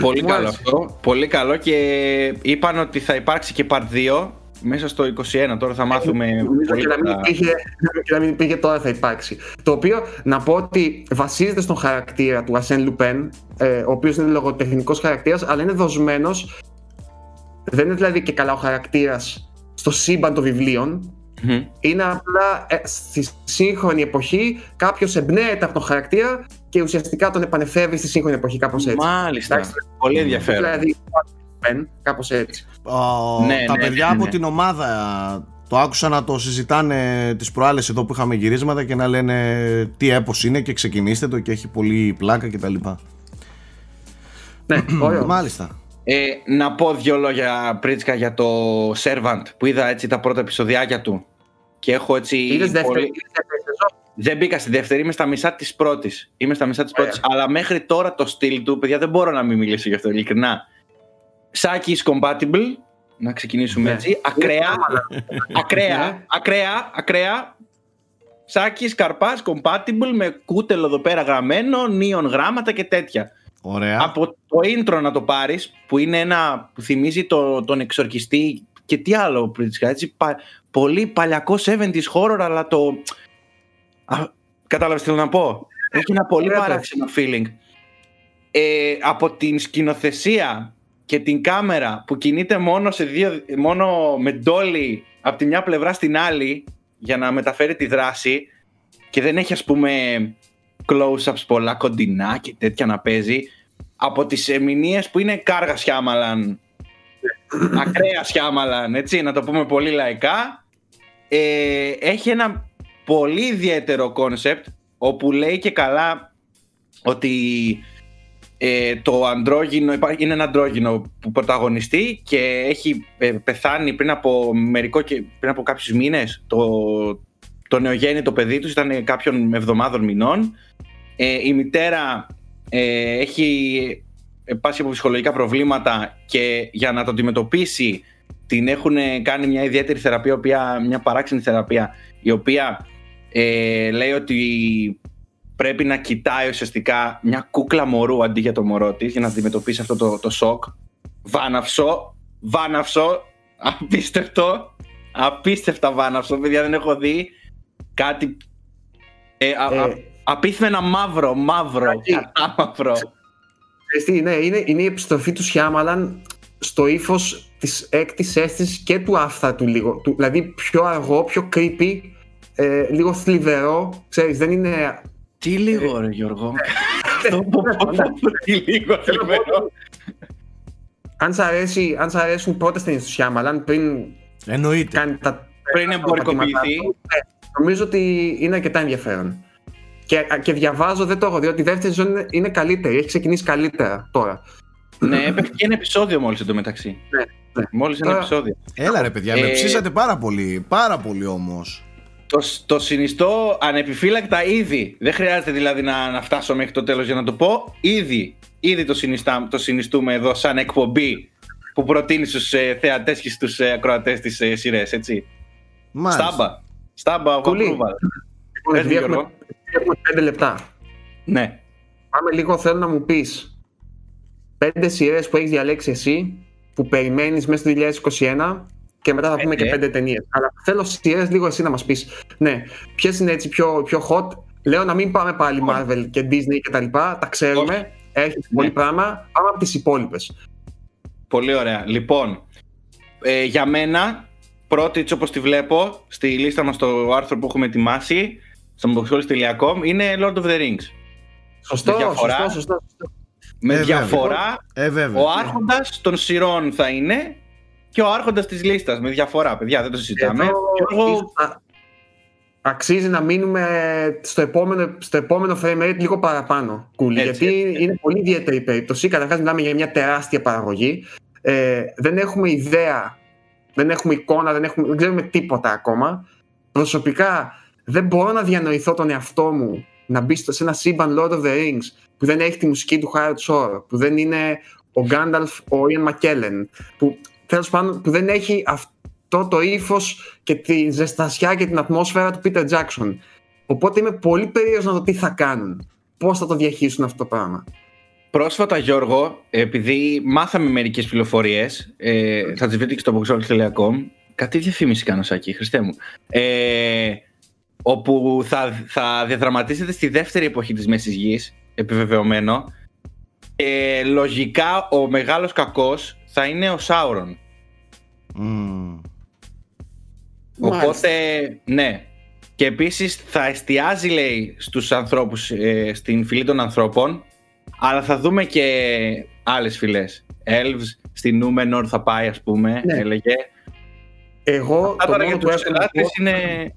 Πολύ Μου καλό άρεσε. αυτό. Πολύ καλό και είπαν ότι θα υπάρξει και part 2 μέσα στο 21. Τώρα θα μάθουμε Νομίζω πολύ και να, μην καλά. υπήρχε, και να μην υπήρχε τώρα θα υπάρξει. Το οποίο να πω ότι βασίζεται στον χαρακτήρα του Ασέν Λουπέν, ε, ο οποίος είναι λογοτεχνικός χαρακτήρας, αλλά είναι δοσμένος. Δεν είναι δηλαδή και καλά ο χαρακτήρας στο σύμπαν των βιβλίων. Μμμ. Είναι απλά ε, στη σύγχρονη εποχή κάποιος εμπνέεται από τον χαρακτήρα και ουσιαστικά τον επανεφεύρει στη σύγχρονη εποχή, κάπως έτσι. Μάλιστα. Εντάξει, Πολύ ενδιαφέρον. Δηλαδή, Λουπέν, κάπως έτσι. Ο- Ναι, τα ναι, παιδιά ναι, από ναι. την ομάδα το άκουσα να το συζητάνε τις προάλλες εδώ που είχαμε γυρίσματα και να λένε τι έπος είναι και ξεκινήστε το και έχει πολύ πλάκα κτλ. Ναι, ωραίο. Μάλιστα. Ε, να πω δύο λόγια πρίτσκα για το Servant που είδα έτσι τα πρώτα επεισοδιάκια του. Και έχω έτσι. Είδες δεύτερη, πολύ- είδες δεύτερη σεζόν; Δεν μπήκα στη δεύτερη, είμαι στα μισά της πρώτης. Είμαι στα μισά της πρώτης. Αλλά μέχρι τώρα το στυλ του, παιδιά, δεν μπορώ να μην μιλήσω γι' αυτό, ειλικρινά. Σάκι is compatible. Να ξεκινήσουμε Ναι. έτσι. Ακραία, ακραία, Ναι. ακραία, ακραία. Σάκι καρπά compatible με κούτελο εδώ πέρα γραμμένο, νίον γράμματα και τέτοια. Ωραία. Από το intro να το πάρεις που είναι ένα που θυμίζει το, τον εξορκιστή και τι άλλο πρίτσικα, έτσι πα- πολύ παλιακό 70s horror αλλά το Α, κατάλαβες τι θέλω να πω; Έχει ένα πολύ Ωραία, παράξενο feeling ε, από την σκηνοθεσία και την κάμερα που κινείται μόνο, σε δύο, μόνο με dolly από τη μια πλευρά στην άλλη για να μεταφέρει τη δράση και δεν έχει ας πούμε close-ups πολλά κοντινά και τέτοια να παίζει. Από τις ερμηνείες που είναι κάργα Shyamalan ακραία Shyamalan έτσι να το πούμε πολύ λαϊκά ε, έχει ένα πολύ ιδιαίτερο κόνσεπτ όπου λέει και καλά ότι ε, το αντρόγινο, υπάρχει- είναι ένα αντρόγινο που πρωταγωνιστεί και έχει ε, πεθάνει πριν από μερικό και πριν από κάποιους μήνες. Το, το νεογέννητο παιδί τους ήταν κάποιων εβδομάδων μηνών. Ε, η μητέρα ε, έχει πάσει από ψυχολογικά προβλήματα και για να το αντιμετωπίσει την έχουν κάνει μια ιδιαίτερη θεραπεία, οποία, μια παράξενη θεραπεία, η οποία ε, λέει ότι πρέπει να κοιτάει ουσιαστικά μια κούκλα μωρού αντί για το μωρό της για να αντιμετωπίσει αυτό το, το σοκ. Βάναυσο, βάναυσο, απίστευτο, απίστευτα βάναυσο, παιδιά δεν έχω δει κάτι ε, α, ε, απίθμενα μαύρο, μαύρο, μαύρο. ναι, είναι, είναι η επιστροφή του Σιάμαλαν στο ύφος της έκτη αίσθηση και του του λίγο. Του, δηλαδή πιο αργό, πιο creepy, ε, λίγο θλιβερό. Ξέρεις, δεν είναι. Τι λίγο, ρε Γιώργο. Τι λίγο θλιβερό. Αν σ' αρέσει, αν σ' αρέσουν πρώτε ταινίε του Σιάμαλαν πριν. Εννοείται. Κάνει τα, πριν εμπορικοποιηθεί. Νομίζω ότι είναι αρκετά ενδιαφέρον. Και, και διαβάζω, δεν το έχω δει, ότι η δεύτερη ζώνη είναι, είναι καλύτερη. Έχει ξεκινήσει καλύτερα τώρα. Ναι, έπαιξε και ένα επεισόδιο μόλις εντωμεταξύ. Ναι, ναι. Μόλις ένα επεισόδιο. Έλα ρε παιδιά, με ε, ψήσατε πάρα πολύ. Πάρα πολύ όμως. Το, το συνιστώ ανεπιφύλακτα ήδη. Δεν χρειάζεται δηλαδή να, να φτάσω μέχρι το τέλος για να το πω. Ήδη, ήδη το, συνιστά, το συνιστούμε εδώ σαν εκπομπή που προτείνει στους ε, θεατές και στους ε, ακροατές της ε, σειρές, έτσι. Μάλιστα. Στάμπα. Στάμπα, Πολύ. Λοιπόν, επειδή έχουμε, έχουμε πέντε λεπτά. Ναι. Πάμε λίγο, θέλω να μου πεις πέντε σειρές που έχεις διαλέξει εσύ, που περιμένεις μέσα στο 2021 και μετά θα πούμε και πέντε ταινίες. Αλλά θέλω σειρές λίγο εσύ να μας πεις. Ναι, ποιες είναι έτσι πιο, πιο hot. Λέω να μην πάμε πάλι Marvel και Disney και τα λοιπά. Τα ξέρουμε. Έχεις πολύ ναι. πράγμα. Πάμε από τις υπόλοιπες. Πολύ ωραία. Λοιπόν, ε, για μένα, πρώτη έτσι όπως τη βλέπω, στη λίστα μας στο άρθρο που έχουμε ετοιμάσει, στο mobileschools.com, είναι Lord of the Rings. Σωστό, σωστό, σωστό. Με ε, διαφορά, ε, ο άρχοντας των σειρών θα είναι και ο άρχοντας της λίστας. Με διαφορά, παιδιά, δεν το συζητάμε. Εδώ, Αξίζει να μείνουμε στο επόμενο, στο επόμενο frame rate λίγο παραπάνω, Κούλι, γιατί είναι πολύ ιδιαίτερη η περίπτωση. Καταρχάς, μιλάμε για μια τεράστια παραγωγή. Ε, δεν έχουμε ιδέα, δεν έχουμε εικόνα, δεν, έχουμε, δεν ξέρουμε τίποτα ακόμα. Προσωπικά, δεν μπορώ να διανοηθώ τον εαυτό μου να μπει σε ένα σύμπαν Lord of the Rings που δεν έχει τη μουσική του Howard Shore, που δεν είναι ο Γκάνταλφ, ο Ian McKellen, που τέλος πάντων που δεν έχει αυτό το ύφος και τη ζεστασιά και την ατμόσφαιρα του Peter Jackson. Οπότε είμαι πολύ περίεργος να δω τι θα κάνουν. Πώς θα το διαχείσουν αυτό το πράγμα. Πρόσφατα, Γιώργο, επειδή μάθαμε μερικές πληροφορίες, ε, θα τις βρείτε και στο boxoffice.com, κάτι διαφήμιση κάνω Σάκη, Χριστέ μου, ε, όπου θα, θα διαδραματίζεται στη δεύτερη εποχή της Μέσης Γης, επιβεβαιωμένο, και λογικά ο μεγάλος κακός θα είναι ο Σάουρον. Οπότε, ναι. Και επίσης θα εστιάζει, λέει, στους ανθρώπους, ε, στην φυλή των ανθρώπων, αλλά θα δούμε και άλλες φυλές. Elves, στη Νούμενορ θα πάει, ας πούμε, ναι. έλεγε. Εγώ το μόνο που έχω είναι...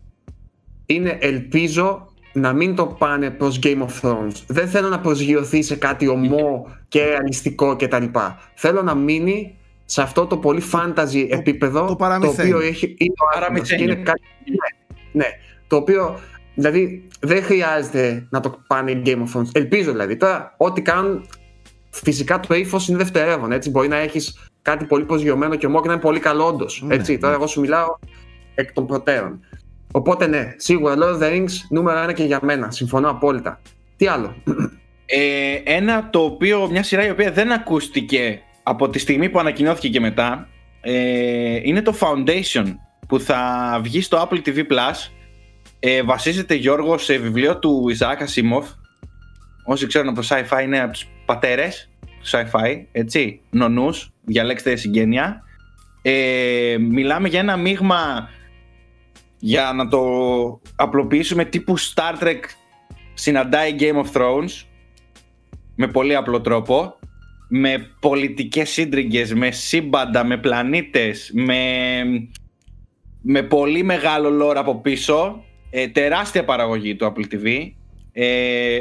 είναι ελπίζω να μην το πάνε προς Game of Thrones. Δεν θέλω να προσγειωθεί σε κάτι ομό και ρεαλιστικό κτλ. Θέλω να μείνει σε αυτό το πολύ fantasy επίπεδο το, το, οποίο έχει, είναι ο είναι κάτι, ναι, ναι, το οποίο δηλαδή δεν χρειάζεται να το πάνε Game of Thrones. Ελπίζω δηλαδή. Τώρα, ό,τι κάνουν, φυσικά το ύφος είναι δευτερεύον. Έτσι. Μπορεί να έχεις κάτι πολύ προσγειωμένο και ομό και να είναι πολύ καλό, όντως. Ναι, έτσι. Ναι. Τώρα, εγώ σου μιλάω εκ των προτέρων. Οπότε, ναι, σίγουρα Lord of the Rings νούμερο ένα και για μένα. Συμφωνώ απόλυτα. Τι άλλο; Ε, ένα το οποίο, μια σειρά η οποία δεν ακούστηκε από τη στιγμή που ανακοινώθηκε και μετά ε, είναι το Foundation που θα βγει στο Apple TV Plus. Ε, βασίζεται Γιώργο σε βιβλίο του Ισαάκ Ασίμοφ. Όσοι ξέρουν από το sci-fi είναι από τους πατέρες του sci-fi έτσι, νονούς, διαλέξτε συγγένεια. Ε, μιλάμε για ένα μείγμα για να το απλοποιήσουμε τύπου Star Trek συναντάει Game of Thrones με πολύ απλό τρόπο με πολιτικές σύντριγγες, με σύμπαντα, με πλανήτες, με, με πολύ μεγάλο lore από πίσω, ε, τεράστια παραγωγή του Apple TV. Ε,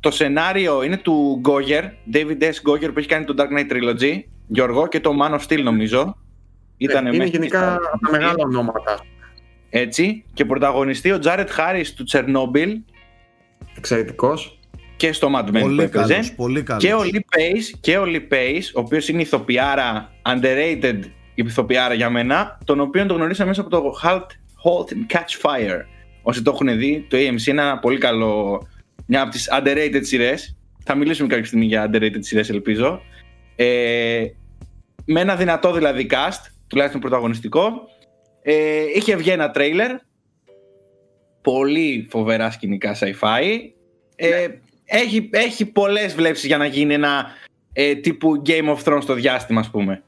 το σενάριο είναι του Goyer, David S. Goyer που έχει κάνει το Dark Knight Trilogy, Γιώργο, και το Man of Steel νομίζω. Ήτανε είναι γενικά τα μεγάλα ονόματα. Έτσι, και πρωταγωνιστεί ο Jared Harris του Chernobyl. Εξαιρετικός και στο Mad Men που Πολύ έπαιζε. καλός, πολύ καλός. Και ο Lee Pace, και ο Lee Pace, ο οποίος είναι ηθοποιάρα, underrated ηθοποιάρα για μένα, τον οποίο τον γνωρίσαμε μέσα από το Halt, halt and Catch Fire. Όσοι το έχουν δει, το AMC είναι ένα πολύ καλό, μια από τις underrated σειρές. Θα μιλήσουμε κάποια στιγμή για underrated σειρές, ελπίζω. Ε, με ένα δυνατό δηλαδή cast, τουλάχιστον πρωταγωνιστικό. Ε, είχε βγει ένα τρέιλερ, πολύ φοβερά σκηνικά sci-fi. Ε, έχει, έχει πολλές βλέψεις για να γίνει ένα ε, τύπου Game of Thrones στο διάστημα, ας πούμε.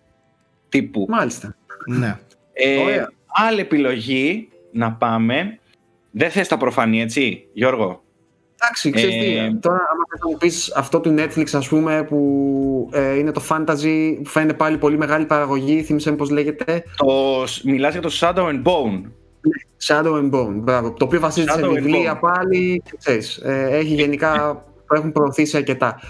Τύπου. Μάλιστα. Ναι. Ε, Ωραία. άλλη επιλογή να πάμε. Δεν θες τα προφανή, έτσι, Γιώργο; Εντάξει, ξέρεις Ε, τι, τώρα άμα θες να μου πεις αυτό του Netflix ας πούμε που ε, είναι το fantasy που φαίνεται πάλι πολύ μεγάλη παραγωγή, θύμισε μου πώς λέγεται, Το, μιλάς για το Shadow and Bone. Shadow and Bone, μπράβο, το οποίο βασίζεται σε Shadow and βιβλία Bone. πάλι και ξέρεις, ε, έχει γενικά, το έχουν προωθήσει αρκετά.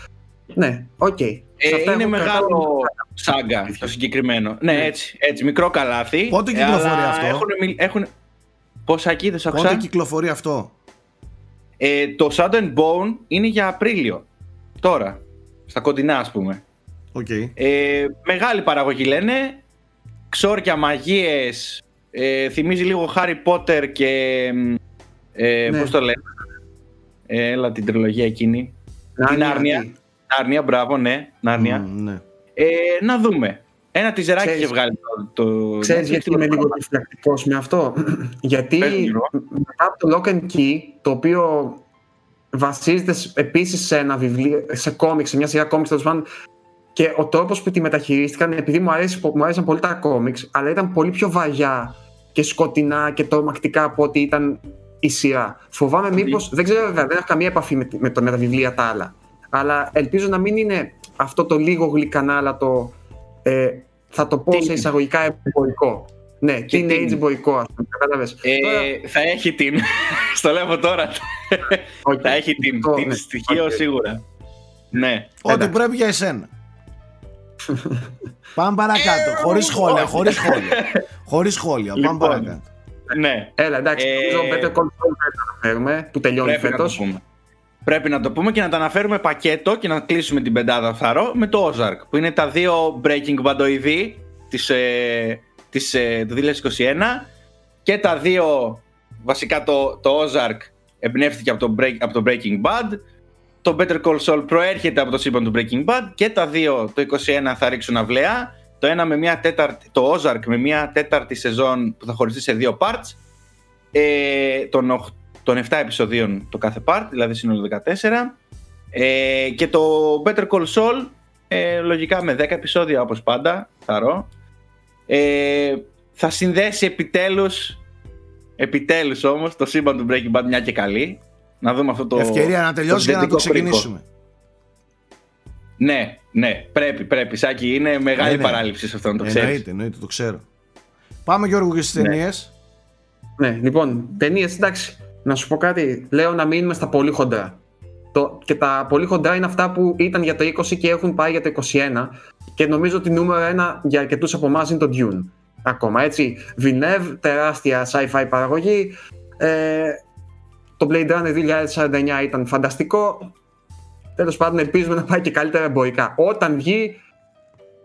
Ναι, οκ. Σε Ε, αυτά είναι έχω μεγάλο κρατάω- σάγκα το συγκεκριμένο. Ναι, Ναι. έτσι, έτσι, μικρό καλάθι. Πότε Ε, κυκλοφορεί αλλά αυτό; Έχουν, μιλ- έχουν... Πόσα εκεί δεν σ' άκουσα; Πότε κυκλοφορεί αυτό; Ε, το Shadow and Bone είναι για Απρίλιο. Τώρα. Στα κοντινά, ας πούμε. Οκ. Ε, μεγάλη παραγωγή λένε. Ξόρκια, μαγείες. Ε, θυμίζει λίγο Harry Potter και... Ε, Ναι. Πώς το λένε. Ε, έλα την τριλογία εκείνη. Την Άρνια. τι. Νάρνια, μπράβο, ναι. Νάρνια. Μμ, ναι. Ε, να δούμε. Ένα τιζεράκι Ξέρεις- είχε βγάλει το... το Ξέρεις Netflix, γιατί είμαι λίγο επιφυλακτικός με αυτό; γιατί Πες μου, Γιώργο. μετά από το Lock and Key, το οποίο βασίζεται σ- επίσης σε ένα βιβλίο, σε κόμιξ, σε μια σειρά κόμιξ τέλος πάντων, και ο τρόπος που τη μεταχειρίστηκαν, επειδή μου, αρέσει, μου αρέσαν πολύ τα κόμιξ, αλλά ήταν πολύ πιο βαριά και σκοτεινά και τρομακτικά από ό,τι ήταν η σειρά. Φοβάμαι μήπως, δεν ξέρω βέβαια, δεν έχω καμία επαφή με, τη- με, το, με τα βιβλία τα άλλα, αλλά ελπίζω να μην είναι αυτό το λίγο γλυκανάλατο, ε, θα το πω σε Teen. εισαγωγικά εμπορικό. Ναι, Και teenage teen. εμπορικό, ας πούμε, κατάλαβες. Ε, Τώρα- θα έχει την. Στο λέω από τώρα. Οκ. θα έχει την, Το- την ναι, στοιχείο οκ. σίγουρα. Ναι. Ό,τι Εντάξει. πρέπει για εσένα. Πάμε παρακάτω. Χωρίς σχόλια, χωρίς σχόλια. Χωρίς σχόλια. Πάμε Λοιπόν. παρακάτω. ναι. Έλα, εντάξει, Ε, νομίζω Better Call Saul πρέπει να αναφέρουμε, που τελειώνει Πρέπει να το φέτος. πούμε. Πρέπει να το πούμε και να τα αναφέρουμε πακέτο και να κλείσουμε την πεντάδα θαρό με το Ozark που είναι τα δύο Breaking Bandoειδή της, ε, της, ε, του 2021 και τα δύο βασικά το, το Ozark εμπνεύστηκε από το, break, από το Breaking Bad το Better Call Saul προέρχεται από το σύμπαν του Breaking Bad και τα δύο το 21 θα ρίξουν αυλαία το ένα με μια τέταρτη, το Ozark με μια τέταρτη σεζόν που θα χωριστεί σε δύο parts ε, των, οχ- των 7 επεισοδίων το κάθε part, δηλαδή σύνολο 14 ε, και το Better Call Saul ε, λογικά με 10 επεισόδια όπως πάντα, θαρώ ε, θα συνδέσει επιτέλους επιτέλους όμως το σύμπαν του Breaking Bad μια και καλή να δούμε αυτό το Ευκαιρία να τελειώσει και να το συνδετικό πρικό. ξεκινήσουμε. Ναι, ναι, πρέπει, πρέπει. Σάκη, είναι μεγάλη Ναι, ναι. παράληψη σε αυτό να το ξέρεις. Εννοείται, εννοείται, το ξέρω. Πάμε Γιώργο και στις Ναι. ταινίες. Ναι, λοιπόν, ταινίες, εντάξει. Να σου πω κάτι. Λέω να μείνουμε στα πολύ χοντρά. Το, και τα πολύ χοντρά είναι αυτά που ήταν για το 20 και έχουν πάει για το 21. Και νομίζω ότι νούμερο ένα για αρκετούς από εμάς είναι το Dune. Ακόμα έτσι. Villeneuve, τεράστια sci-fi παραγωγή. Ε, το Blade Runner 2049 ήταν φανταστικό. Τέλος πάντων, ελπίζουμε να πάει και καλύτερα εμπορικά. Όταν βγει.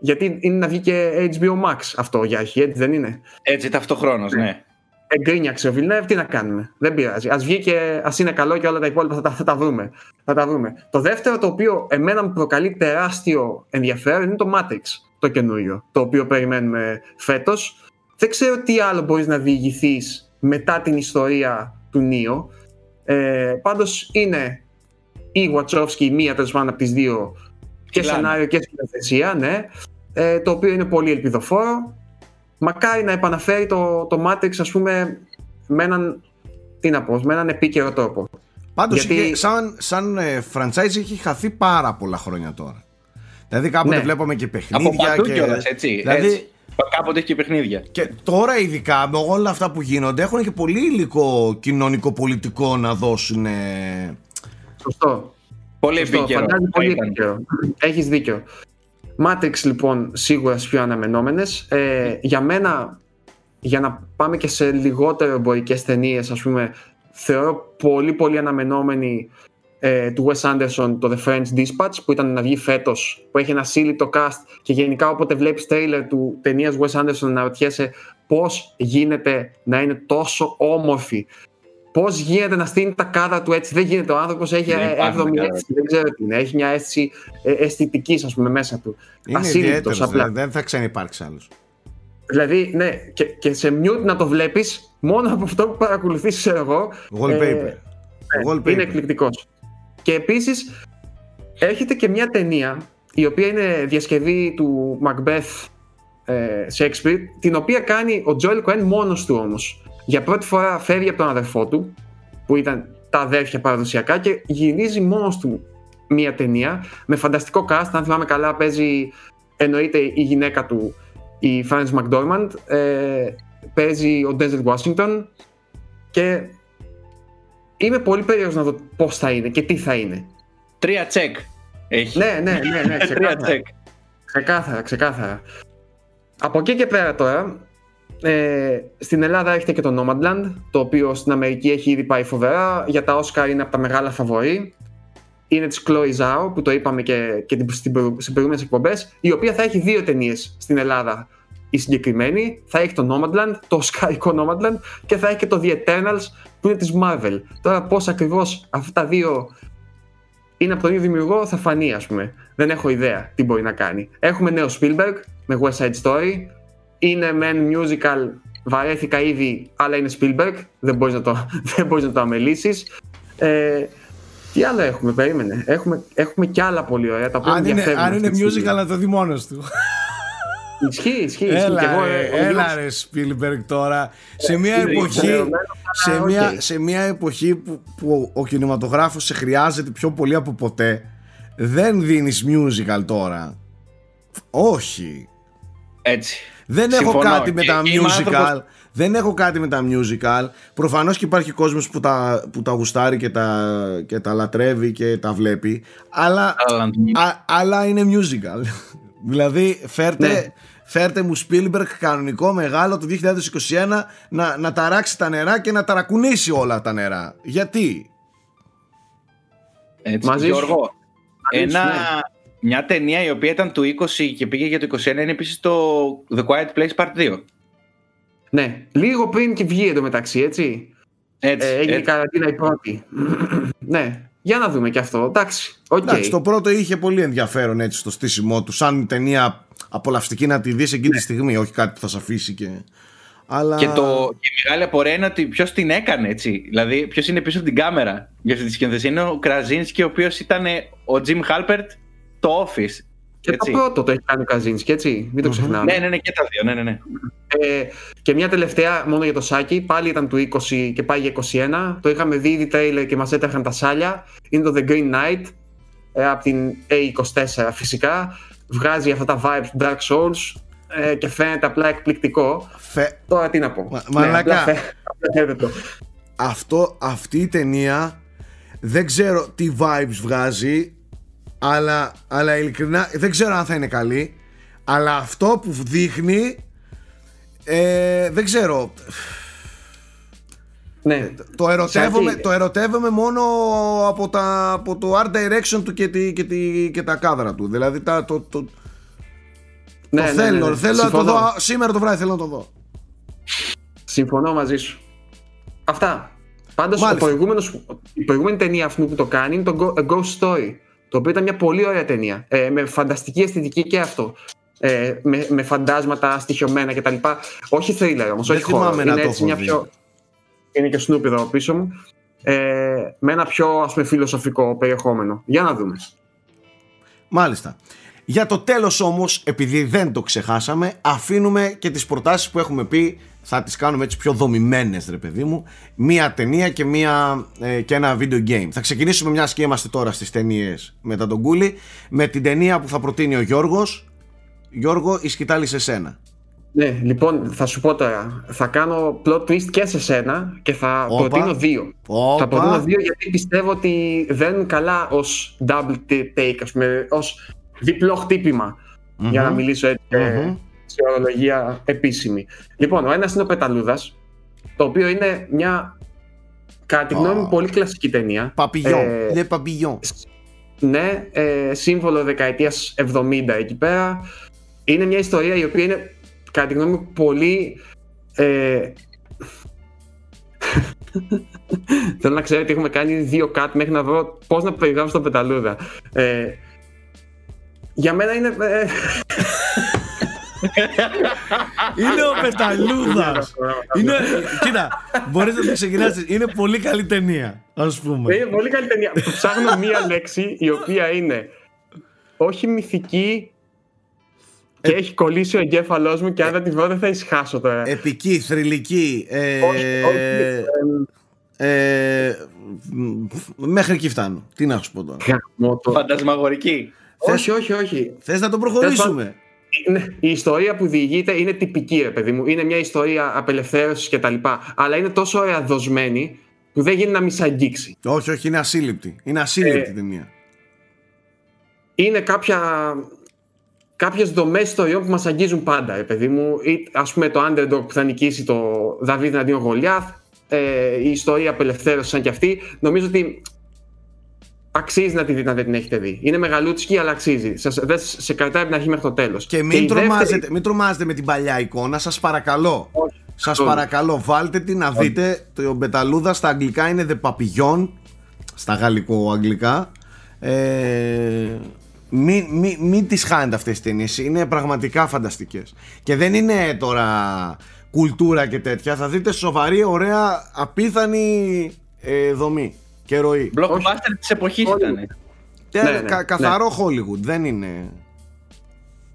Γιατί είναι να βγει και HBO Max αυτό για αρχή, έτσι δεν είναι; Έτσι, ταυτοχρόνως, ναι. εγκρίνιαξε ο Βιλνεύ, τι να κάνουμε; Δεν πειράζει. Α βγει και ας είναι καλό και όλα τα υπόλοιπα θα τα, θα τα βρούμε. Θα τα βρούμε. Το δεύτερο το οποίο εμένα μου προκαλεί τεράστιο ενδιαφέρον είναι το Matrix, το καινούριο, το οποίο περιμένουμε φέτος. Δεν ξέρω τι άλλο μπορείς να διηγηθείς μετά την ιστορία του Νίο. Ε, Πάντως είναι η Wachowski, μία τέλος πάντων από τις δύο, και Κυλάνε. σενάριο και σκηνοθεσία, ναι. Ε, το οποίο είναι πολύ ελπιδοφόρο μακάρι να επαναφέρει το, το Matrix ας πούμε με έναν, τι να πω, με έναν επίκαιρο τρόπο. Πάντως Γιατί- σαν, σαν ε, franchise έχει χαθεί πάρα πολλά χρόνια τώρα. Δηλαδή κάποτε Ναι. βλέπαμε και Από παιχνίδια. παντού και... κιόλας, έτσι. Δηλαδή έτσι. Κάποτε έχει και παιχνίδια. και τώρα ειδικά με όλα αυτά που γίνονται έχουν και πολύ υλικό κοινωνικό-πολιτικό να δώσουν. ε, Σωστό. Πολύ Σωστό. επίκαιρο. Φαντάζει θα πολύ ήταν. επίκαιρο. Έχεις δίκιο. Matrix λοιπόν σίγουρα στις πιο αναμενόμενες. Ε, για μένα, για να πάμε και σε λιγότερο εμπορικές ταινίες, ας πούμε, θεωρώ πολύ πολύ αναμενόμενη ε, του Wes Anderson το The French Dispatch που ήταν να βγει φέτος που έχει ένα σύλληπτο cast και γενικά όποτε βλέπεις τρέιλερ του ταινίας Wes Anderson να ρωτιέσαι πώς γίνεται να είναι τόσο όμορφη Πώς γίνεται να στείλει τα κάδρα του έτσι, δεν γίνεται. Ο άνθρωπος έχει Δεν υπάρχουν 7η κάδρα. αίσθηση, δεν ξέρω τι είναι. Έχει μια αίσθηση ε, αισθητικής, ας πούμε, μέσα του. Είναι Ασύλληπτος ιδιαίτερος, απλά. δηλαδή, δεν θα ξανυπάρξει άλλος. Δηλαδή, ναι, και, και σε mute να το βλέπεις μόνο από αυτό που παρακολουθείς, ξέρω εγώ. Wallpaper. ε, Wallpaper. είναι εκπληκτικός. Και επίσης έρχεται και μια ταινία η οποία είναι διασκευή του Macbeth ε, Shakespeare, την οποία κάνει ο Joel Cohen μόνος του όμως. Για πρώτη φορά φεύγει από τον αδερφό του, που ήταν τα αδέρφια παραδοσιακά και γυρίζει μόνος του μια ταινία με φανταστικό cast, αν θυμάμαι καλά παίζει εννοείται η γυναίκα του η Frances McDormand ε, παίζει ο Denzel Washington και είμαι πολύ περίεργος να δω πώς θα είναι και τι θα είναι. Τρία τσεκ έχει. Ναι, ναι, ναι, ναι, Τρία ξεκάθαρα. τσεκ. Ξεκάθαρα, ξεκάθαρα. Από εκεί και πέρα τώρα, ε, στην Ελλάδα έχετε και το Nomadland, το οποίο στην Αμερική έχει ήδη πάει φοβερά. Για τα Oscar είναι από τα μεγάλα φαβορή. Είναι της Chloe Zhao, που το είπαμε και, και την- στην προ- στις προηγούμενες εκπομπές, η οποία θα έχει δύο ταινίες στην Ελλάδα η συγκεκριμένη. Θα έχει το Nomadland, το Oscarικό Nomadland και θα έχει και το The Eternals, που είναι της Marvel. Τώρα πώς ακριβώς αυτά τα δύο είναι από τον ίδιο δημιουργό, θα φανεί, ας πούμε. Δεν έχω ιδέα τι μπορεί να κάνει. Έχουμε νέο Spielberg με West Side Story. Είναι μεν musical, βαρέθηκα ήδη, αλλά είναι Spielberg. Δεν μπορείς να το, δεν μπορείς να το αμελήσεις. Ε, τι άλλο έχουμε, περίμενε. Έχουμε, έχουμε κι άλλα πολύ ωραία, τα οποία Αν είναι, ενδιαφέρουν αν είναι αυτή τη στιγμή. musical να το δει μόνος του. Ισχύει, ισχύει. ισχύει. Και Έλα, εγώ, ρε, ε, ο έλα Γιώργος- ρε Spielberg τώρα. Σε μια είναι εποχή, υποχρεωμένο, σε αλλά μια, οκ. σε μια εποχή που, που ο κινηματογράφος σε χρειάζεται πιο πολύ από ποτέ, δεν δίνεις musical τώρα. Όχι. Έτσι. Δεν έχω Συμφωνώ. κάτι με Και τα είμαι musical. άνθρωπος- Δεν έχω κάτι με τα musical. Προφανώς και υπάρχει κόσμος που τα, που τα γουστάρει και τα, και τα λατρεύει και τα βλέπει. Αλλά, Αλλά α- αλλά είναι musical. δηλαδή φέρτε, Ναι. Φέρτε μου Spielberg κανονικό μεγάλο το 2021 να, να ταράξει τα νερά και να ταρακουνήσει όλα τα νερά. Γιατί; Έτσι. Μαζί σου. Γιώργο, Μαζί σου, ένα, ναι. μια ταινία η οποία ήταν του 20 και πήγε για το 21 είναι επίσης το The Quiet Place Part 2. Ναι, λίγο πριν και βγει εντωμεταξύ, έτσι. Έτσι, Ε, έγινε η έτσι. καραντίνα η πρώτη. ναι, για να δούμε και αυτό. Εντάξει, οκ. Εντάξει, το πρώτο είχε πολύ ενδιαφέρον έτσι στο στήσιμό του. Σαν ταινία απολαυστική να τη δεις εκείνη τη στιγμή. Όχι κάτι που θα σε αφήσει και. Αλλά... Και, το, και η μεγάλη απορία είναι ότι ποιος την έκανε έτσι. Δηλαδή, ποιος είναι πίσω από την κάμερα για αυτή τη σκηνοθεσία. Είναι ο Krasinski, ο οποίος ήταν ο Jim Halpert στο Office. Και έτσι. το πρώτο το έχει κάνει ο Krasinski, έτσι. Μην το ξεχνάμε. Ναι, ναι, ναι, και τα δύο. Ναι, ναι, ναι. Ε, και μια τελευταία μόνο για το Σάκη, πάλι ήταν του 20 και πάει για 21. Το είχαμε δει ήδη τρέιλερ και μας έτρεχαν τα σάλια. Είναι το The Green Knight ε, από την A24 φυσικά. Βγάζει αυτά τα vibes του Dark Souls ε, και φαίνεται απλά εκπληκτικό. Φε- Τώρα τι να πω. Μα- Ναι, μαλάκα. απλά φαι- απλά φαίνεται το. αυτό, αυτή η ταινία δεν ξέρω τι vibes βγάζει αλλά, αλλά ειλικρινά δεν ξέρω αν θα είναι καλή αλλά αυτό που δείχνει ε, δεν ξέρω Ναι, το ερωτεύομαι, Σάκη. το ερωτεύομαι μόνο από, τα, από το art direction του και, τη, και, τη, και τα κάδρα του δηλαδή τα, το, το, ναι, το ναι, ναι, θέλω, ναι. θέλω να το Συμφωνώ. δω σήμερα το βράδυ θέλω να το δω Συμφωνώ μαζί σου. Αυτά. Πάντως, Μάλιστα. η προηγούμενη ταινία αυτού που το κάνει είναι το Go- A Ghost Story. Το οποίο ήταν μια πολύ ωραία ταινία. Ε, με φανταστική αισθητική και αυτό. Ε, με, με φαντάσματα στοιχειωμένα κτλ. Όχι thriller όμως, Δεν όχι θυμάμαι horror. να Είναι το έτσι έχω μια δει. Πιο. Είναι και Snoopy εδώ πίσω μου. Ε, με ένα πιο ας πούμε, φιλοσοφικό περιεχόμενο. Για να δούμε. Μάλιστα. Για το τέλος όμως, επειδή δεν το ξεχάσαμε, αφήνουμε και τις προτάσεις που έχουμε πει, θα τις κάνουμε έτσι πιο δομημένες ρε παιδί μου, μία ταινία και, μία, ε, και ένα video game. Θα ξεκινήσουμε μιας και είμαστε τώρα στις ταινίες μετά τον Κούλι, με την ταινία που θα προτείνει ο Γιώργος. Γιώργο, η σκητάλη σε σένα. Ναι, λοιπόν, θα σου πω τώρα. Θα κάνω plot twist και σε σένα και θα Όπα. προτείνω δύο. Όπα. Θα προτείνω δύο γιατί πιστεύω ότι δεν είναι καλά ως double take, ας πούμε, ως διπλό χτύπημα. Για να μιλήσω έτσι ε, Μμμ. σε ορολογία επίσημη. Λοιπόν, ο ένας είναι ο Πεταλούδας, το οποίο είναι μια Κατά τη γνώμη μου, Α. πολύ κλασική ταινία. Παπηγιόν. Ε, Le Papillon. Ναι, ε, σύμβολο δεκαετίας 70 εκεί πέρα. Είναι μια ιστορία η οποία είναι, κατά τη γνώμη μου, πολύ... Ε... Θέλω να ξέρω ότι έχουμε κάνει δύο cut μέχρι να βρω πώς να περιγράψω τον Πεταλούδα. Ε, για μένα είναι... ε, Είναι ο Πεταλούδας. είναι, κοίτα, μπορείς να το ξεκινάσει. Είναι πολύ καλή ταινία, ας πούμε. Είναι πολύ καλή ταινία. Ψάχνω μία λέξη η οποία είναι όχι μυθική και έχει κολλήσει ο εγκέφαλός μου και αν δεν τη βρω δεν θα ησυχάσω τώρα. Επική, θρηλυκή. Ε, όχι, όχι, ε, ε, μ, μέχρι εκεί φτάνω. Τι να σου πω τώρα. γαμώ το. Φαντασμαγορική. όχι, όχι, όχι. Θες να το προχωρήσουμε; Είναι- η ιστορία που διηγείται είναι τυπική, ρε παιδί μου. Είναι μια ιστορία απελευθέρωσης κτλ. Αλλά είναι τόσο ωραία δοσμένη που δεν γίνει να μη σ' αγγίξει. Όχι, όχι, είναι ασύλληπτη. Είναι ασύλληπτη Ε, ταινία. είναι κάποια, κάποιες δομές ιστοριών που μας αγγίζουν πάντα, ρε παιδί μου. Ή, ας πούμε το underdog που θα νικήσει το Δαβίδ εναντίον Γολιάθ, ε, η ιστορία απελευθέρωσης σαν κι αυτή. Νομίζω ότι αξίζει να τη δείτε αν δεν την έχετε δει. Είναι μεγαλούτσικη, αλλά αξίζει. Σας, δεν σε κρατάει από την αρχή μέχρι το τέλος. Και η μην, δεύτερη- τρομάζετε, μην τρομάζετε με την παλιά εικόνα, σας παρακαλώ. Όχι, Σας καθόλου. παρακαλώ, βάλτε την να δείτε. Το Μπεταλούδα στα αγγλικά είναι The Papillon, στα γαλλικό-αγγλικά. Ε, μην, μην, μην τις χάνετε αυτές τις ταινίες, είναι πραγματικά φανταστικές. Και δεν είναι τώρα κουλτούρα και τέτοια, θα δείτε σοβαρή, ωραία, απίθανη ε, δομή και ροή. Blockbuster της εποχής Όχι. ήταν. Ε, ναι, ναι, κα- ναι. καθαρό Hollywood, δεν είναι...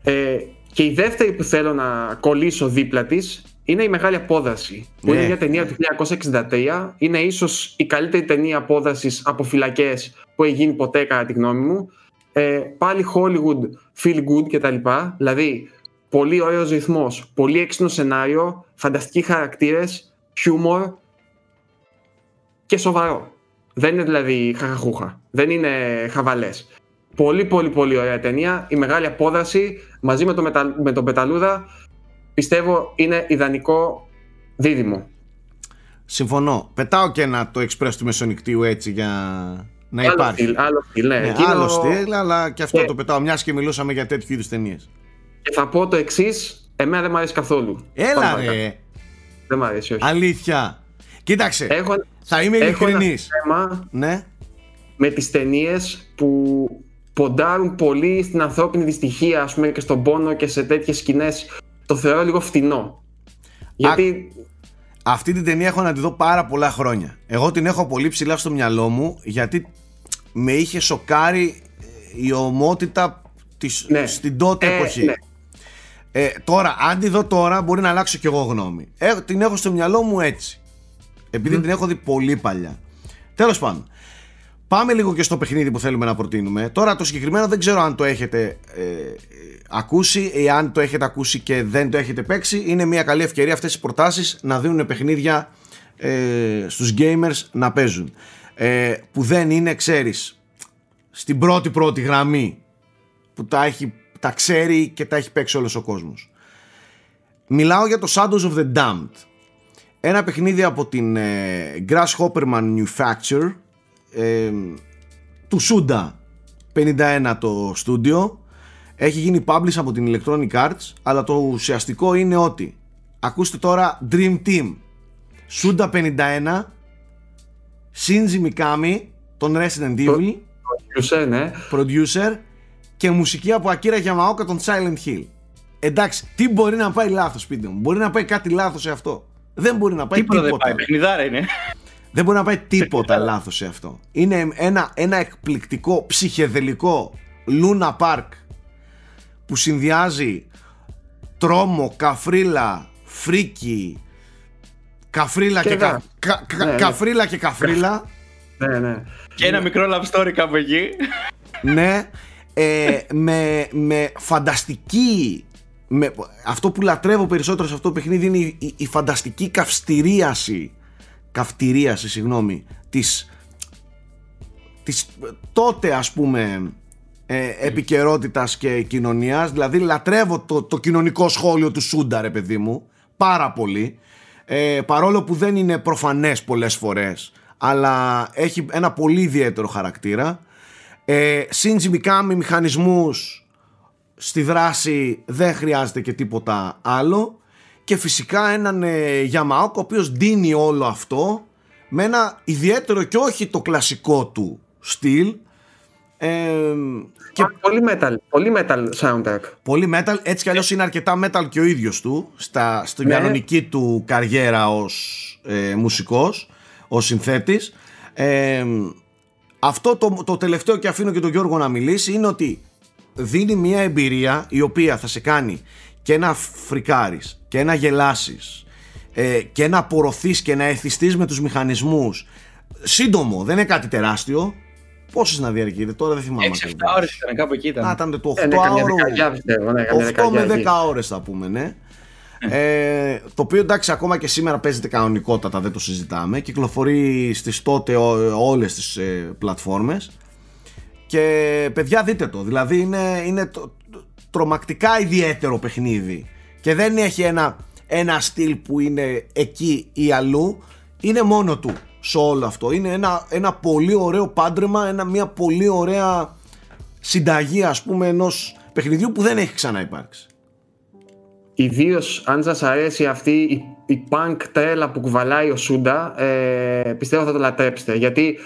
Ε, και η δεύτερη που θέλω να κολλήσω δίπλα της είναι η Μεγάλη Απόδραση. Που Ναι. είναι μια ταινία του 1963. Είναι ίσως η καλύτερη ταινία απόδρασης από φυλακές που έχει γίνει ποτέ, κατά τη γνώμη μου. Ε, πάλι Hollywood, feel good κτλ. Δηλαδή, πολύ ωραίος ρυθμός, πολύ έξυπνο σενάριο, φανταστικοί χαρακτήρες, χιούμορ και σοβαρό. Δεν είναι δηλαδή χαχαχούχα. Δεν είναι χαβαλές. Πολύ πολύ πολύ ωραία ταινία. Η μεγάλη απόδραση μαζί με, το μετα... με τον Πεταλούδα πιστεύω είναι ιδανικό δίδυμο. Συμφωνώ. Πετάω και ένα το express του μεσονικτίου έτσι για να Άλλο υπάρχει. στυλ, άλλο στυλ, ναι. Ναι, Εκείνο- άλλο στυλ, αλλά και αυτό Ναι. το πετάω. Μιας και μιλούσαμε για τέτοιου είδους ταινίες. Και θα πω το εξής. Εμένα δεν μου αρέσει καθόλου. Έλα Πάμε παρακάτω. ρε. Δεν μου αρέσει, όχι. Αλήθεια. Κοίταξε. Έχω, θα είμαι έχω ένα ειλικρινής. θέμα Ναι. με τις ταινίες που ποντάρουν πολύ στην ανθρώπινη δυστυχία ας πούμε και στον πόνο και σε τέτοιες σκηνές το θεωρώ λίγο φτηνό. Γιατί Αυτή την ταινία έχω να τη δω πάρα πολλά χρόνια. Εγώ την έχω πολύ ψηλά στο μυαλό μου γιατί με είχε σοκάρει ε, η ομότητα της, Ναι. στην τότε Ε, εποχή. ναι. Ε, τώρα, αν τη δω τώρα, μπορεί να αλλάξω κι εγώ γνώμη. Ε, την έχω στο μυαλό μου έτσι. Επειδή την έχω δει πολύ παλιά. Τέλος πάντων. Πάμε λίγο και στο παιχνίδι που θέλουμε να προτείνουμε. Τώρα το συγκεκριμένο δεν ξέρω αν το έχετε ε, ε, ακούσει ή αν το έχετε ακούσει και δεν το έχετε παίξει. Είναι μια καλή ευκαιρία αυτές οι προτάσεις να δίνουν παιχνίδια ε, στους gamers να παίζουν. Ε, που δεν είναι, ξέρεις, στην πρώτη πρώτη γραμμή που τα, έχει, τα ξέρει και τα έχει παίξει όλος ο κόσμος. Μιλάω για το Shadows of the Damned. Ένα παιχνίδι από την ε, Grasshopper Manufacture ε, του Suda 51 το στούντιο έχει γίνει publish από την Electronic Arts αλλά το ουσιαστικό είναι ότι ακούστε τώρα Dream Team Suda 51 Shinji Mikami τον Resident Evil Producer, ναι. producer και μουσική από Akira Yamaoka τον Silent Hill. Εντάξει, τι μπορεί να πάει λάθος σπίτι μου; Μπορεί να πάει κάτι λάθος σε αυτό. Δεν μπορεί να πάει Τίποτα τίποτα. δεν πάει. Παιχνιδάρα είναι. Δεν μπορεί να πάει τίποτα λάθος σε αυτό. Είναι ένα, ένα εκπληκτικό ψυχεδελικό Luna Park που συνδυάζει τρόμο, καφρίλα, φρίκι, καφρίλα και, Και κα, δα. κα- κα- Ναι, ναι. καφρίλα και καφρίλα. ναι, ναι. Και ένα μικρό love story κάπου εκεί. ναι, ε, με, με φανταστική. Με, αυτό που λατρεύω περισσότερο σε αυτό το παιχνίδι είναι η, η, η φανταστική καυστηρίαση. Καυτηρίαση, συγγνώμη. Της, της τότε ας πούμε ε, επικαιρότητας και κοινωνίας. Δηλαδή λατρεύω το, το κοινωνικό σχόλιο του Σούντα, ρε παιδί μου. Πάρα πολύ. Ε, παρόλο που δεν είναι προφανές πολλές φορές. αλλά έχει ένα πολύ ιδιαίτερο χαρακτήρα. Ε, Shinji Mikami μηχανισμούς στη δράση δεν χρειάζεται και τίποτα άλλο και φυσικά έναν ε, Yamaoka ο οποίος δίνει όλο αυτό με ένα ιδιαίτερο και όχι το κλασικό του στυλ ε, και... Πολύ metal, πολύ metal soundtrack. Πολύ metal, έτσι κι αλλιώς είναι αρκετά metal και ο ίδιος του στα, στην ναι. κανονική του καριέρα ως ε, μουσικός, ως συνθέτης. Ε, αυτό το, το τελευταίο και αφήνω και τον Γιώργο να μιλήσει είναι ότι δίνει μια εμπειρία η οποία θα σε κάνει και να φρικάρεις και να γελάσεις ε, και να απορροφείς και να εθιστείς με τους μηχανισμούς σύντομο, δεν είναι κάτι τεράστιο Πόσες να διαρκείτε, τώρα δεν θυμάμαι. 6-7 ώρες ήταν κάπου εκεί. Ήταν. Να ήταν το 8 ε, ναι, ναι, 8 με 10 ώρες θα πούμε, ναι. ε, το οποίο εντάξει ακόμα και σήμερα παίζεται κανονικότατα δεν το συζητάμε κυκλοφορεί στις τότε όλες τις ε, πλατφόρμες και παιδιά δείτε το δηλαδή είναι, είναι το, τρομακτικά ιδιαίτερο παιχνίδι και δεν έχει ένα, ένα στυλ που είναι εκεί ή αλλού είναι μόνο του σε όλο αυτό είναι ένα, ένα πολύ ωραίο πάντρεμα ένα, μια πολύ ωραία συνταγή ας πούμε ενός παιχνιδιού που δεν έχει ξαναυπάρξει Ιδίως αν σας αρέσει αυτή η, η punk τρέλα που κουβαλάει ο Σούντα, ε, πιστεύω θα το λατρέψετε. Γιατί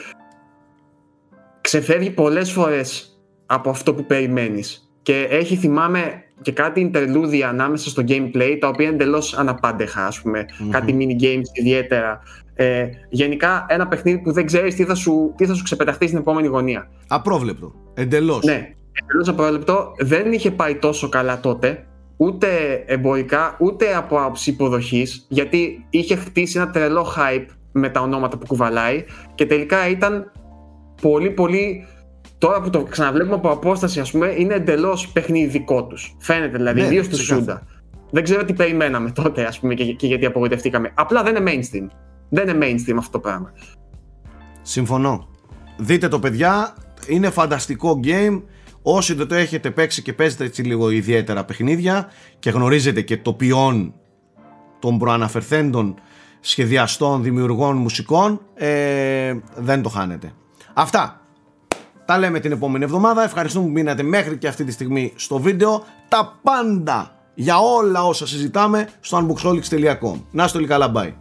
ξεφεύγει πολλές φορές από αυτό που περιμένεις. Και έχει θυμάμαι και κάτι interlude ανάμεσα στο gameplay, τα οποία είναι εντελώς αναπάντεχα, ας πουμε Κάτι mini games ιδιαίτερα. Ε, γενικά ένα παιχνίδι που δεν ξέρεις τι θα σου, τι θα σου ξεπεταχθεί στην επόμενη γωνία. Απρόβλεπτο. Εντελώς. Ναι, εντελώς απρόβλεπτο. Δεν είχε πάει τόσο καλά τότε ούτε εμπορικά, ούτε από άποψη υποδοχής, γιατί είχε χτίσει ένα τρελό hype με τα ονόματα που κουβαλάει και τελικά ήταν πολύ πολύ. Τώρα που το ξαναβλέπουμε από απόσταση, ας πούμε, είναι εντελώς παιχνίδι δικό τους. Φαίνεται δηλαδή, ναι, ιδίως του Σούντα. Δεν ξέρω τι περιμέναμε τότε, ας πούμε, και, και γιατί απογοητευτήκαμε. Απλά δεν είναι mainstream. Δεν είναι mainstream αυτό το πράγμα. Συμφωνώ. Δείτε το, παιδιά. Είναι φανταστικό game. Όσοι δεν το έχετε παίξει και παίζετε έτσι λίγο ιδιαίτερα παιχνίδια και γνωρίζετε και το ποιόν των προαναφερθέντων σχεδιαστών, δημιουργών, μουσικών, ε, δεν το χάνετε. Αυτά. Τα λέμε την επόμενη εβδομάδα. Ευχαριστούμε που μείνατε μέχρι και αυτή τη στιγμή στο βίντεο. Τα πάντα για όλα όσα συζητάμε στο unboxholics.com. Να είστε όλοι καλά, bye.